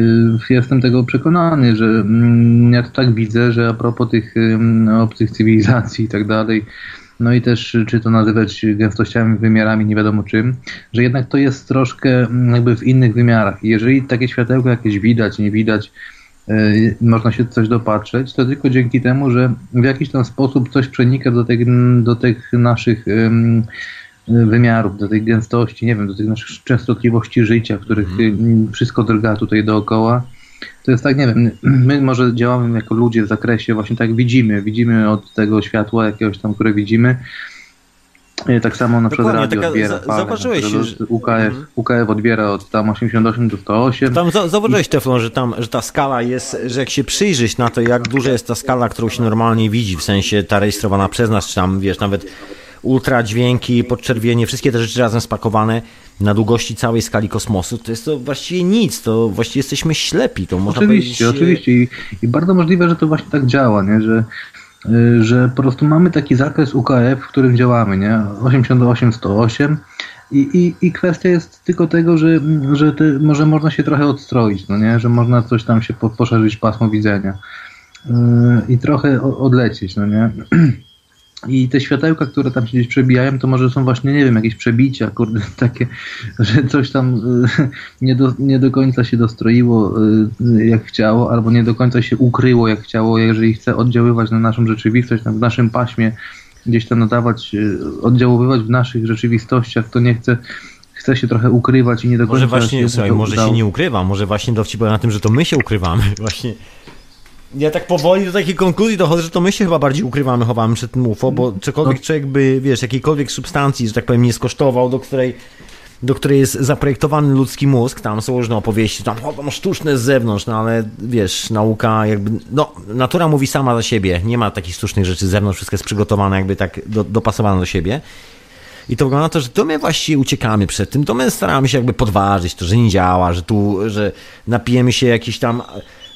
y, jestem tego przekonany, że mm, ja to tak widzę, że a propos tych obcych cywilizacji i tak dalej, no i też y, czy to nazywać gęstościami, wymiarami, nie wiadomo czym, że jednak to jest troszkę mm, jakby w innych wymiarach. Jeżeli takie światełko jakieś widać, nie widać, y, można się coś dopatrzeć, to tylko dzięki temu, że w jakiś tam sposób coś przenika do tych, do tych naszych ym, wymiarów, do tej gęstości, nie wiem, do tych naszych częstotliwości życia, w których mm, wszystko drga tutaj dookoła. To jest tak, nie wiem, my może działamy jako ludzie w zakresie właśnie tak widzimy, widzimy od tego światła jakiegoś tam, które widzimy. E, Tak samo na przykład radio taka- odbiera za- zauważyłeś, że- UKF, Mhm. UKF odbiera od tam 88 do 108. Tam za- zauważyłeś, Teflon, że tam, że ta skala jest, że jak się przyjrzeć na to, jak duża jest ta skala, którą się normalnie widzi, w sensie ta rejestrowana przez nas, czy tam, wiesz, nawet ultra dźwięki, podczerwienie, wszystkie te rzeczy razem spakowane na długości całej skali kosmosu, to jest to właściwie nic, to właściwie jesteśmy ślepi, to można Oczywiście, powiedzieć... oczywiście. I, I bardzo możliwe, że to właśnie tak działa, nie? Że, y, że po prostu mamy taki zakres UKF, w którym działamy, nie? 88, 108 i, i, i kwestia jest tylko tego, że, że te, może można się trochę odstroić, no nie? Że można coś tam się po, poszerzyć pasmo widzenia yy, i trochę odlecieć, no nie? I te światełka, które tam się gdzieś przebijają, to może są właśnie, nie wiem, jakieś przebicia, kurde, takie, że coś tam y, nie do, nie do końca się dostroiło y, jak chciało, albo nie do końca się ukryło jak chciało, jeżeli chce oddziaływać na naszą rzeczywistość, w naszym paśmie, gdzieś tam nadawać, y, oddziaływać w naszych rzeczywistościach, to nie chce, chce się trochę ukrywać i nie do końca Może właśnie, się słuchaj, może udało. się nie ukrywa, może właśnie dowcip na tym, że to my się ukrywamy, właśnie. Ja tak powoli do takiej konkluzji dochodzę, że to my się chyba bardziej ukrywamy, chowamy przed tym UFO, bo cokolwiek człowiek by, wiesz, jakiejkolwiek substancji, że tak powiem, nie skosztował, do której, do której jest zaprojektowany ludzki mózg, tam są różne opowieści, tam, o, tam sztuczne z zewnątrz, no ale wiesz, nauka jakby, no, natura mówi sama za siebie, nie ma takich sztucznych rzeczy z zewnątrz, wszystko jest przygotowane jakby tak do, dopasowane do siebie. I to wygląda na to, że to my właściwie uciekamy przed tym, to my staramy się jakby podważyć to, że nie działa, że tu, że napijemy się jakiś tam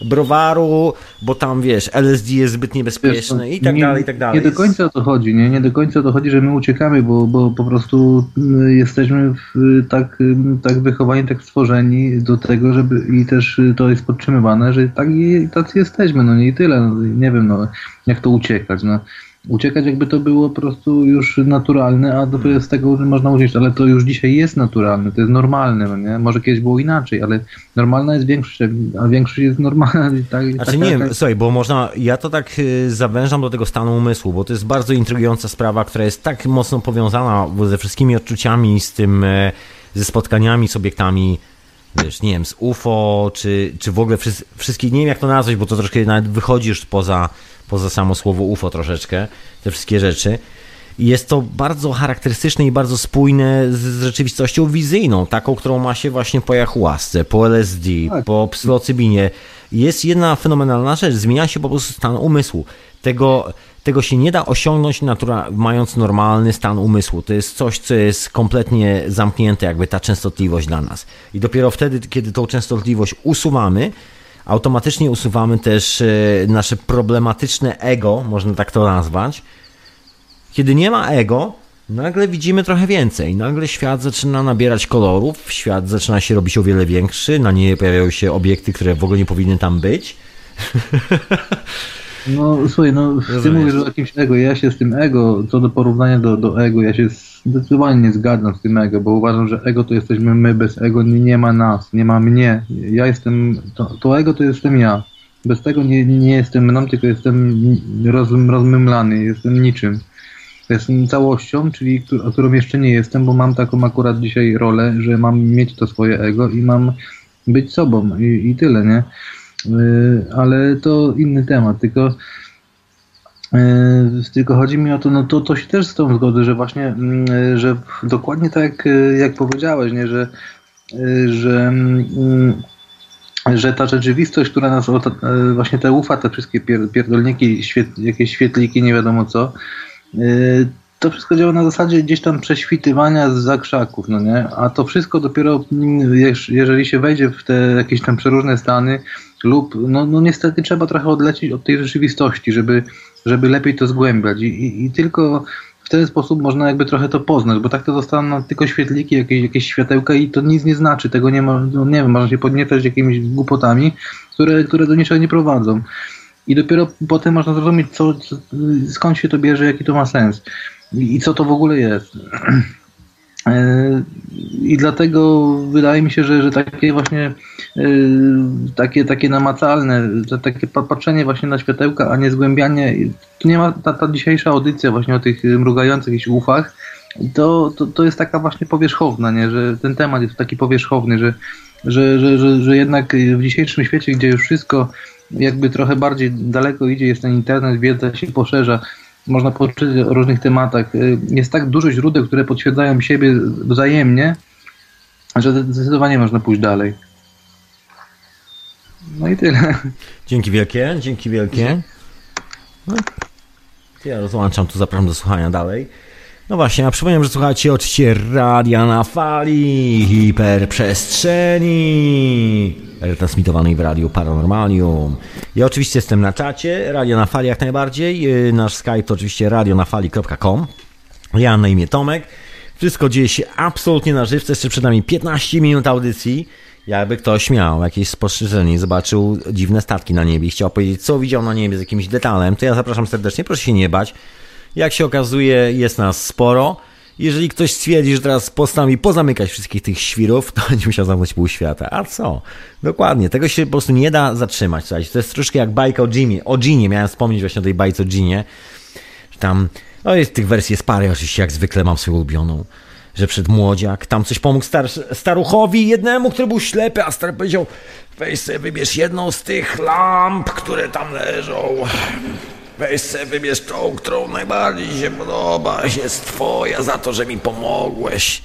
browaru, bo tam wiesz, LSD jest zbyt niebezpieczne Wiesz, i tak nie, dalej, i tak dalej. Nie do końca o to chodzi, nie? Nie do końca o to chodzi, że my uciekamy, bo, bo po prostu y, jesteśmy w, y, tak, y, tak wychowani, tak stworzeni do tego, żeby i też to jest podtrzymywane, że tak i tacy jesteśmy, no nie i tyle. No, nie wiem, no, jak to uciekać, no. Uciekać jakby to było po prostu już naturalne, a dopiero z tego że można uciec, ale to już dzisiaj jest naturalne, to jest normalne, no nie? Może kiedyś było inaczej, ale normalna jest większość, a większość jest normalna. Tak, Znaczy taka- nie wiem, taka- słuchaj, bo można, ja to tak y, zawężam do tego stanu umysłu, bo to jest bardzo intrygująca sprawa, która jest tak mocno powiązana ze wszystkimi odczuciami, z tym, e, ze spotkaniami z obiektami, wiesz, nie wiem, z UFO, czy, czy w ogóle wszys- wszystkich, nie wiem jak to nazwać, bo to troszkę nawet wychodzi już poza, poza samo słowo UFO troszeczkę, te wszystkie rzeczy. Jest to bardzo charakterystyczne i bardzo spójne z, z rzeczywistością wizyjną, taką, którą ma się właśnie po jachuasce, po LSD, Tak. po psylocybinie. Jest jedna fenomenalna rzecz, zmienia się po prostu stan umysłu. Tego, tego się nie da osiągnąć natura, mając normalny stan umysłu. To jest coś, co jest kompletnie zamknięte, jakby ta częstotliwość dla nas. I dopiero wtedy, kiedy tą częstotliwość usuwamy, automatycznie usuwamy też e, nasze problematyczne ego, można tak to nazwać, kiedy nie ma ego, nagle widzimy trochę więcej. Nagle świat zaczyna nabierać kolorów, świat zaczyna się robić o wiele większy, na niej pojawiają się obiekty, które w ogóle nie powinny tam być. No słuchaj, no ty mówisz o jakimś ego, ja się z tym ego, co do porównania do, do ego, ja się zdecydowanie nie zgadzam z tym ego, bo uważam, że ego to jesteśmy my, bez ego nie, nie ma nas, nie ma mnie. Ja jestem, to, to ego to jestem ja. Bez tego nie, nie jestem mną, tylko jestem roz, rozmymlany, jestem niczym. Jestem całością, czyli którą jeszcze nie jestem, bo mam taką akurat dzisiaj rolę, że mam mieć to swoje ego i mam być sobą i, i tyle, nie? Yy, ale to inny temat, tylko yy, tylko chodzi mi o to, no to, to się też z tą zgodzę, że właśnie, yy, że dokładnie tak jak, powiedziałeś, nie, że, że że ta rzeczywistość, która nas właśnie te ufa, te wszystkie pierdolniki, jakieś świetliki, nie wiadomo co, to wszystko działa na zasadzie gdzieś tam prześwitywania z zakrzaków, no nie? A to wszystko dopiero, jeżeli się wejdzie w te jakieś tam przeróżne stany, lub no, no niestety trzeba trochę odlecieć od tej rzeczywistości, żeby, żeby lepiej to zgłębiać. I, i, i tylko w ten sposób można jakby trochę to poznać, bo tak to zostaną tylko świetliki, jakieś, jakieś światełka i to nic nie znaczy, tego nie ma, no nie wiem, można się podniecać jakimiś głupotami, które, które do niczego nie prowadzą. I dopiero potem można zrozumieć, co, skąd się to bierze, jaki to ma sens i co to w ogóle jest. E, I dlatego wydaje mi się, że, że takie właśnie e, takie, takie namacalne, takie patrzenie właśnie na światełka, a nie zgłębianie, tu nie ma ta, ta dzisiejsza audycja właśnie o tych mrugających ufach, to, to, to jest taka właśnie powierzchowna, nie? że ten temat jest taki powierzchowny, że, że, że, że, że jednak w dzisiejszym świecie, gdzie już wszystko jakby trochę bardziej daleko idzie, jest ten internet, wiedza się poszerza, można poczytać o różnych tematach. Y, jest tak dużo źródeł, które potwierdzają siebie wzajemnie, że zdecydowanie można pójść dalej. No i tyle. Dzięki wielkie, dzięki wielkie. No. Ja rozłączam, tu zapraszam do słuchania dalej. No właśnie, a przypomniałem, że słuchacie oczywiście radia na fali hiperprzestrzeni retransmitowanej w radiu Paranormalium. Ja oczywiście jestem na czacie, radio na fali jak najbardziej. Y, nasz Skype to oczywiście radionafali.com. Ja na imię Tomek. Wszystko dzieje się absolutnie na żywce. Jeszcze przed nami 15 minut audycji. Jakby ktoś miał jakieś spostrzeżenie, zobaczył dziwne statki na niebie i chciał powiedzieć, co widział na niebie z jakimś detalem, to ja zapraszam serdecznie, proszę się nie bać. Jak się okazuje, jest nas sporo. Jeżeli ktoś stwierdzi, że teraz postanowi pozamykać wszystkich tych świrów, to będzie musiał zamknąć pół świata. A co? Dokładnie. Tego się po prostu nie da zatrzymać. Słuchajcie, to jest troszkę jak bajka o Jimie. O Ginie. Miałem wspomnieć właśnie o tej bajce o Ginie. Tam, no jest tych wersji jest parę, oczywiście jak zwykle mam swoją ulubioną. Że przed młodziak, tam coś pomógł star, staruchowi jednemu, który był ślepy, a stary powiedział weź sobie wybierz jedną z tych lamp, które tam leżą. Weź sobie wybierz tą, którą najbardziej się podoba, jest twoja za to, że mi pomogłeś.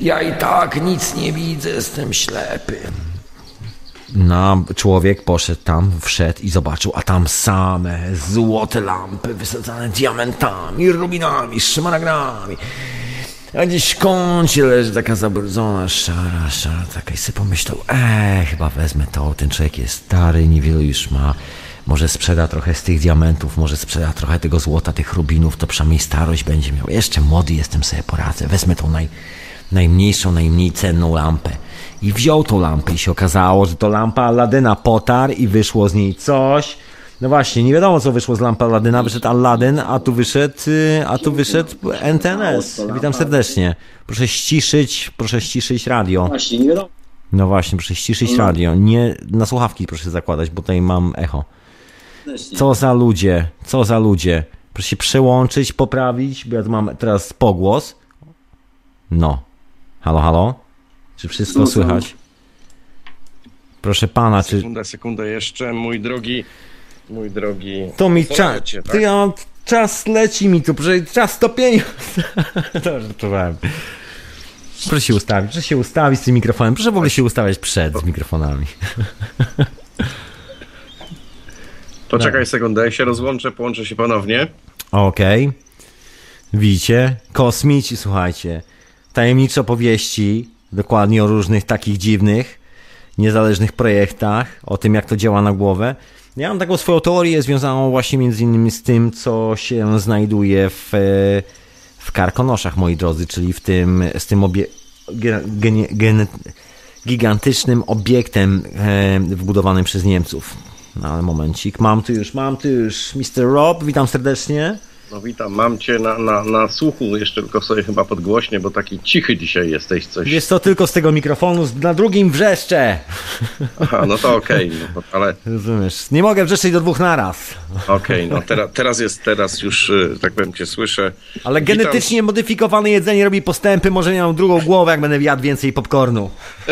Ja i tak nic nie widzę, jestem ślepy. No, człowiek poszedł tam, wszedł i zobaczył, a tam same złote lampy wysadzane diamentami, rubinami, szmaragdami. A gdzieś w kącie leży taka zabrudzona, szara, szara, taka i sobie pomyślał, eee, chyba wezmę to, ten człowiek jest stary, niewiele już ma. Może sprzeda trochę z tych diamentów, może sprzeda trochę tego złota, tych rubinów, to przynajmniej starość będzie miał. Jeszcze młody jestem, sobie poradzę. Wezmę tą naj, najmniejszą, najmniej cenną lampę. I wziął tą lampę i się okazało, że to lampa Aladyna potar i wyszło z niej coś. No właśnie, nie wiadomo co wyszło z lampy Aladyna. Wyszedł Aladdin, a tu wyszedł, y, a tu wyszedł NTNS. Witam serdecznie. Proszę ściszyć, proszę ściszyć radio. Właśnie, nie wiadomo. No właśnie, proszę ściszyć no. radio. Nie, na słuchawki proszę zakładać, bo tutaj mam echo. Co za ludzie, co za ludzie. Proszę się przełączyć, poprawić, bo ja tu mam teraz pogłos. No. Halo, halo? Czy wszystko no, słychać? Proszę pana, czy... Sekunda, sekunda jeszcze, mój drogi, mój drogi... To mi czas, tak? to ja mam, czas leci mi tu, proszę, czas stopienia. to żartowałem. Proszę się ustawić, proszę się ustawić z tym mikrofonem, proszę w ogóle się ustawiać przed mikrofonami. Poczekaj no. sekundę, się rozłączę, połączę się ponownie. Okej. Okay. Widzicie? Kosmici, słuchajcie. Tajemnicze opowieści, dokładnie o różnych takich dziwnych, niezależnych projektach, o tym, jak to działa na głowę. Ja mam taką swoją teorię związaną właśnie między innymi z tym, co się znajduje w, w karkonoszach, moi drodzy, czyli w tym, z tym obie, gen, gen, gigantycznym obiektem e, wbudowanym przez Niemców No ale momencik, mam tu już, mam tu już Mr. Rob, witam serdecznie. No witam, mam cię na, na, na słuchu, jeszcze tylko sobie chyba podgłośnie, bo taki cichy dzisiaj jesteś, coś. Jest to tylko z tego mikrofonu, na drugim wrzeszcze. Aha, no to okej, no, ale Rozumiesz, nie mogę wrzeszczeć do dwóch naraz. okej, no teraz, teraz jest, teraz już, y, tak powiem, cię słyszę. Ale Witam. genetycznie modyfikowane jedzenie robi postępy, może miałem drugą głowę, jak będę jadł więcej popcornu.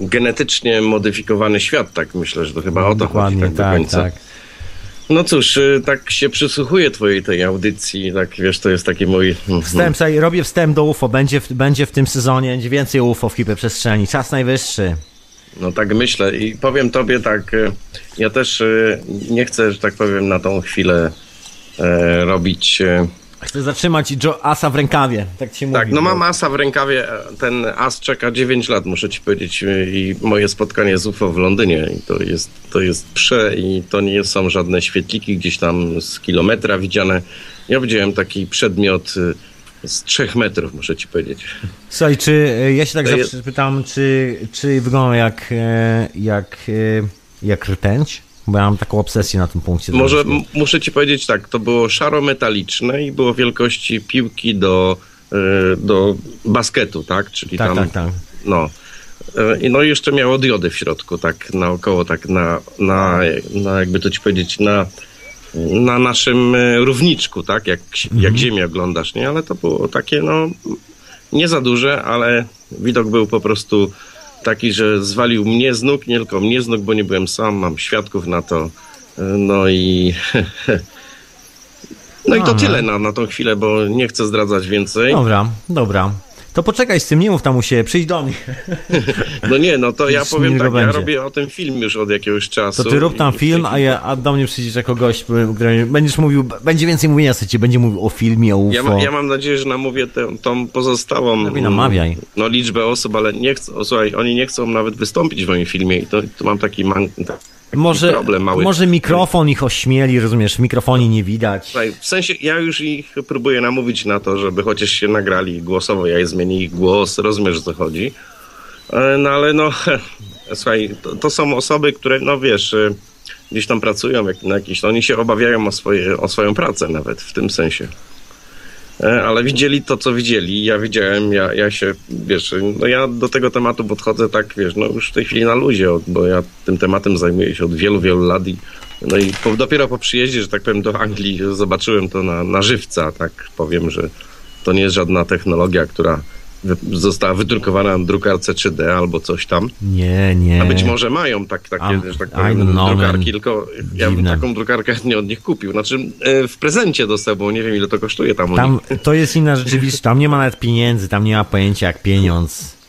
Genetycznie modyfikowany świat, tak myślę, że to chyba o to Dokładnie, chodzi tak, do tak, końca. tak. No cóż, y, tak się przysłuchuję twojej tej audycji, tak wiesz, to jest taki mój... mhm. Wstęp, słuchaj, robię wstęp do UFO, będzie w, będzie w tym sezonie więcej UFO w hiperprzestrzeni, czas najwyższy. No tak myślę i powiem tobie tak, y, ja też y, nie chcę, że tak powiem, na tą chwilę e, robić... e, Chcę zatrzymać Asa w rękawie, tak ci mówię. Tak, no mam asa w rękawie, e, ten as czeka 9 lat, muszę ci powiedzieć y, i moje spotkanie z UFO w Londynie i to jest, to jest prze i to nie są żadne świetliki gdzieś tam z kilometra widziane. Ja widziałem taki przedmiot y, z 3 metrów, muszę ci powiedzieć. Słuchaj, czy e, ja się tak To zawsze pytam, czy, czy wygląda jak, e, jak, e, jak rtęć? Bo ja mam taką obsesję na tym punkcie. Może muszę ci powiedzieć tak, to było szaro-metaliczne i było wielkości piłki do, y, do basketu, tak? Czyli Tak, tam, tak, tak. no. Y, I no i jeszcze miało diody w środku, tak naokoło, tak na, na, na jakby to ci powiedzieć, na, na naszym y, równiczku, tak? Jak, jak ziemię oglądasz, nie? Ale to było takie, no, nie za duże, ale widok był po prostu taki, że zwalił mnie z nóg, nie tylko mnie z nóg, bo nie byłem sam, mam świadków na to. No i. No i to tyle na, na tą chwilę, bo nie chcę zdradzać więcej. Dobra, dobra. To poczekaj z tym, nie mów tam u siebie, przyjdź do mnie. No nie, no to ja powiem tak, ja będzie. robię o tym film już od jakiegoś czasu. To ty rób tam film, a, ja, a do mnie przyjdziesz jako gość, będziesz mówił, będzie więcej mówienia chcecie, będzie mówił o filmie, o UFO. Ja, ma, ja mam nadzieję, że namówię tę, tą pozostałą namawiaj. no, liczbę osób, ale nie chcą, słuchaj, oni nie chcą nawet wystąpić w moim filmie i to, to mam taki, man, może, problem mały. może mikrofon ich ośmieli, rozumiesz, w mikrofonie nie widać. W sensie ja już ich próbuję namówić na to, żeby chociaż się nagrali głosowo, ja zmienię ich głos, rozumiesz o co chodzi. E, No ale no, słuchaj, to, to są osoby, które, no wiesz, e, gdzieś tam pracują jak, na jakiś, oni się obawiają o, swoje, o swoją pracę nawet w tym sensie. E, Ale widzieli to, co widzieli. Ja widziałem, ja, ja się, wiesz, no ja do tego tematu podchodzę tak, wiesz, no już w tej chwili na luzie, bo ja tym tematem zajmuję się od wielu, wielu lat i no i po, dopiero po przyjeździe, że tak powiem, do Anglii zobaczyłem to na, na żywca, tak powiem, że to nie jest żadna technologia, która została wydrukowana na drukarce 3D albo coś tam. Nie, nie. A być może mają tak, takie, Um, że tak powiem, drukarki, tylko ja bym taką drukarkę nie od nich kupił. Znaczy e, w prezencie dostał, bo nie wiem ile to kosztuje tam. Tam, to jest inna rzeczywistość, tam nie ma nawet pieniędzy, tam nie ma pojęcia jak pieniądz.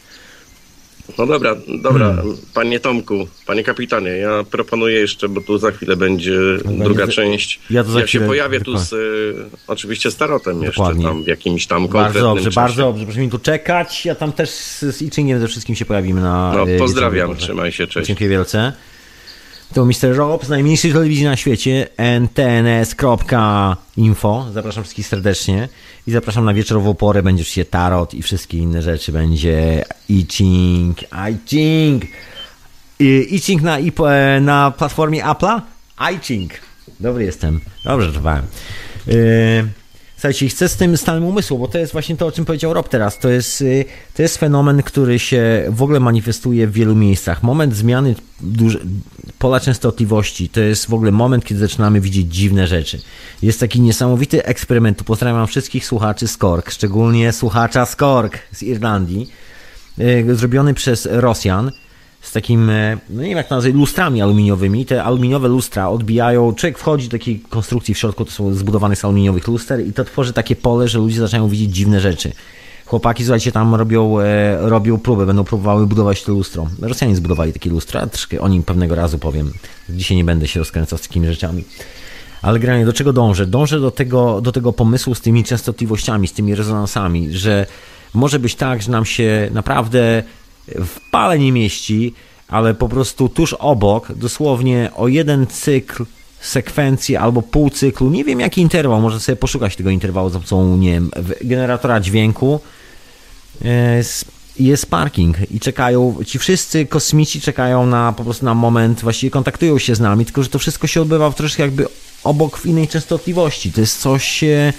No dobra, dobra, Hmm. panie Tomku, panie kapitanie, ja proponuję jeszcze, bo tu za chwilę będzie druga za- część. ja to za się pojawię tu z y, oczywiście starotem jeszcze Dokładnie. tam w jakimś tam Bardzo konkretnym dobrze, czasie. bardzo dobrze, proszę mi tu czekać, ja tam też z, z Ichingiem ze wszystkim się pojawimy na... No, e, pozdrawiam, trzymaj się, cześć. Dziękuję wielce. To Mr. Rob z najmniejszej telewizji na świecie, ntns.info. Zapraszam wszystkich serdecznie i zapraszam na wieczorową porę. Będzie oczywiście tarot i wszystkie inne rzeczy. Będzie Iching, Iching. I- Iching na, iP- e, na platformie Apple'a? Iching. Dobry jestem. Dobrze żartowałem. Yy, Słuchajcie, chcę z tym stanem umysłu, bo to jest właśnie to, o czym powiedział Rob teraz. To jest, y, to jest fenomen, który się w ogóle manifestuje w wielu miejscach. Moment zmiany duże, pola częstotliwości to jest w ogóle moment, kiedy zaczynamy widzieć dziwne rzeczy. Jest taki niesamowity eksperyment. Tu pozdrawiam wszystkich słuchaczy z Kork, szczególnie słuchacza z Kork z Irlandii, y, zrobiony przez Rosjan z takim, e, no nie wiem jak to nazwać, lustrami aluminiowymi. Te aluminiowe lustra odbijają, człowiek wchodzi do takiej konstrukcji w środku, to są zbudowane z aluminiowych luster i to tworzy takie pole, że ludzie zaczynają widzieć dziwne rzeczy. Chłopaki, słuchajcie, tam robią, e, robią próbę, będą próbowały budować to lustro. Rosjanie zbudowali takie lustro, a troszkę o nim pewnego razu powiem. Dzisiaj nie będę się rozkręcał z takimi rzeczami. Ale generalnie do czego dążę? Dążę do tego, do tego pomysłu z tymi częstotliwościami, z tymi rezonansami, że może być tak, że nam się naprawdę w pale nie mieści, ale po prostu tuż obok, dosłownie o jeden cykl sekwencji albo pół cyklu, nie wiem jaki interwał, można sobie poszukać tego interwału za pomocą, nie wiem, generatora dźwięku, e, jest parking i czekają, ci wszyscy kosmici czekają na po prostu na moment, właściwie kontaktują się z nami, tylko że to wszystko się odbywa w troszkę jakby obok w innej częstotliwości. To jest coś, e,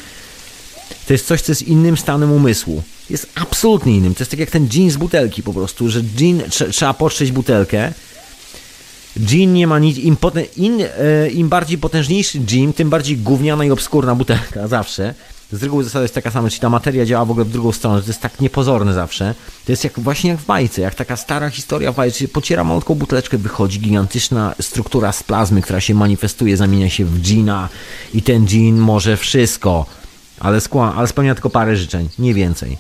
to jest coś, co jest innym stanem umysłu. Jest absolutnie innym. To jest tak jak ten gin z butelki po prostu, że gin, trze, trzeba potrzeć butelkę, Gin nie ma nic. Im, poten, im, e, Im bardziej potężniejszy gin, tym bardziej gówniana i obskurna butelka zawsze. Z reguły zasada jest taka sama, czyli ta materia działa w ogóle w drugą stronę, to jest tak niepozorne zawsze. To jest jak właśnie jak w bajce, jak taka stara historia w bajce, pociera malutką buteleczkę, wychodzi gigantyczna struktura z plazmy, która się manifestuje, zamienia się w gina i ten gin może wszystko, ale, skła, ale spełnia tylko parę życzeń, nie więcej.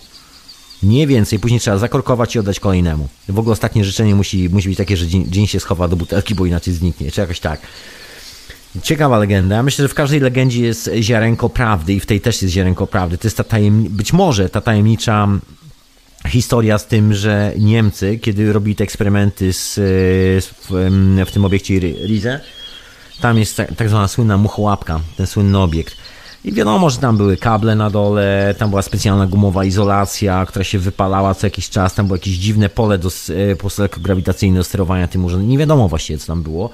Nie więcej, później trzeba zakorkować i oddać kolejnemu. W ogóle ostatnie życzenie musi, musi być takie, że dzień się schowa do butelki, bo inaczej zniknie, czy jakoś tak. Ciekawa legenda. Myślę, że w każdej legendzie jest ziarenko prawdy i w tej też jest ziarenko prawdy. To jest ta być może ta tajemnicza historia z tym, że Niemcy, kiedy robili te eksperymenty z, w, w tym obiekcie Rize, tam jest tak, tak zwana słynna muchołapka, ten słynny obiekt. I wiadomo, że tam były kable na dole, tam była specjalna gumowa izolacja, która się wypalała co jakiś czas, tam było jakieś dziwne pole do, po grawitacyjne do sterowania tym urządzeniem. Nie wiadomo właściwie, co tam było.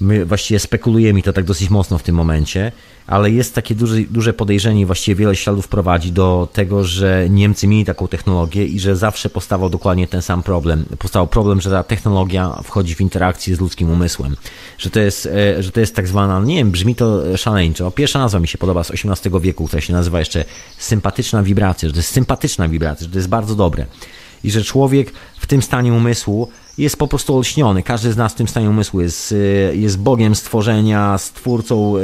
My właściwie spekulujemy to tak dosyć mocno w tym momencie, ale jest takie duże, duże podejrzenie i właściwie wiele śladów prowadzi do tego, że Niemcy mieli taką technologię i że zawsze powstawał dokładnie ten sam problem. Powstał problem, że ta technologia wchodzi w interakcję z ludzkim umysłem. Że to jest, e, że to jest tak zwana, nie wiem, brzmi to szaleńczo. Pierwsza nazwa mi się podoba z XVIII wieku, która się nazywa jeszcze sympatyczna wibracja, że to jest sympatyczna wibracja, że to jest bardzo dobre. I że człowiek w tym stanie umysłu jest po prostu olśniony. Każdy z nas w tym stanie umysłu jest, e, jest Bogiem stworzenia, stwórcą e,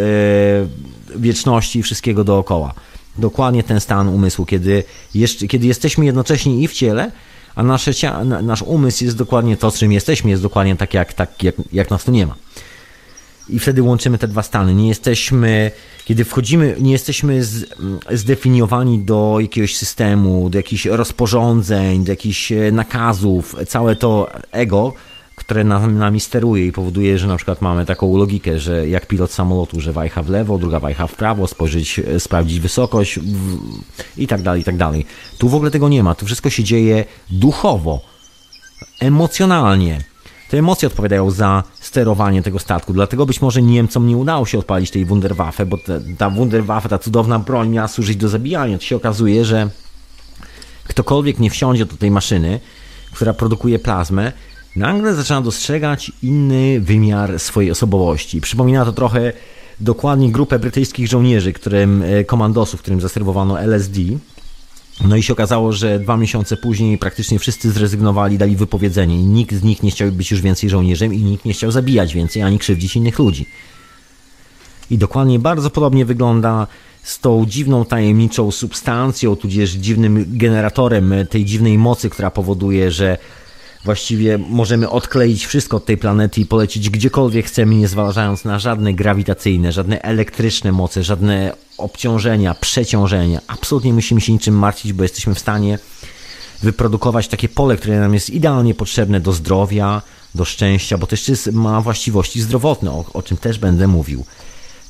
wieczności i wszystkiego dookoła. Dokładnie ten stan umysłu, kiedy, jeszcze, kiedy jesteśmy jednocześnie i w ciele, a nasze nasz umysł jest dokładnie to, czym jesteśmy, jest dokładnie tak, jak, tak jak, jak nas tu nie ma. I wtedy łączymy te dwa stany. Nie jesteśmy, kiedy wchodzimy, nie jesteśmy z, zdefiniowani do jakiegoś systemu, do jakichś rozporządzeń, do jakichś e, nakazów. Całe to ego, które nami steruje i powoduje, że na przykład mamy taką logikę, że jak pilot samolotu, że wajcha w lewo, druga wajcha w prawo, spojrzeć, e, sprawdzić wysokość w... i tak dalej, i tak dalej. Tu w ogóle tego nie ma. Tu wszystko się dzieje duchowo, emocjonalnie. Te emocje odpowiadają za sterowanie tego statku. Dlatego być może Niemcom nie udało się odpalić tej Wunderwaffe, bo ta, ta Wunderwaffe, ta cudowna broń miała służyć do zabijania. To się okazuje, że ktokolwiek nie wsiądzie do tej maszyny, która produkuje plazmę, nagle zaczyna dostrzegać inny wymiar swojej osobowości. Przypomina to trochę dokładnie grupę brytyjskich żołnierzy, którym, e, komandosów, którym zaserwowano LSD. No i się okazało, że dwa miesiące później praktycznie wszyscy zrezygnowali, dali wypowiedzenie i nikt z nich nie chciał być już więcej żołnierzem i nikt nie chciał zabijać więcej ani krzywdzić innych ludzi. I dokładnie bardzo podobnie wygląda z tą dziwną, tajemniczą substancją, tudzież dziwnym generatorem tej dziwnej mocy, która powoduje, że właściwie możemy odkleić wszystko od tej planety i polecieć gdziekolwiek chcemy, nie zważając na żadne grawitacyjne, żadne elektryczne moce, żadne obciążenia, przeciążenia. Absolutnie musimy się niczym martwić, bo jesteśmy w stanie wyprodukować takie pole, które nam jest idealnie potrzebne do zdrowia, do szczęścia, bo też ma właściwości zdrowotne, o, o czym też będę mówił.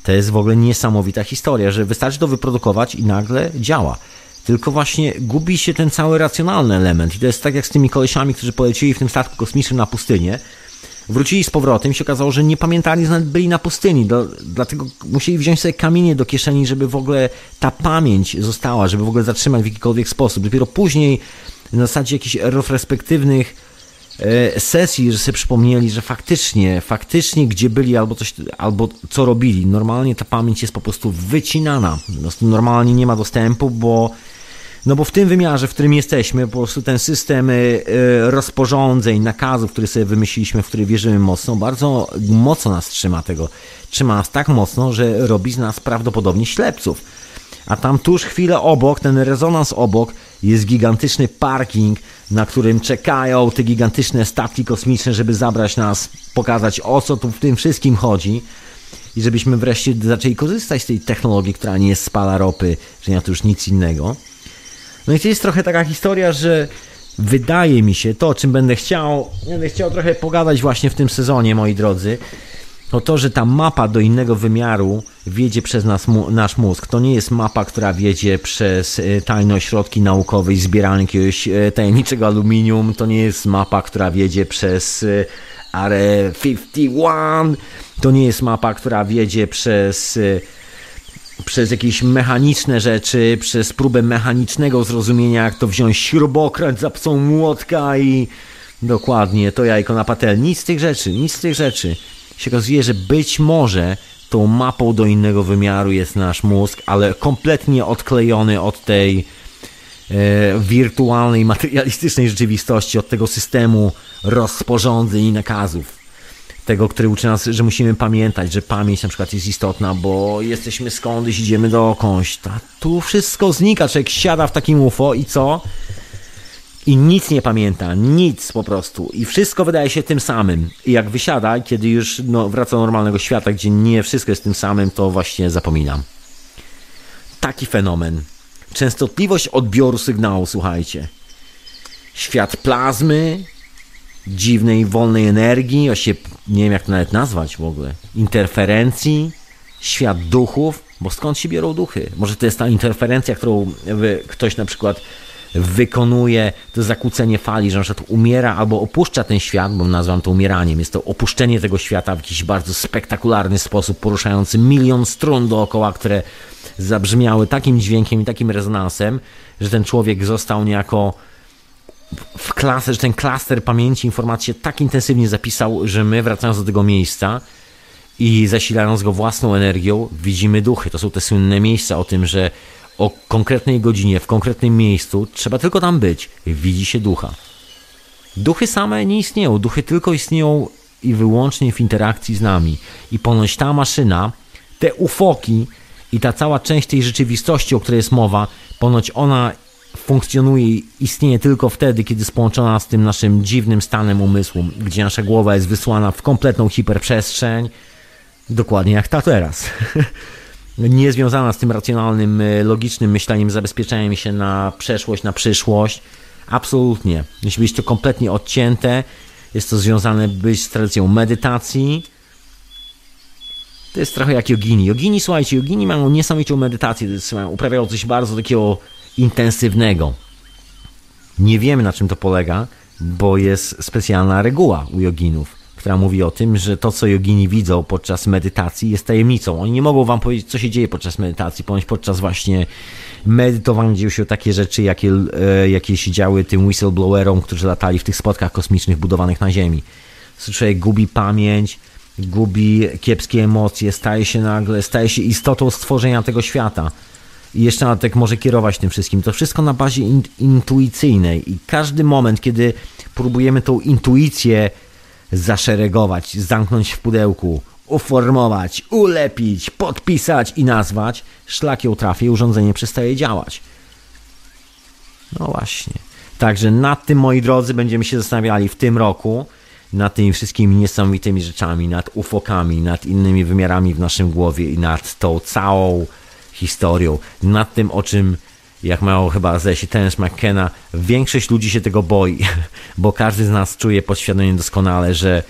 To jest w ogóle niesamowita historia, że wystarczy to wyprodukować i nagle działa tylko właśnie gubi się ten cały racjonalny element. I to jest tak jak z tymi kolesiami, którzy polecieli w tym statku kosmicznym na pustynię. Wrócili z powrotem i się okazało, że nie pamiętali, że byli na pustyni. Do, dlatego musieli wziąć sobie kamienie do kieszeni, żeby w ogóle ta pamięć została, żeby w ogóle zatrzymać w jakikolwiek sposób. Dopiero później, na zasadzie jakichś retrospektywnych e, sesji, że sobie przypomnieli, że faktycznie, faktycznie gdzie byli albo coś, albo co robili. Normalnie ta pamięć jest po prostu wycinana. Normalnie nie ma dostępu, bo no bo w tym wymiarze, w którym jesteśmy, po prostu ten system y, rozporządzeń, nakazów, który sobie wymyśliliśmy, w który wierzymy mocno, bardzo mocno nas trzyma tego. Trzyma nas tak mocno, że robi z nas prawdopodobnie ślepców. A tam tuż chwilę obok, ten rezonans obok, jest gigantyczny parking, na którym czekają te gigantyczne statki kosmiczne, żeby zabrać nas, pokazać o co tu w tym wszystkim chodzi i żebyśmy wreszcie zaczęli korzystać z tej technologii, która nie spala ropy, że nie to już nic innego. No i to jest trochę taka historia, że wydaje mi się to, o czym będę chciał, będę chciał trochę pogadać właśnie w tym sezonie, moi drodzy, to to, że ta mapa do innego wymiaru wiedzie przez nas, nasz mózg. To nie jest mapa, która wiedzie przez e, tajne ośrodki naukowe i zbieranie jakiegoś e, tajemniczego aluminium. To nie jest mapa, która wiedzie przez e, Are 51. To nie jest mapa, która wiedzie przez przez jakieś mechaniczne rzeczy, przez próbę mechanicznego zrozumienia, jak to wziąć śrubokręt za psą młotka i dokładnie to jajko na patelni. Nic z tych rzeczy, nic z tych rzeczy się okazuje, że być może tą mapą do innego wymiaru jest nasz mózg, ale kompletnie odklejony od tej e, wirtualnej, materialistycznej rzeczywistości, od tego systemu rozporządzeń i nakazów. Tego, który uczy nas, że musimy pamiętać, że pamięć na przykład jest istotna, bo jesteśmy skądś, idziemy dokądś. Tu wszystko znika, człowiek siada w takim UFO i co? I nic nie pamięta, nic po prostu. I wszystko wydaje się tym samym. I jak wysiada, kiedy już no, wraca do normalnego świata, gdzie nie wszystko jest tym samym, to właśnie zapominam. Taki fenomen. Częstotliwość odbioru sygnału, słuchajcie. Świat plazmy, dziwnej, wolnej energii, właściwie nie wiem jak to nawet nazwać w ogóle, interferencji, świat duchów, bo skąd się biorą duchy? Może to jest ta interferencja, którą ktoś na przykład wykonuje to zakłócenie fali, że na przykład umiera albo opuszcza ten świat, bo nazywam to umieraniem, jest to opuszczenie tego świata w jakiś bardzo spektakularny sposób, poruszający milion strun dookoła, które zabrzmiały takim dźwiękiem i takim rezonansem, że ten człowiek został niejako w klasę, że ten klaster pamięci informacji tak intensywnie zapisał, że my wracając do tego miejsca i zasilając go własną energią, widzimy duchy. To są te słynne miejsca o tym, że o konkretnej godzinie, w konkretnym miejscu, trzeba tylko tam być. Widzi się ducha. Duchy same nie istnieją, duchy tylko istnieją i wyłącznie w interakcji z nami. I ponoć ta maszyna, te ufoki i ta cała część tej rzeczywistości, o której jest mowa, ponoć ona funkcjonuje i istnieje tylko wtedy, kiedy jest połączona z tym naszym dziwnym stanem umysłu, gdzie nasza głowa jest wysłana w kompletną hiperprzestrzeń, dokładnie jak ta teraz. nie związana z tym racjonalnym, e, logicznym myśleniem, zabezpieczeniem się na przeszłość, na przyszłość. Absolutnie. Musi być to kompletnie odcięte. Jest to związane być z tradycją medytacji. To jest trochę jak jogini. Jogini, słuchajcie, jogini mają niesamowitą medytację, uprawiają coś bardzo takiego intensywnego. Nie wiemy na czym to polega, bo jest specjalna reguła u joginów która mówi o tym, że to, co jogini widzą podczas medytacji, jest tajemnicą. Oni nie mogą wam powiedzieć, co się dzieje podczas medytacji, ponieważ podczas właśnie medytowania dzieją się takie rzeczy, jakie, e, jakie się działy tym whistleblowerom, którzy latali w tych spotkach kosmicznych budowanych na Ziemi. Człowiek gubi pamięć, gubi kiepskie emocje, staje się nagle, staje się istotą stworzenia tego świata. I jeszcze na tak może kierować tym wszystkim. To wszystko na bazie in, intuicyjnej. I każdy moment, kiedy próbujemy tą intuicję zaszeregować, zamknąć w pudełku, uformować, ulepić, podpisać i nazwać, szlak ją trafi, urządzenie przestaje działać. No właśnie. Także nad tym, moi drodzy, będziemy się zastanawiali w tym roku, nad tymi wszystkimi niesamowitymi rzeczami, nad ufokami, nad innymi wymiarami w naszym głowie i nad tą całą historią, nad tym, o czym jak mało chyba się Terence McKenna, większość ludzi się tego boi, bo każdy z nas czuje podświadomie doskonale, że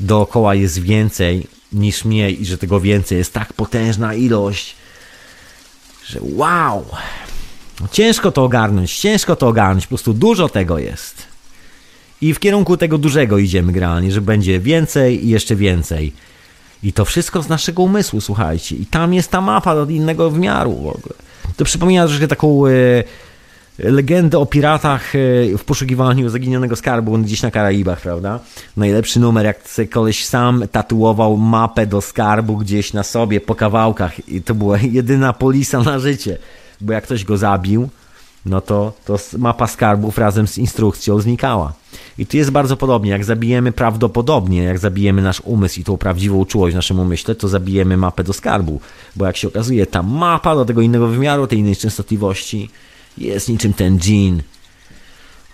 dookoła jest więcej niż mniej i że tego więcej jest tak potężna ilość, że wow! Ciężko to ogarnąć, ciężko to ogarnąć, po prostu dużo tego jest. I w kierunku tego dużego idziemy generalnie, że będzie więcej i jeszcze więcej. I to wszystko z naszego umysłu, słuchajcie. I tam jest ta mapa do innego wymiaru w ogóle. To przypomina troszkę taką e, legendę o piratach e, w poszukiwaniu zaginionego skarbu gdzieś na Karaibach, prawda? Najlepszy numer, jak koleś sam tatuował mapę do skarbu gdzieś na sobie po kawałkach i to była jedyna polisa na życie, bo jak ktoś go zabił, no to, to mapa skarbów razem z instrukcją znikała. I tu jest bardzo podobnie. Jak zabijemy prawdopodobnie, jak zabijemy nasz umysł i tą prawdziwą czułość w naszym umyśle, to zabijemy mapę do skarbu. Bo jak się okazuje, ta mapa do tego innego wymiaru, tej innej częstotliwości jest niczym ten dżin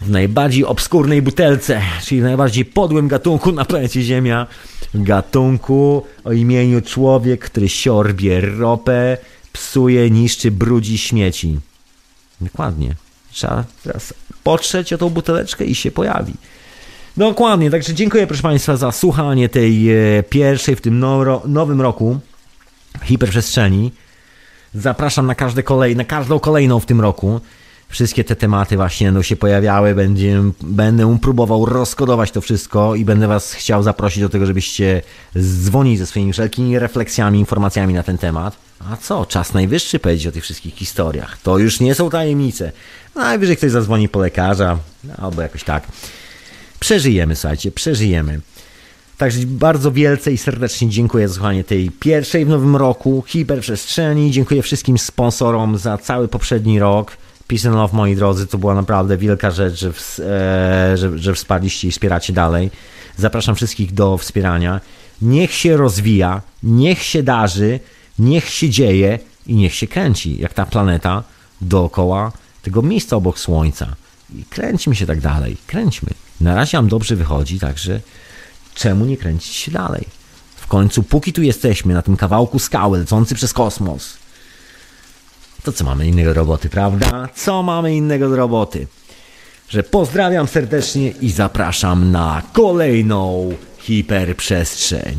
w najbardziej obskurnej butelce, czyli w najbardziej podłym gatunku na planecie Ziemia. Gatunku o imieniu człowiek, który siorbie ropę, psuje, niszczy, brudzi śmieci. Dokładnie. Trzeba teraz potrzeć o tą buteleczkę i się pojawi. Dokładnie, także dziękuję proszę Państwa za słuchanie tej e, pierwszej w tym no, nowym roku hiperprzestrzeni. Zapraszam na każde kolej, na każdą kolejną w tym roku. Wszystkie te tematy właśnie będą się pojawiały, będzie, będę próbował rozkodować to wszystko i będę Was chciał zaprosić do tego, żebyście dzwonili ze swoimi wszelkimi refleksjami, informacjami na ten temat. A co, czas najwyższy powiedzieć o tych wszystkich historiach. To już nie są tajemnice. Najwyżej ktoś zadzwoni po lekarza, albo jakoś tak. Przeżyjemy, słuchajcie, przeżyjemy. Także bardzo wielce i serdecznie dziękuję za słuchanie tej pierwszej w nowym roku hiperprzestrzeni. Dziękuję wszystkim sponsorom za cały poprzedni rok. Peace and Love, moi drodzy, to była naprawdę wielka rzecz, że, w, e, że, że wsparliście i wspieracie dalej. Zapraszam wszystkich do wspierania. Niech się rozwija, niech się darzy, niech się dzieje i niech się kręci, jak ta planeta dookoła tego miejsca obok Słońca. I kręćmy się tak dalej, kręćmy. Na razie nam dobrze wychodzi, także czemu nie kręcić się dalej? W końcu, póki tu jesteśmy, na tym kawałku skały lecący przez kosmos, to co mamy innego do roboty, prawda? Co mamy innego do roboty? Że pozdrawiam serdecznie i zapraszam na kolejną hiperprzestrzeń.